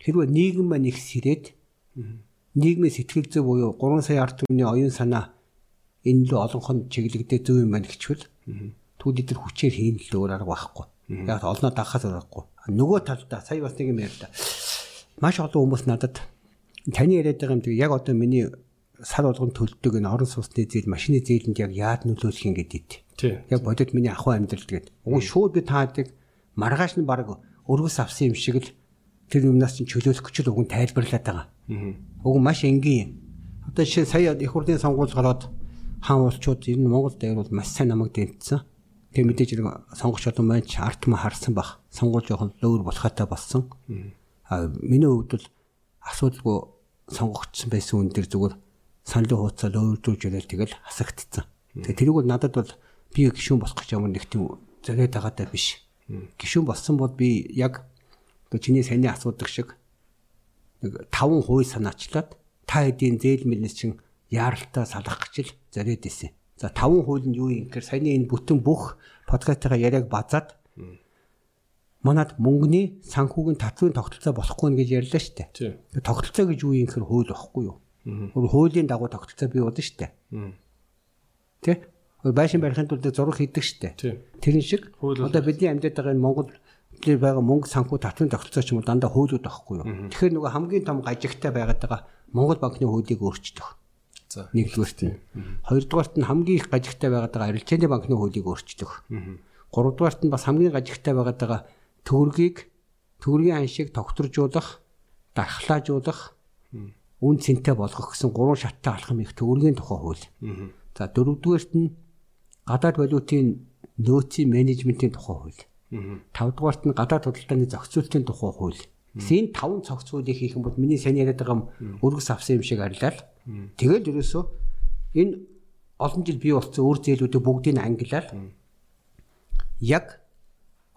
хэрвээ нийгэм маань их сэрээд нийгмийн сэтгэл зүй буюу 3 сая ард түмний оюун санаа энэ л олонхон чиглэгдээ зөв юм байна гэчвэл түүний тэр хүчээр хийн л өөр арга байхгүй. Яг олноо дагахаас байхгүй. Нөгөө талдаа сая бас нэг юм ярьда. Маш олон хүмүүс надад таны яриад байгаа юм тийм яг одоо миний сар болгон төлдөг энэ орон сууцны зээл машины зээлэнд яг яад нөлөөлөх юм гэдэг. Яг бодит миний ахуй амьдрал гэдэг. Уг шууд би таадаг маргааш нь баг өргөс авсан юм шиг л тэр юмнаас чинь чөлөөлөх гэж уг нь тайлбарлаад байгаа. Уг маш энгийн. Одоо жишээ сая их хурлын сонгуульд гараад хаан улчууд ер нь Монгол дээр бол маш сайн намайг дэмтсэн. Тэгээ мэдээж хэрэг сонгогч олон маань ч арт ма харсан бах. Сонгуул жоохон лөөр болохотой болсон. А миний хувьд бол асуудалгүй сонгогдсон байсан үн дээр зүгээр саналын хуудасаар өөрдүүлж ирэл тэгэл хасагдцсан. Тэгээ тэрийг бол надад бол би гişүүн болох гэж ямар нэг тийм зориод байгаатай биш. Гişүүн болсон бол би яг одоо чиний саний асуудаг шиг нэг 5 хууль санаачлаад та хэдийн зээл мэлнэс чин яаралтай салах гэж л зориод исэн. За 5 хууль нь юу юм гэхээр саяны энэ бүтэн бүх подкастынхаа яриаг базаад манад мөнгөний санхүүгийн татврын тогтолцоо болохгүй нэ гэж ярьлаа шүү дээ. Тогтолцоо гэж юу юм гэхээр хууль байхгүй юу? Өөр хуулийн дагуу тогтолцоо бий болно шүү дээ. Тэ? Байшин барихын тулд зураг хийдэг шүү дээ. Тэрэн шиг одоо бидний амьдарч байгаа энэ Монгол дээр байгаа мөнгө санхүү татврын тогтолцоо ч юм уу дандаа хуулиуд байхгүй юу. Тэгэхээр нөгөө хамгийн том гажигтай байгаад байгаа Монгол банкны хуулийг өөрчилдөг. За. Нэгдүгээр тийм. Хоёрдугаарт нь хамгийн их гажигтай байгаад байгаа арилжааны банкны хуулийг өөрчилдөг. Гуравдугаарт нь бас хамгийн гажигтай байгаад байгаа төгрөгийг төгрөгийн аншийг тогтворжуулах, дархлаажуулах үн цэнтэй болгох гэсэн гурван шаттай алхам их төгрөгийн тухай хууль. За дөрөвдүгээрт нь гадаад валютын нөөцийн менежментийн тухай хууль. Тавдугаарт нь гадаад худалдааны зохицуултын тухай хууль. Энэ таван цогц хуулийг хийх юм бол миний сайн яриад байгаа өргөс авсан юм шиг арилал. Тэгэл ерөөсөө энэ олон жил бий болсон өөр зээлүүдийг бүгдийг ангилаад яг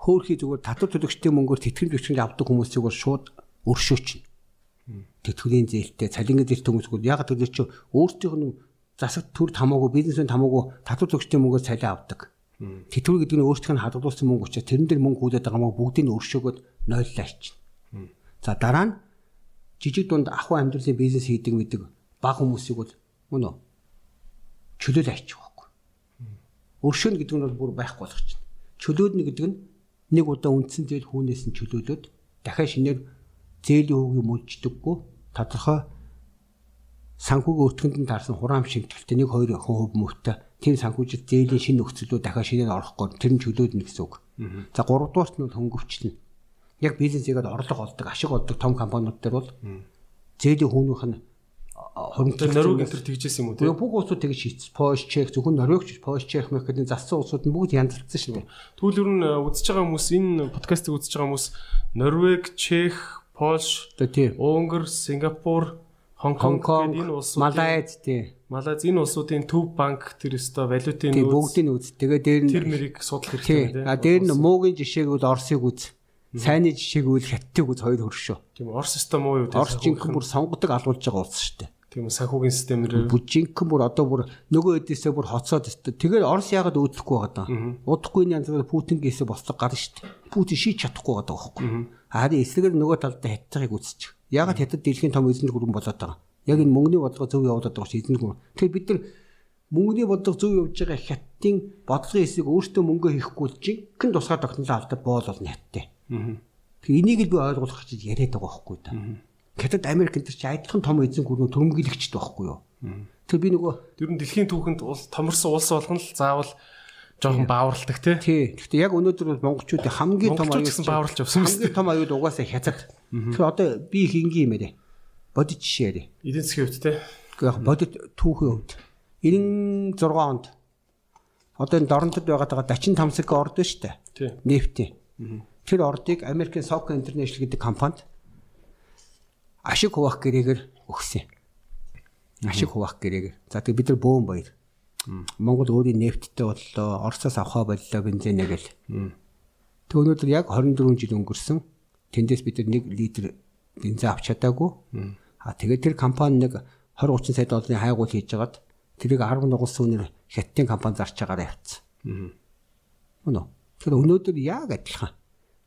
хөөхий зүгээр татвар төлөгчтэй мөнгөөр тэтгэн төчнөд авдаг хүмүүсийг бол шууд өршөөч тэтгэврийн зээлтэй, цалингийн зээлтэй хүмүүсүүд яг тэр чинь өөрсдийнх нь засаг төр тамаагүй, бизнесийн тамаагүй татвар төгсдийн мөнгөөр цалин авдаг. Тэтгэвэр гэдэг нь өөрсдийнх нь хадгалуулсан мөнгө учраас тэрэн дээр мөнгө хүлээд байгаа мөнгө бүгдийг нь өршөөгөөд нойллаа чинь. За дараа нь жижиг дунд ахуй амьдралын бизнес хийдэг мэдэг баг хүмүүсийг бол мөн үү чөлөөл айчих واخгүй. Өршөөнө гэдэг нь бол бүр байхгүй болгочихно. Чөлөөлнө гэдэг нь нэг удаа үндсэн зээл хүүнээс нь чөлөөлөөд дахиад шинээр зээлийн хүүгийг мөлждөггүй тодорхой санхүүгийн өртгөнд нь таарсан хураам шимтгэлтэй нэг хоёр хувь мөвтэй тэр санхүүжилт зээлийн шинэ нөхцөлөө дахиад шинээр орохгүй тэр нь чөлөөднө гэсэн үг. За гуравдугаарт нь хөнгөвчлэн яг бизнес хийгээд орлого олдог, ашиг олдог том компаниуд дээр бол зээлийн хүүнийх нь хоримтлог Норвег энэ төр тэгжсэн юм уу тийм бүх улсууд тэгж шийдсэн. Польш, Чех зөвхөн Норвег, Польш, Чех мэхэдний зассан улсууд нь бүгд янзлцсан шүү дээ. Ер нь үзэж байгаа хүмүүс энэ подкастыг үзэж байгаа хүмүүс Норвег, Чех, Польш, Унгар, Сингапур, Хонконг гэдэг энэ улсууд Малайз тий. Малайз энэ улсуудын төв банк тэр өстой валютын нөөц бүгдийг үз. Тэгээ дээр нь тэр мэрийг судал хэрэгтэй тийм. А дээр нь муугийн жишээг бол Оросыг үз. Сайны жишээг үл хаттыг үз хоёр хөршөө. Тийм Орос өстой муу юу тийм. Орос жинхэнэ бүр сонгодог алуулж байгаа улс шүү дээ. Тийм санхүүгийн системээр бүжинхэн бүр одоо бүр нөгөө эдээсээ бүр хоцоод өстө. Тэгээд Орос яагаад өөдлөхгүй байгаа даа. Удахгүй янз бүр Путингээс бослог гарна шүү дээ. Путин шийч чадахгүй байгаа байхгүй. Харин эсрэгээр нөгөө талдаа хятадыг үзчих. Яагаад хятад дэлхийн том эзэн гүрэн болоод байгаа. Яг энэ мөнгөний бодлого зөв явуулаад байгаа шүү эзэн гүрэн. Тэгэхээр бид нар мөнгөний бодлого зөв явж байгаа хятадын бодлогын эсрэг өөртөө мөнгө хийхгүй жинхэнэ тусгай тогтнолоо алдаад боол болно хятадтай. Тэгэхээр энийг л би ойлгуулах гэж яриад байгаа байхгүй да. Хятад Америк энэ чи адилхан том эзэн гүрнөө төрөмгөлөгчд байхгүй юу? Тэр би нөгөө ер нь дэлхийн түүхэнд томорсон улс болгоно л заавал жоохон бааварладаг тий. Тий. Гэхдээ яг өнөөдөр бол монголчуудын хамгийн том аюул бааварлаж явсан юм. Хамгийн том аюул угаасаа хятад. Тэгэхээр одоо би их энгийн юм ээ. Бодит жишээ яриа. Эдийн засгийн хувьд тий. Яг бодит түүхийн хувьд 96 онд одоо энэ дорнотод байгаа дачин тамсаг ордоо штэ. Тий. Нефтийн. Тэр ордыг American Soco International гэдэг компанид ашиг хуваах гэрээгээр өгсөн. Ашиг хуваах гэрээгээр. За тэгээ бид нар бөөн баяр. Монгол өөрийн нефттэй боллоо, Оросоос авахаа боллоо бензинээ гэл. Тэг өнөөдөр яг 24 жил өнгөрсөн. Тэндээс бид 1 литр бензин авч чадаагүй. А тэгээд тэр компани нэг 20 30 сая долларын хайгуул хийж хагаад тэрийг 10 нугас сүүнээр хятадын компани зарч байгаараа явцсан. Үнэ. Тэр өнөөдөр яг адилхан.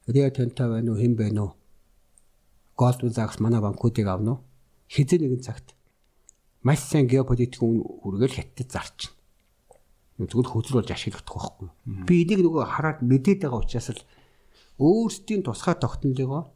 Рио Тента байна уу, хэн байна уу? Goldman Sachs манай банкуудыг авна уу? Хизээ нэгэн цагт маш сайн геополитик үргээл хятад зарчна. Зүгээр хөзөр болж ашиглах байхгүй. Би энийг нөгөө хараад мэдээд байгаа учраас л өөрсдийн тусгай тогтнолыгоо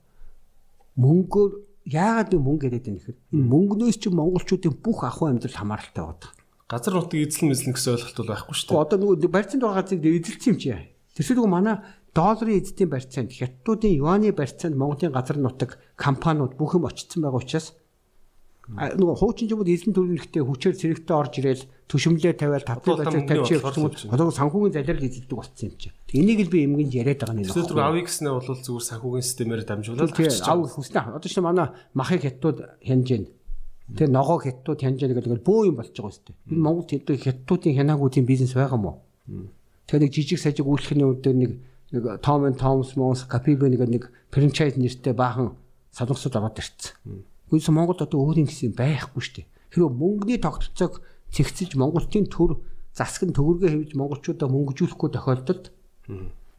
мөнгөөр яагаад би мөнгө яриад байна гэхээр энэ мөнгнөөс чи монголчуудын бүх ахуй амьдрал хамааралтай байдаг. Газар нутгийн эзлэн мэзлэн гэсэн ойлголт бол байхгүй шүү дээ. Одоо нөгөө барьцаанд байгаа газрыг эзэлсэн юм чи. Тэрсээ нөгөө манай долларын эзэдийн барьцаанд хятадуудын юаны барьцаанд Монголын газар нутаг компаниуд бүх юм очсон байгаа учраас нөгөө хуучин жимүүд эзэн төрөлхтэй хүчээр зэрэгтэй орж ирээл төшөмлөө тавиал татвар барьцааг тавьчих юм одоо санхүүгийн залрал эзэлдэг болсон юм чи. Энийг л би эмгэнж яриад байгаа нэг. Тэгэхээр ави гэснээ бол зүгээр санхүүгийн системээр дамжуулаад ав хүснэ. Одоо ч манай махыг хятадууд хянаж байна. Тэгээ ногоо хятадууд хянаж байгаа гэдэг бөө юм болж байгаа үстэй. Энэ Монгол хэдүү хятадуудын хянаагуудын бизнес байгаа мó. Тэгээ нэг жижиг сажиг үйлчлэхний үед нэг нэг Tom and Tom's Mons Capibe нэг нэг франчайз нэртэй баахан салгасууд ороод ирсэн. Үгүйс Монголд одоо өөр юм гэсэн байхгүй шүү дээ. Хэрэв мөнгөний тогтолцоог цэгцэлж Монголын төр засаг нь төгрөгөө хэвж монголчуудаа мөнгөжүүлэхгүй тохиолдолд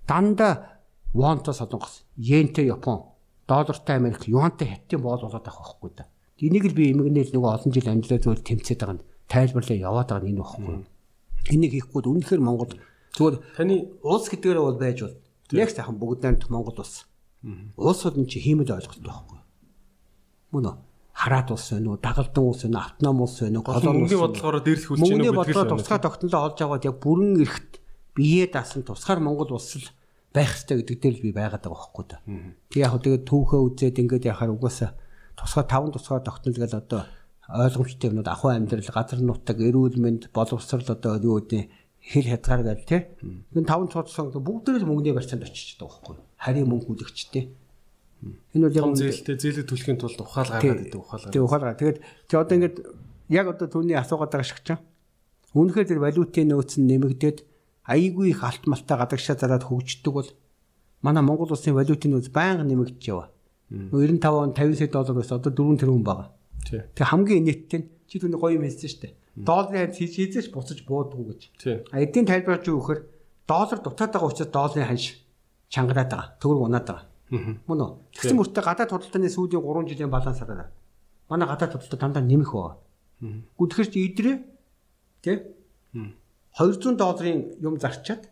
дандаа вонтой солонгос, йентэй Япон, доллартай Америк, юантай хятадын боол болоод байгаа байхгүй да. Энийг л би эмгэнэл нөгөө олон жил амжилтаа зөв тэмцээд байгаа нь тайлбарлаа яваад байгаа нь энэ байхгүй. Энийг хийхгүй үнэхээр Монгол Зүгээр таны улс гэдгээр бол байж бол яг сайхан бүгд найрамд Монгол улс. Улсууд нь чи хиймэл ойлголттой байхгүй. Мөн үү? Хараат улс байна уу, дагалдан улс байна уу, автоном улс байна уу, колон улс. Мөнгөний бодлогоор дээрлэх хүч чинь үү гэдгээр тусгай тогтнолоо олж аваад яг бүрэн эрэхт бие даасан тусгаар Монгол улс л байх хэрэгтэй гэдэг дээр л би байгаад байгаа байхгүй да. Тэг яг тэгээд түүхээ үзээд ингээд яхаар угаасаа тусгай таван тусгай тогтнол гэл одоо ойлгомжтой юмнууд ахуй амьдрал газар нутаг эрүүл мэнд боловсрал одоо юу гэдэг хэл хязгаар гэл те. Энэ таван цуцсан бүгд л мөнгөний барьцаанд очиж байгаа байхгүй. Харийн мөнгө үлэгчтэй. Энэ бол яг зээлтэй зээлэг төлөхийн тулд ухаал гаргаад идэв ухаал. Тэг ухаал гараад. Тэгээд чи одоо ингээд яг одоо түүний асуугаад байгаа шиг чинь Үүнхээр тэр валютын нөөц нь нэмэгдээд айгүй их алт малтаа гадагшаа зараад хөгждөг бол манай Монгол улсын валютын нөөц байнга нэмэгдэж яваа. 95 он 50 сая доллар байсан одоо 4 тэрбум байгаа. Тэг хамгийн нийттэй нь чи түүний гоё юм хэлсэн шүү дээ. Долларын ханш хийжээч буцаж буудгүй гэж. А эдийн тайлбар юу гэхээр доллар дутаад байгаа учраас долларын ханш чангараад байгаа. Төгрөг унаад байгаа. Мөн үү? Тэгсэн мөртөө гадаад худалдааны сүүлийн 3 жилийн балансаараа манай гадаад худалдаа дандаа нэмэх байгаа. Гүтгэр чи идрээ тий 200 долларын юм зарчаад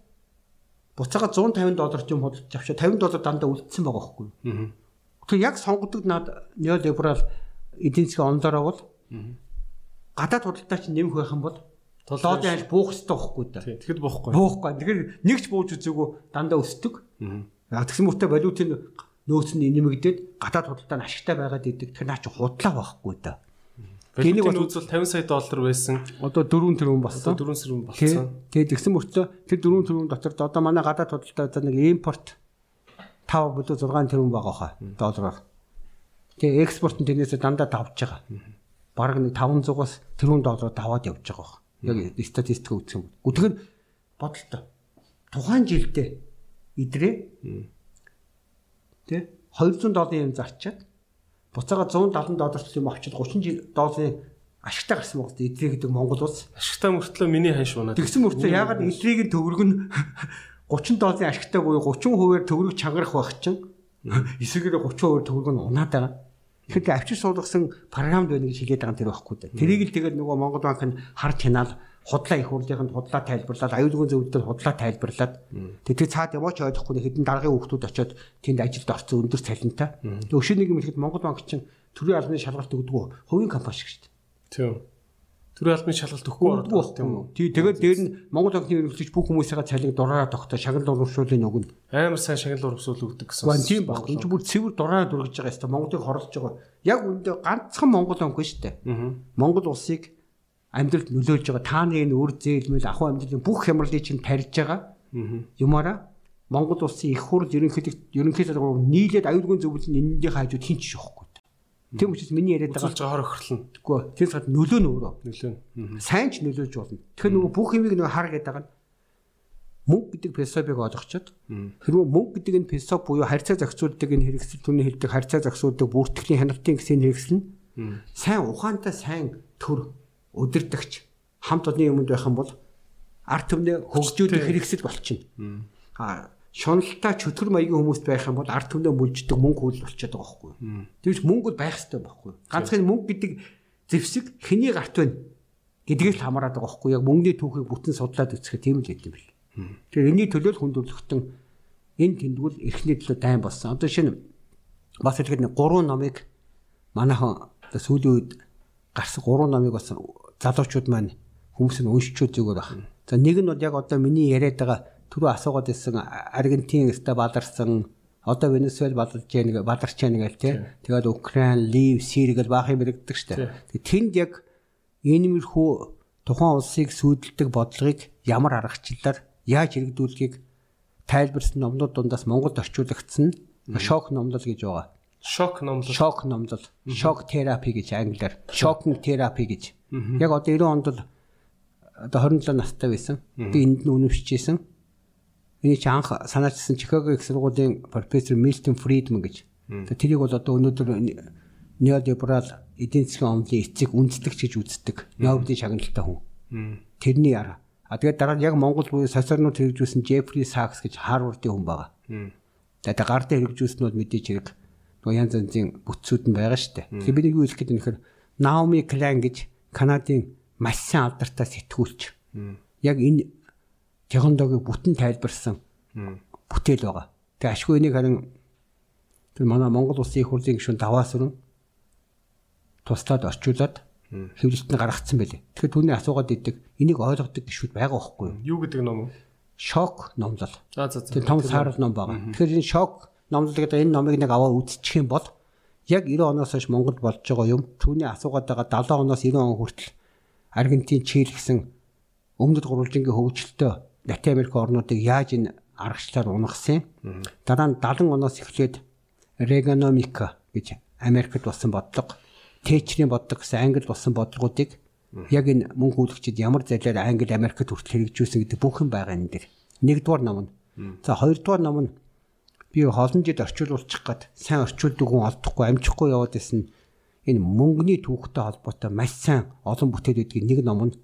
буцаага 150 долларт юм худалдаж авчаа 50 доллар дандаа үлдсэн байгаа байхгүй. Тэгэхээр яг сонгодог над неолиберал эдийн засгийн ондороо бол гадаад худалдаа чинь нэмэх байх юм бол долларын аль буух хэрэгтэй байхгүй да. Тэгэхэд буухгүй. Буухгүй. Тэгэхээр нэгч бууж үзээгүй дандаа өсдөг. Тэгсэн мөртөө валютын нөөц нь нэмэгдээд гадаад худалдаа нь ашигтай байгаад идэг. Тэр наа чи худлаа байхгүй да. Тэнийг бол үзвэл 50 сая доллар байсан. Одоо 4 тэрбум болсон. 4 тэрбум болсон. Тэгээд тэгсэн мөртөө тэр 4 тэрбум дотор одоо манай гадаад худалдаа нэг импорт 5 бүлүү 6 тэрбум байгаа хаа доллараар. Тэгээ экспорт нь тэрнээс дандаа давж байгаа. Бараг нэг 500-аас тэрбум доллараар даваад явж байгаа. Яг статистик үзэх юм. Гэхдээ бодолтой. Тухайн жилдээ идрээ Тэ 200 долларын юм зарчаад буцаага 170 долларт юм авчид 30 жил долларын ашигтай гарсан гэдэг эдрээ гэдэг Монгол улс. Ашигтай мөртлөө миний ханш унаад. Тэгсэн мөртлөө ягаад эдрийн төгрөг нь 30 долларын ашигтай буюу 30%-аар төгрөг чангарах байх чинь эсрэгээр 30% төгрөг нь унаад байгаа. Тэгэхээр авчир суулгасан програмд байна гэж хэлээд байгаа юм тэр байхгүй да. Тэрийг л тэгээд нөгөө Монгол банк нь харж хянаал худлаа их хурлынханд худлаа тайлбарлаад аюулгүй зөвлөлтөд худлаа тайлбарлаад тэгээд цаад яваач ойлгохгүй хэдэн дараагийн хүүхдүүд очиод тэнд ажилд орсон өндөр цалинтай. Тэгээд өшөө нэг юм хэлэхэд Монгол банк чинь төрийн албаны шалгалт өгдөг хувийн компани шиг шүү дээ. Тийм. Төрийн албаны шалгалт өгөхгүй ордог тийм үү? Тий, тэгээд дээр нь Монгол банкны эрхлэгч бүх хүмүүсийн цалиг дураараа тогтоо шагнал урамшуулын өгнө. Амар сайн шагнал урамшуул өгдөг гэсэн. Гүн тийм баг. Энд бүр цэвэр дураараа дүргэж байгаа юм. Монголыг хорлож байгаа. Яг үндэ ганцхан Монгол банк шүү дээ. Монгол улсыг амьдралд нөлөөлж байгаа тааны энэ үр зээлмэл ахуй амьдралын бүх хямралыг чинь тарьж байгаа юмараа Монгол улсын их хурл ерөнхийдөө ерөнхийдөө нийлээд аюулгүй зөвлөл нь энэний хажууд хинч шихгүй. Тийм учраас миний яриад байгаа жохоор өхрлөн. Тэгвэл тийм сад нөлөө нь өөрөө. Нөлөө. Сайн ч нөлөөж болно. Тэгэхээр нөгөө бүх юмыг нөгөө хар гэдэг нь мөнгө гэдэг философиг ойлгочод хэрвээ мөнгө гэдэг энэ философи буюу харьцаа зохицуулдаг энэ хэрэгсэл түүний хэлдэг харьцаа зохицуулдаг бүртгэлийн хяналтын гэсэн хэрэгсэл нь сайн ухаантай сайн төр өдөрдөгч хамт олонний юмд байх юм бол арт түмнээ хөгжүүлэх хэрэгсэл болчихно. А шуналтай чөтгөр маягийн хүмүүст байх юм бол арт түмнээ мүлждэг мөнгө хөл болчиход байгаа байхгүй. Тэгвч мөнгө байх хэрэгтэй байхгүй. Ганцхан мөнгө гэдэг зэвсэг хэний гарт байна гэдгээс л хамаарат байгаа байхгүй. Яг мөнгөний түүхийг бүтэн судлаад үзэхэд тийм л юм бэл. Тэгэхээр энэний төлөө л хүндрэлтэн энэ тэмдгүүл эрхний төлөө дайм болсон. Одоо шинэ бас хэлэхэд нэг гурван номыг манайхан сүүлийн үед гарсан гурван номыг бас залуучууд маань хүмүүс нь уншичуд зүгээр байна. За нэг нь бол яг одоо миний яриад байгаа түрүү асуугаад байсан Аргентин өстө баларсан одоо Венесуэл баларч яаг баларч яаг гэл тий. Тэгээд Украин, Лив, Сирий гэл баахыг мэрэгдэг штэ. Тэнд яг иймэрхүү тухайн улсыг сүйдэлдэг бодлогыг ямар аргачлалаар яаж хэрэгдүүлэхийг тайлбарсан номнууд дундаас Монголд орчуулагдсан шок номлол гэж байгаа. Шок номлол. Шок номлол. Шок терапи гэж англиар. Шокинг терапи гэж. Яг одоо 90 онд л одоо 27 настай байсан. Би энд нь үнэмшижсэн. Эний чи анх санаачсан Чикаго их сургуулийн профессор Милтон Фридман гэж. Тэрийг бол одоо өнөөдөр неолиберал эдийн засгийн омлын эцэг үндэслэгч гэж үздэг. Нобелийн шагналтай хүн. Тэрний яра. А тэгээд дараа нь яг Монгол буюу социалнууд хэрэгжүүлсэн Джеффри Сакс гэж Харвардын хүн байгаа. Тэгээд гар дээр хэрэгжүүлснүүд мэдээж хэрэг нөгөө янз янзын бүтцүүд нь байгаа шүү дээ. Тэгэхээр би нэг юу хэлэх гээд нэхэр Наоми Клайн гэж Канадын маш сайн алдартай сэтгүүлч. Яг энэ технологиг бүтэн тайлбарсан бүтээл байгаа. Тэгээ ашгүй энийг харин тэр манай Монгол улсын их хурлын гишүүн даваас өрн туслаад орчуулад хэвлэлтэнд гаргацсан байлээ. Тэгэхээр түүний асуугаад идэг энийг ойлгодог гишүүд байгаа байхгүй юу? Юу гэдэг ном вэ? Шок номлол. За за за. Тэр том саарл ном байгаа. Тэгэхээр энэ шок номлолыг энэ номыг нэг аваа үзчих юм бол яг 90 оноос хойш Монголд болж байгаа юм түүний асуугаад байгаа 70 оноос 90 он хүртэл Аргентин, Чили гэсэн өмнөд гурвалжингийн хөгжилтөө Латин Америк орнуудыг яаж энэ аргачлаар унагсан. Дараа нь 70 оноос эхлээд Reaganomics гэж Америкт болсон бодлого, Thatcher-ийн бодлого гэсэн Англид болсон бодлогуудыг Яг энэ мөнгө хүүлэгчид ямар зайлаар Англи, Америкт хүртэл хэрэгжүүлсэн гэдэг бүх юм байгаа энэ дэр. Нэгдүгээр ном нь. За хоёрдугаар ном нь би холонжид орчуулчих гад сайн орчуулдаг хүн олдохгүй амжихгүй яваад исэн энэ мөнгөний түүхтэй холбоотой маш сайн олон бүтээл өгдөг нэг ном нь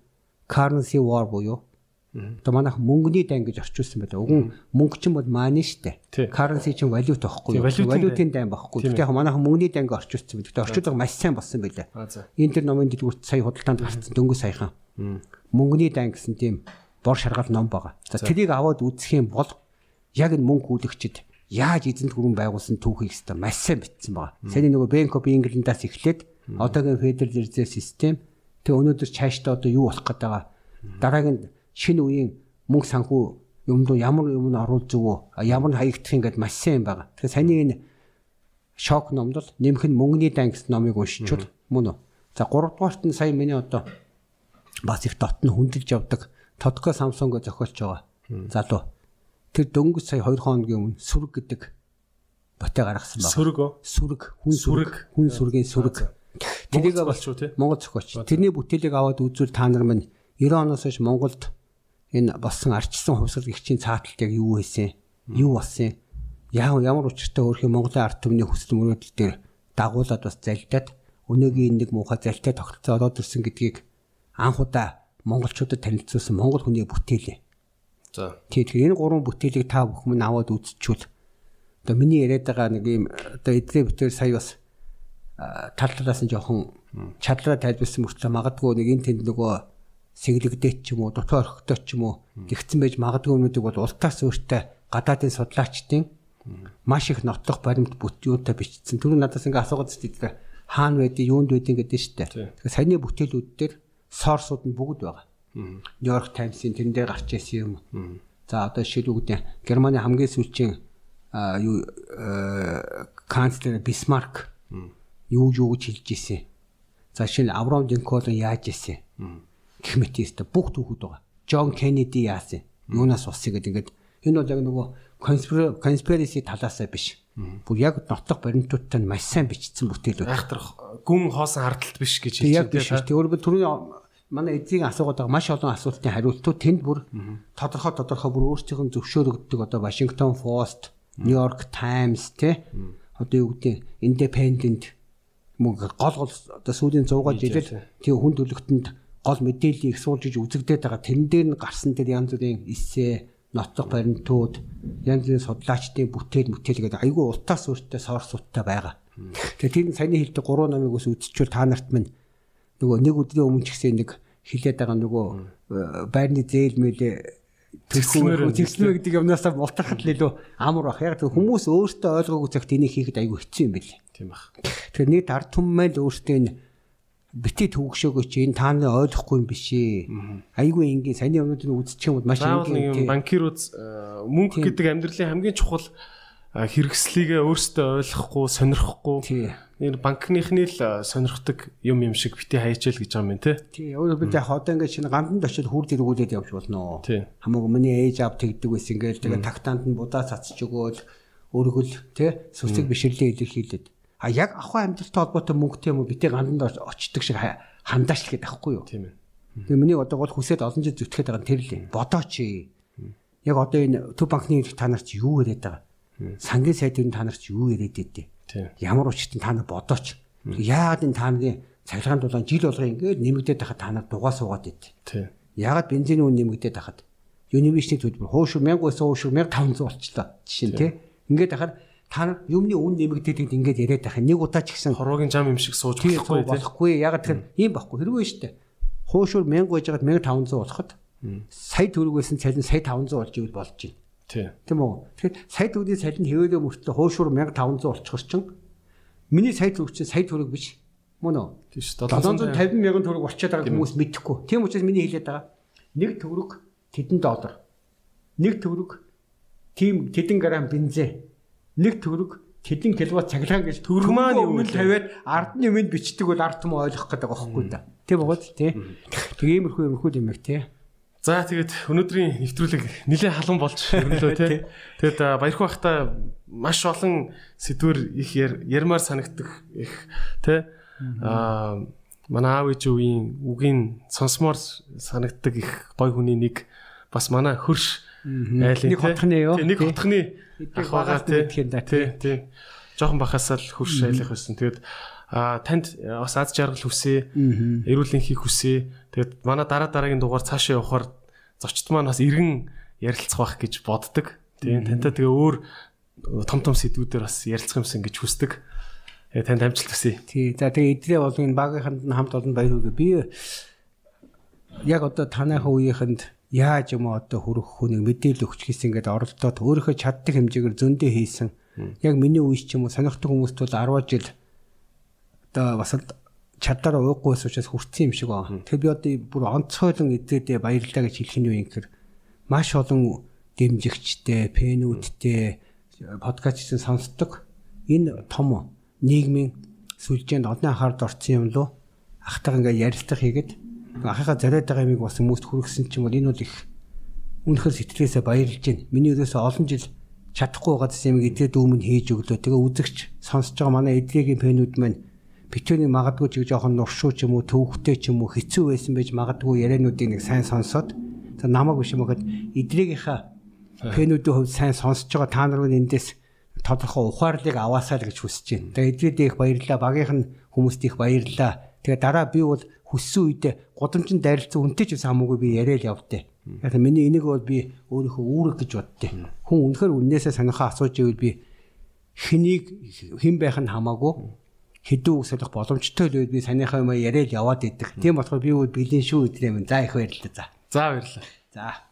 Currency War буюу Одоо манайх мөнгөний дан гэж орчуулсан байлаа. Уг нь мөнгө чинь бол мааны штэ. Currency чинь валют байхгүй юу? Валютын дан байхгүй. Гэхдээ яг манайх мөнгөний данг орчуулсан байдаг. Орчуулга маш сайн болсон байлаа. Энэ тэр номын дэлгүүрт сая худалдаанд гарсан дөнгөж саяхан. Мөнгөний дан гэсэн тийм бор шаргал ном байгаа. За тэрийг аваад үзэх юм бол яг энэ мөнгө хүлэгчд яаж эзэнт гүрэн байгуулсан түүхийг хэвээр маш сайн бичсэн байгаа. Саяны нөгөө Bank of England-аас эхлээд одоогийн Federal Reserve System тэг өнөөдөр цаашдаа одоо юу болох гээд байгаа. Дараагийн шинэ үеийн мөнгө санхүү юмд ямар юм оруулж зүгөө ямар хаягдах юм гээд маш сайн байгаа. Тэгэхээр саний энэ шок номд л нэмэх нь мөнгөний дан гэсэн номыг уншичвал мөн үү. За 3 дугаарт нь сая миний одоо бас их дотн хүндэлж явдаг Тодко Самсунг зохиолч байгаа. Залуу. Тэр дөнгөж сая 2 хоногийн өмнө сүрэг гэдэг ботэ гаргасан байна. Сүрэг үү? Сүрэг, хүн сүрэг, хүн сүргийн сүрэг. Тэрийг болчихоо тий. Монгол зохиолч. Тэрний бүтээлийг аваад үзвэл та нар минь 90 оноос хойш Монголд энэ болсон арчсан хувьсгал гихчийн цааталт яг юу байсан? Юу болсон? Яа ямар учиртай өөрхийн Монголын ард түмний хүсэл мөрөөдөл дээр дагуулад бас залдаад өнөөгийн нэг муухай залтай тогтолцоо ороод ирсэн гэдгийг анх удаа монголчуудад танилцуулсан монгол хүний бүтээл. За. Тэгэхээр энэ гурван бүтээлийг та бүхэн аваад үзчихвэл одоо миний яриад байгаа нэг юм одоо эдгээр бүтээр сая бас тал талаас нь жоохон чадлаа тайлбарсан мөртлөө магадгүй нэг энэ тэнд нөгөө сэглэгдээд ч юм уу дутуу орхитой ч юм уу гихцэн байж магадгүй юмнуудыг бол ултаас өөртөө гадаадын судлаачдын маш их нотлох баримт бүтүүнтэй бичсэн. Тэр нь надаас ингээ асуугаад зүтгэв хаана байдгийг юунд байдгийг гэдэг нь шүү дээ. Тэгэхээр саяны бүтээлүүд дээр сорсууд нь бүгд байгаа. Нью-Йорк Таймс-ийн тэрэн дээр гарч ирсэн юм. За одоо жишээлбэл Германы хамгийн сүүлийн юу канцлер Бисмарк юу юу гэж хэлж ирсэн. За шинэ Авраам Линкольн яаж ирсэн гэх мэт өстө бүх түүхүүд байгаа. Джон Кеннеди яасан? Юунаас болсон гэдэг ингээд энэ бол яг нөгөө conspiracy талаасаа биш. Бүр яг нотлох баримтуудтай маш сайн бичсэн бүтээлүүд. Айхтрах гүн хоосон хардталт биш гэж хэлж байна. Тийм. Өөрөөр түрүүний манай эдийн асуугаад байгаа маш олон асуултын хариултууд тэнд бүр тодорхой тодорхой бүр өөрсдийнх нь зөвшөөрөгддөг одоо Washington Post, New York Times те одоо юу гэдэг Independent мөн гол гол одоо сүүлийн 100 жилээр тийм хүн төлөвтөнд гол мэдээллийг суулжиж үзэгдээд байгаа. Тэрэн дээр нь гарсан тэр янз бүрийн эссе, нотлох баримтууд, янз бүрийн судлаачдын бүтээл мүтээл гэдэг айгүй ултаас өөртөө сорсуудтай байгаа. Тэгэхээр тэр саяны хэлдэг гурван номыг ус үзчихвэл та нарт минь нөгөө нэг өдрийн өмнө ч гэсэн нэг хилээд байгаа нөгөө э, байрны зээл мэлээ тэгсмээр гэдэг юмнасаа мултрахад л илүү амар бах. Яг хүмүүс өөртөө ойлгоогүй цагт энийг хийхэд айгүй хэцүү юм байли. Тийм бах. Тэгэхээр нэг ард түмэл өөртөө энэ бити төвөгшөөгөө чи энэ тааны ойлгохгүй юм биш ээ. Айгүй энгийн өмнөд нь үзчих юм бол маш энгийн банкирууд э, мөнгө гэдэг амьдралын хамгийн чухал э, хэрэгслийгээ өөрсдөө ойлгохгүй сонирхгүй энэ банкныхны л сонирхдаг юм юм шиг бити хайчаал гэж байгаа юм тий. Тий. Өөрөөр хэлбэл яг одоо ингээд шинэ ганданд очиод хүрд эргүүлээд явж болно. Хамаагүй миний ээж аав тэгдэг байсан ингээд тэгээ тагтаанд нь будаа цацж өгөөл өргөл тий сүсэг бишрлээ илэрхийлээд А яг ахуй амьдралтай холбоотой мөнгөтэй юм уу битээ ганданд очдөг шиг хандаач л гэдэг аахгүй юу? Тийм ээ. Тэгээ миний одоо гол хүсээд олон жил зүтгэхэд байгаа нь тэр л юм. Бодооч. Яг одоо энэ төв банкны та нарт юу яриад байгаа? Сангийн сайдын та нарт юу яриад байдэ? Ямар учиртай та нар бодооч. Яагаад энэ та нарын цахилгаан дулаан жил болго ингээд нэмэгдээд байхад та нар дугаа суугаад байд. Яагаад бензиний үн нэмэгдээд байхад Univision төлбөр хөөш 1000 байсан хөөш 1500 болчлоо. Жишээ нь тий. Ингээд байхад та нар юмны үн нэмэгдээд ингээд яриад байх. Нэг удаа ч гэсэн хорвогийн зам юм шиг сууж болохгүй болохгүй. Яг тэгэхээр ийм байхгүй. Хэрвээ дээ. Хуушур 1000 байж байгаад 1500 болоход сая төгрөг байсан цалин сая 500 болж ивэл болж байна. Тийм үү? Тэгэхээр сая төгрөгийн цалин хэвээрээ мөртлөө хуушур 1500 болчихор чинь миний сая төгрөг чинь сая төгрөг биш. Мөн үү? Тийм шүү. 750 мянган төгрөг болчиход байгаа хүмүүс мэдэхгүй. Тийм учраас миний хэлээд байгаа. Нэг төгрөг тэдэн доллар. Нэг төгрөг тийм тэдэн грамм бензин нэг төгрөг тэдэн киловатт цахилгаан гэж төгрөг маань өмнө тавиад ард нь юмд бичдэг бол ард түмэн ойлгох гэдэг байхгүй да. Тийм ч тий. Тэг иймэрхүү иймэрхүү юм их тий. За тэгээд өнөөдрийн нэвтрүүлэг нэлээд халуун болж өрнөлөө тий. Тэгэд баярхуу бахта маш олон сэдвэр их ярмаар санагдах их тий. Аа манай аав ээж үеийн үгийн сонсмоор санагддаг их гой хүний нэг бас манай хөрш айлын Нэг хотхны юу? Тий, нэг Тий. хотхны ах байгаа да, тий. Тий. Жохон бахасаа л хөрш айлах байсан. Тэгээд а танд бас аз жаргал хүсээ, эрүүл энхийг хүсээ. Тэгээд манай дараа дараагийн дугаар цаашаа явахаар зочд маань бас иргэн ярилцах байх гэж боддог. Тийм тантай тэгээ өөр том том сэдвүүдээр бас ярилцах юмсан гэж хүсдэг. Тэгээ танд амжилт хүсье. Тий. За тэгээ эдрээ бол энэ багийнханд хамт олон баяр хүргэе. Би яг одоо танайхаа үеийнхэнд яаж юм одоо хүрэх хүнийг мэдээлэл өгч хийсэн ингээд оролдоод өөрийнхөө чаддаг хэмжээгээр зөндөө хийсэн. Яг миний үеч ч юм уу сонирхдаг хүмүүст бол 10 жил одоо бас л чаддаараа ууггүйс учраас хүрсэн юм шиг байна. Тэгэхээр би одоо бүр онцгойлон эдрээдээ баярлалаа гэж хэлэх нь юу юм гэхээр маш олон дэмжигчтэй, пэнүүдтэй подкастын сонсдог энэ том нийгмийн сүлжээнд одны анхаард орсон юм лу ахтайгаа ингээ ярилцлага хийгээд ахыхаа зориод байгаа юмыг бас хүмүүст хүргэсэн чинь бол энэ бол их үнэхээр сэтгэлээсээ баярлж байна. Миний өрөөсөө олон жил чадахгүй байгаа юм эдрээ дүүмэн хийж өглөө. Тэгээ үзэгч сонсож байгаа манай эдрэгийн фэнүүд маань битүүний магадгүй ч жоохон нуршуу ч юм уу төвхтэй ч юм уу хэцүү байсан байж магадгүй яриануудыг нэг сайн сонсоод за намайг биш юм гэхэд эдрэгийнхаа фэнүүдийн хувьд сайн сонсож байгаа та нар эндээс тодорхой ухаарлыг аваасаа л гэж хүсэж байна. Тэгээ эдрээд их баярлалаа. Багийнх нь хүмүүст их баярлалаа. Тэгээ дараа би бол хүссэн үедээ гудамжинд дайралцсан үнтэй ч байсан хамаагүй би яриад явдээ. Яг миний энийг бол би өөрийнхөө үүрэг гэж боддээ. Хүн үнэхээр үннээсээ сонирхоо асууж ивэл би хэнийг хэн байх нь хамаагүй хэдүү үсэлэх боломжтой л үед би санийхаа юм яриад яваад идэг. Тийм болохоор би бол бэлэн шүү өдрөө минь. За их баярлалаа. За. За баярлалаа. За.